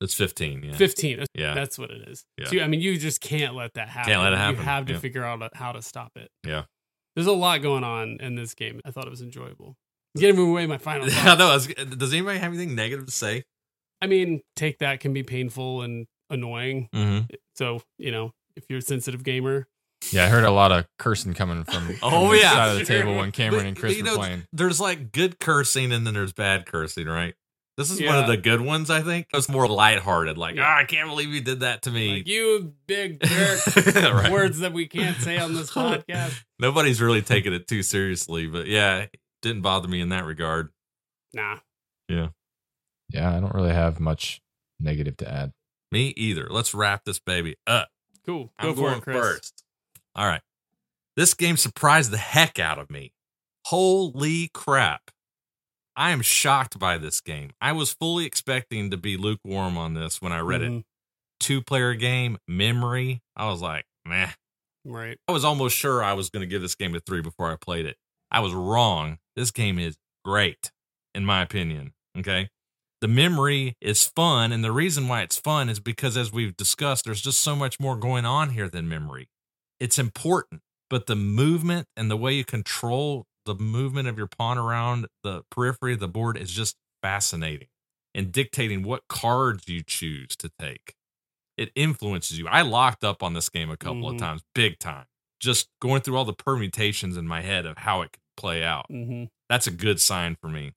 Speaker 5: It's 15. Yeah.
Speaker 1: 15.
Speaker 5: Yeah.
Speaker 1: That's what it is.
Speaker 5: Yeah.
Speaker 1: So, I mean, you just can't let that happen.
Speaker 5: Can't let it happen.
Speaker 1: You have to
Speaker 5: Yeah.
Speaker 1: figure out how to stop it.
Speaker 5: Yeah.
Speaker 1: There's a lot going on in this game. I thought it was enjoyable. Getting away my final
Speaker 5: I
Speaker 1: thoughts.
Speaker 5: I was- Does anybody have anything negative to say?
Speaker 1: I mean, take that can be painful and annoying.
Speaker 5: Mm-hmm.
Speaker 1: So, you know, if you're a sensitive gamer,
Speaker 6: Yeah, I heard a lot of cursing coming from,
Speaker 5: Oh,
Speaker 6: the
Speaker 5: yeah.
Speaker 6: side of the table when Cameron and Chris
Speaker 5: you
Speaker 6: were
Speaker 5: know,
Speaker 6: playing.
Speaker 5: There's like good cursing and then there's bad cursing, right? This is one of the good ones, I think. It's more lighthearted, like,
Speaker 1: Yeah.
Speaker 5: ah, I can't believe you did that to me.
Speaker 1: like you big jerk,
Speaker 5: Right.
Speaker 1: words that we can't say on this podcast.
Speaker 5: Nobody's really taking it too seriously, but yeah, it didn't bother me in that regard.
Speaker 1: Nah.
Speaker 6: Yeah, I don't really have much negative to add.
Speaker 5: Me either. Let's wrap this baby up.
Speaker 1: Cool. Go
Speaker 5: I'm
Speaker 1: for
Speaker 5: going
Speaker 1: it, Chris.
Speaker 5: first. All right. This game surprised the heck out of me. Holy crap. I am shocked by this game. I was fully expecting to be lukewarm on this when I read it.
Speaker 1: Mhm.
Speaker 5: Two player game, memory. I was like, meh.
Speaker 1: Right.
Speaker 5: I was almost sure I was going to give this game a three before I played it. I was wrong. This game is great, in my opinion. Okay. The memory is fun. And the reason why it's fun is because, as we've discussed, there's just so much more going on here than memory. It's important, but the movement and the way you control the movement of your pawn around the periphery of the board is just fascinating and dictating what cards you choose to take. It influences you. I locked up on this game a couple
Speaker 1: Mhm.
Speaker 5: of times, big time, just going through all the permutations in my head of how it could play out.
Speaker 1: hmm
Speaker 5: That's a good sign for me.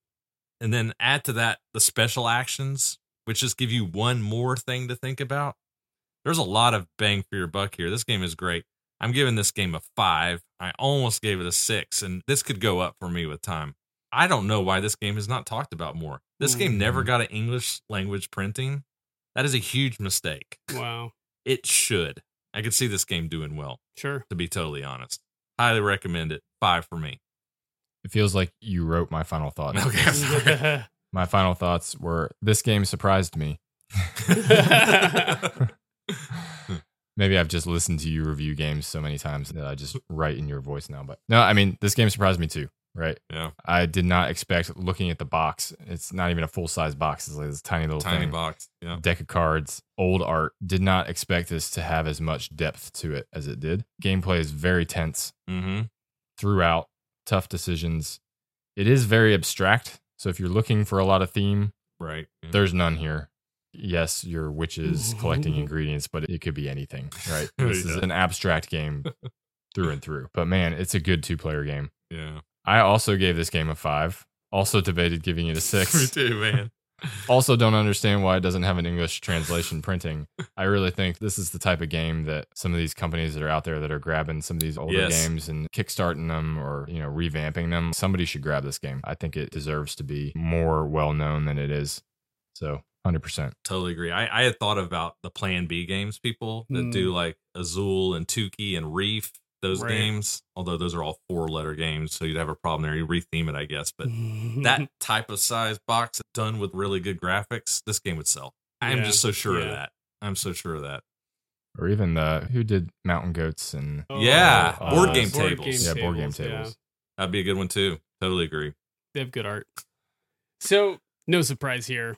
Speaker 5: And then add to that the special actions, which just give you one more thing to think about. There's a lot of bang for your buck here. This game is great. I'm giving this game a five. I almost gave it a six, and this could go up for me with time. I don't know why this game is not talked about more. This game never mm. got an English language printing. That is a huge mistake.
Speaker 1: Wow.
Speaker 5: It should. I could see this game doing well,
Speaker 1: Sure.
Speaker 5: to be totally honest. Highly recommend it. Five for me.
Speaker 6: It feels like you wrote my final thoughts.
Speaker 5: Okay, I'm sorry.
Speaker 6: My final thoughts were this game surprised me. Maybe I've just listened to you review games so many times that I just write in your voice now. But no, I mean, this game surprised me too, right?
Speaker 5: yeah.
Speaker 6: I did not expect looking at the box. It's not even a full size box. It's like this tiny little
Speaker 5: Tiny
Speaker 6: thing.
Speaker 5: box. Yeah.
Speaker 6: deck of cards, old art. Did not expect this to have as much depth to it as it did. Gameplay is very tense
Speaker 5: Mm-hmm.
Speaker 6: throughout, tough decisions. It is very abstract. So if you're looking for a lot of theme,
Speaker 5: Right. Yeah.
Speaker 6: there's none here. Yes, you're witches collecting ingredients, but it could be anything, right? This is an abstract game through and through. But man, it's a good two player game.
Speaker 5: yeah.
Speaker 6: I also gave this game a five. Also debated giving it a six.
Speaker 5: Me too, man.
Speaker 6: Also don't understand why it doesn't have an English translation printing. I really think this is the type of game that some of these companies that are out there that are grabbing some of these older
Speaker 5: Yes.
Speaker 6: games and kickstarting them or, you know, revamping them. Somebody should grab this game. I think it deserves to be more well known than it is. So, 100%.
Speaker 5: Totally agree. I, I had thought about the Plan B games people that
Speaker 1: Hmm.
Speaker 5: do like Azul and Tuki and Reef, those
Speaker 1: Right.
Speaker 5: games. Although those are all four letter games, so you'd have a problem there. You retheme it, I guess. But that type of size box done with really good graphics, this game would sell. I'm
Speaker 1: Yeah.
Speaker 5: just so sure of that. I'm so sure of that.
Speaker 6: Or even the who did Mountain Goats and
Speaker 1: Oh,
Speaker 5: yeah,
Speaker 6: uh,
Speaker 5: board
Speaker 6: uh,
Speaker 5: game
Speaker 1: board
Speaker 5: tables.
Speaker 6: yeah, board game
Speaker 1: tables, yeah.
Speaker 6: tables.
Speaker 5: That'd be a good one too. Totally agree.
Speaker 1: They have good art. So, no surprise here.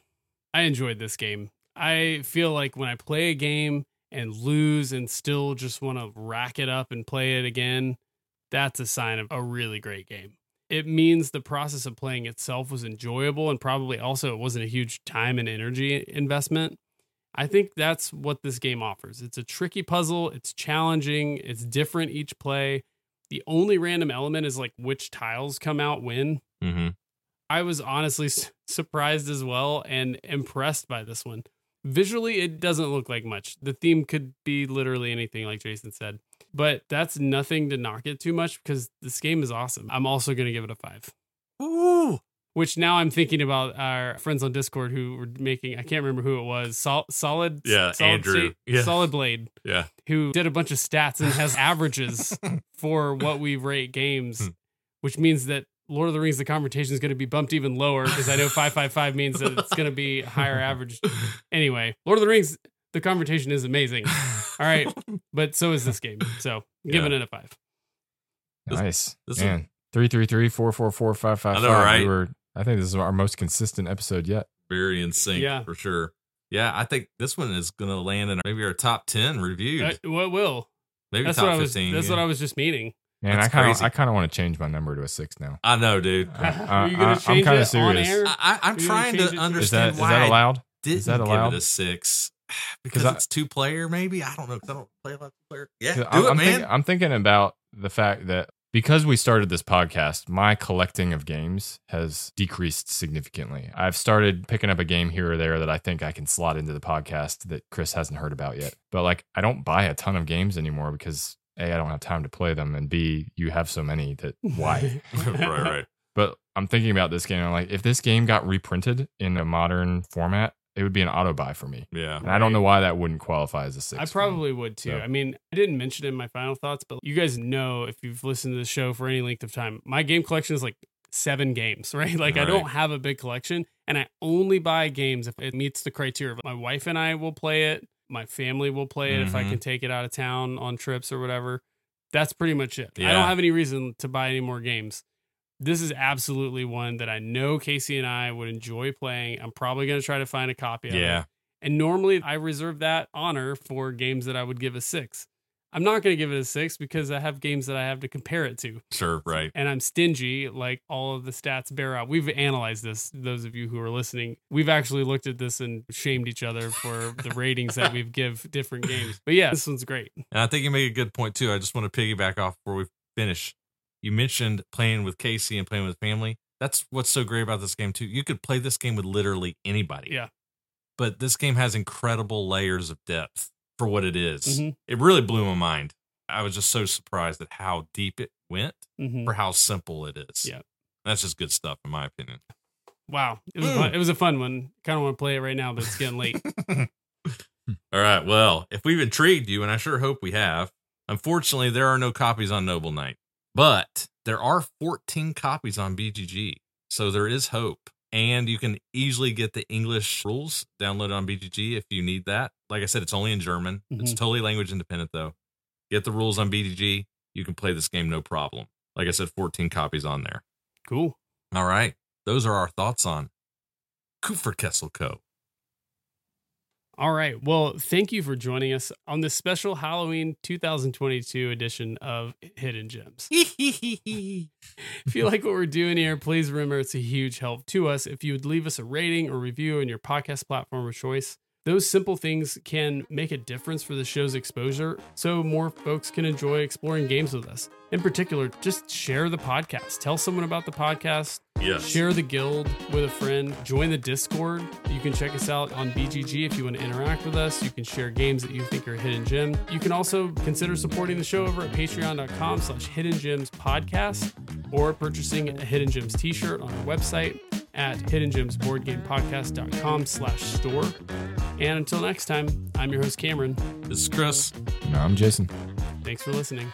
Speaker 1: I enjoyed this game. I feel like when I play a game and lose and still just want to rack it up and play it again, that's a sign of a really great game. It means the process of playing itself was enjoyable and probably also it wasn't a huge time and energy investment. I think that's what this game offers. It's a tricky puzzle, it's challenging, it's different each play. The only random element is like which tiles come out when.
Speaker 5: Mm-hmm.
Speaker 1: I was honestly s- surprised as well and impressed by this one. Visually, it doesn't look like much. The theme could be literally anything, like Jason said, but that's nothing to knock it too much because this game is awesome. I'm also going to give it a five.
Speaker 5: Ooh.
Speaker 1: Which now I'm thinking about our friends on Discord who were making, I can't remember who it was, Sol- Solid,
Speaker 5: Yeah,
Speaker 1: Solid
Speaker 5: Andrew.
Speaker 1: State-
Speaker 5: Yeah.
Speaker 1: Solid Blade,
Speaker 5: Yeah.
Speaker 1: who did a bunch of stats and has averages for what we rate games,
Speaker 5: Hmm.
Speaker 1: which means that Lord of the Rings: The Confrontation is going to be bumped even lower because I know five five five means that it's going to be higher average. Anyway, Lord of the Rings: The Confrontation is amazing. All right, but so is this game. So I'm giving it a five.
Speaker 6: Nice.
Speaker 5: this
Speaker 6: Man, three three three four four four five five
Speaker 5: I
Speaker 6: five.
Speaker 5: right?
Speaker 6: We were. I think this is our most consistent episode yet.
Speaker 5: Very in sync
Speaker 1: Yeah.
Speaker 5: for sure. Yeah, I think this one is going to land in maybe our top 10 reviewed.
Speaker 1: Uh, what will?
Speaker 5: maybe
Speaker 1: That's
Speaker 5: top
Speaker 1: what I was.
Speaker 5: 15.
Speaker 1: That's
Speaker 5: yeah.
Speaker 1: what I was just meaning.
Speaker 6: Man,
Speaker 5: That's
Speaker 6: I kind of I kind of want to change my number to a six now.
Speaker 5: I know, dude.
Speaker 6: I,
Speaker 1: Are you gonna
Speaker 6: I, I'm kind
Speaker 1: it
Speaker 6: of serious.
Speaker 1: on air?
Speaker 5: I, I, I'm
Speaker 1: Are you gonna
Speaker 5: trying to
Speaker 1: to-
Speaker 6: Is
Speaker 5: understand
Speaker 6: that is
Speaker 5: why
Speaker 6: that
Speaker 5: I
Speaker 6: allowed?
Speaker 5: didn't
Speaker 6: is that
Speaker 5: give
Speaker 6: allowed?
Speaker 5: it a six. Because
Speaker 6: 'Cause I-
Speaker 5: it's two player, maybe. I don't know. 'cause I don't play a lot of player. Yeah,
Speaker 6: 'Cause
Speaker 5: do
Speaker 6: I'm,
Speaker 5: it,
Speaker 6: I'm
Speaker 5: man.
Speaker 6: Thinking, I'm thinking about the fact that because we started this podcast, my collecting of games has decreased significantly. I've started picking up a game here or there that I think I can slot into the podcast that Chris hasn't heard about yet. But like, I don't buy a ton of games anymore because A, I don't have time to play them, and B, you have so many that why?
Speaker 5: right, right.
Speaker 6: But I'm thinking about this game. I'm like, if this game got reprinted in a modern format, it would be an auto buy for me.
Speaker 5: Yeah.
Speaker 6: And I don't know why that wouldn't qualify as a six.
Speaker 1: I
Speaker 6: for me.
Speaker 1: probably would too.
Speaker 6: So-
Speaker 1: I mean, I didn't mention it in my final thoughts, but you guys know if you've listened to the show for any length of time, my game collection is like seven games, right? Like I don't have a big collection and I only buy games if it meets the criteria. My wife and I will play it. My family will play it if I can mm-hmm. take it out of town on trips or whatever. That's pretty much it. I don't have any reason to buy any more games. this is absolutely one that I know Casey and I would enjoy playing. I'm probably going to try to find a copy of it.
Speaker 5: Yeah.
Speaker 1: And normally I reserve that honor for games that I would give a six. I'm not going to give it a six because I have games that I have to compare it to.
Speaker 5: Sure. Right.
Speaker 1: And I'm stingy, like all of the stats bear out. We've analyzed this, those of you who are listening. We've actually looked at this and shamed each other for the ratings that we've give different games. But yeah, this one's great.
Speaker 5: And I think you make a good point too. I just want to piggyback off before we finish. You mentioned playing with Casey and playing with family. That's what's so great about this game too. You could play this game with literally anybody.
Speaker 1: Yeah.
Speaker 5: But this game has incredible layers of depth for what it is.
Speaker 1: Mhm.
Speaker 5: It really blew my mind. I was just so surprised at how deep it went
Speaker 1: Mhm.
Speaker 5: for how simple it is.
Speaker 1: Yeah.
Speaker 5: That's just good stuff in my opinion.
Speaker 1: Wow. It was, fun. it was a fun one. Kind of want to play it right now, but it's getting late.
Speaker 5: All right. Well, if we've intrigued you, and I sure hope we have, unfortunately, there are no copies on Noble Knight, but there are 14 copies on BGG. So there is hope. And you can easily get the English rules downloaded on BGG if you need that. Like I said, it's only in German. It's
Speaker 1: Mhm.
Speaker 5: totally language independent, though. Get the rules on BGG. You can play this game no problem. Like I said, 14 copies on there.
Speaker 1: cool.
Speaker 5: All right. Those are our thoughts on Kupferkessel Co.
Speaker 1: All right. Well, thank you for joining us on this special Halloween 2022 edition of Hidden Gems. If you like what we're doing here, please remember it's a huge help to us if you would leave us a rating or review on your podcast platform of choice. Those simple things can make a difference for the show's exposure so more folks can enjoy exploring games with us. In particular, just share the podcast. Tell someone about the podcast.
Speaker 5: Yes.
Speaker 1: Share the guild with a friend. Join the Discord. You can check us out on BGG if you want to interact with us. You can share games that you think are hidden gem. You can also consider supporting the show over at patreon.com slash hidden gems podcast or purchasing a hidden gems t-shirt on our website at hiddengemsboardgamepodcast.com slash store. And until next time, I'm your host Cameron.
Speaker 5: This is Chris.
Speaker 6: No, I'm Jason.
Speaker 1: Thanks for listening.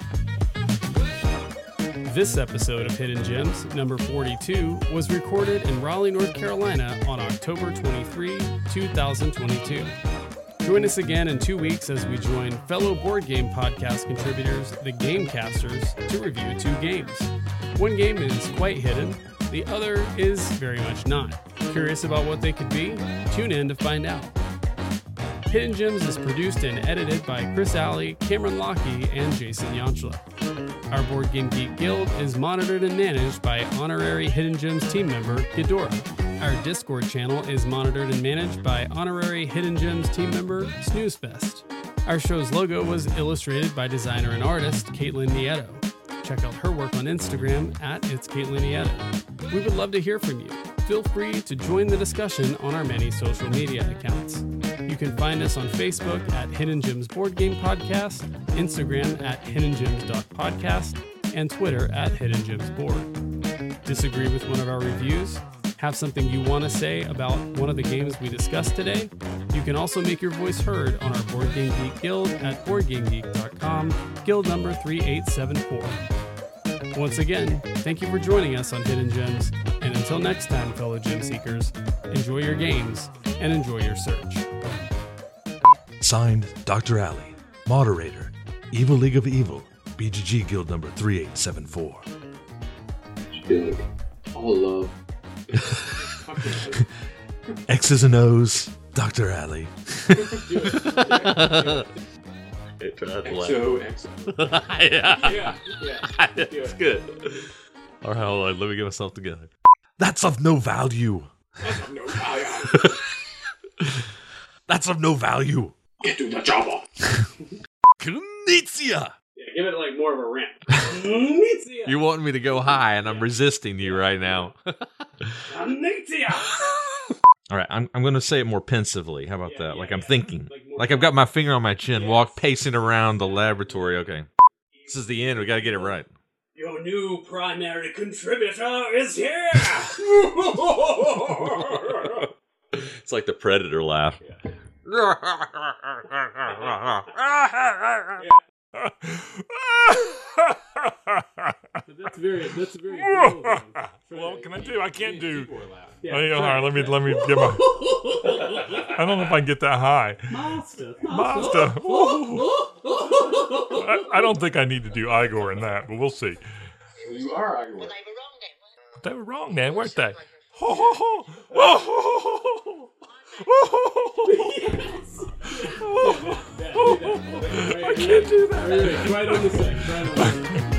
Speaker 1: This episode of Hidden Gems, number 42, was recorded in Raleigh, North Carolina on October 23, 2022. Join us again in two weeks as we join fellow board game podcast contributors, the Gamecasters, to review two games. One game is quite hidden, the other is very much not. Curious about what they could be? Tune in to find out. Hidden Gems is produced and edited by Chris Alley, Cameron Lockey, and Jason Yanchuleff. Our Board Game Geek Guild is monitored and managed by honorary Hidden Gems team member Ghidorah. Our Discord channel is monitored and managed by honorary Hidden Gems team member Snoozefest. Our show's logo was illustrated by designer and artist Caitlin Nieto. Check out her work on Instagram at It's Caitlin Nieto. We would love to hear from you. Feel free to join the discussion on our many social media accounts. You can find us on Facebook at Hidden Gems Board Game Podcast, Instagram at hiddengems.podcast, and Twitter at Hidden Gems Board. Disagree with one of our reviews? Have something you want to say about one of the games we discussed today? You can also make your voice heard on our Board Game Geek Guild at BoardGameGeek.com, guild number 3874. Once again, thank you for joining us on Hidden Gems, and until next time, fellow gem seekers, enjoy your games and enjoy your search.
Speaker 2: Signed, Dr. Alley, moderator, Evil League of Evil, BGG Guild number 3874.
Speaker 8: All love.
Speaker 2: X's and O's, Dr. Alley.
Speaker 8: It tried to laugh.
Speaker 9: XO, XO.
Speaker 8: yeah.
Speaker 9: Yeah, yeah.
Speaker 8: That's good. All right, hold on. Let me get myself together.
Speaker 2: That's of no value.
Speaker 9: No, I,
Speaker 2: That's of no value.
Speaker 9: Get to the job.
Speaker 2: Knizia!
Speaker 1: Yeah, give it like more of a ramp.
Speaker 8: You want me to go high, and I'm resisting you right now. All right, I'm, I'm going to say it more pensively. How about that? Like I'm thinking. Like I've got my finger on my chin, walk pacing around the laboratory. Okay. This is the end. We got to get it right.
Speaker 1: Your new primary contributor is here!
Speaker 8: It's like the predator laugh.
Speaker 1: that's very, that's very
Speaker 4: well, can I do? I can't do. Oh, yeah, all right, let me let me get my. I don't know if I can get that high.
Speaker 1: Master,
Speaker 4: Master. I, I don't think I need to do Igor in that, but we'll see.
Speaker 9: You are Igor.
Speaker 10: Will I be wrong then?
Speaker 4: But they were wrong then, weren't they? Ho, ho, ho. Whoa, ho, ho, ho, ho. Whoa, ho, ho, ho. I can't do that.
Speaker 1: Right on the. Right on the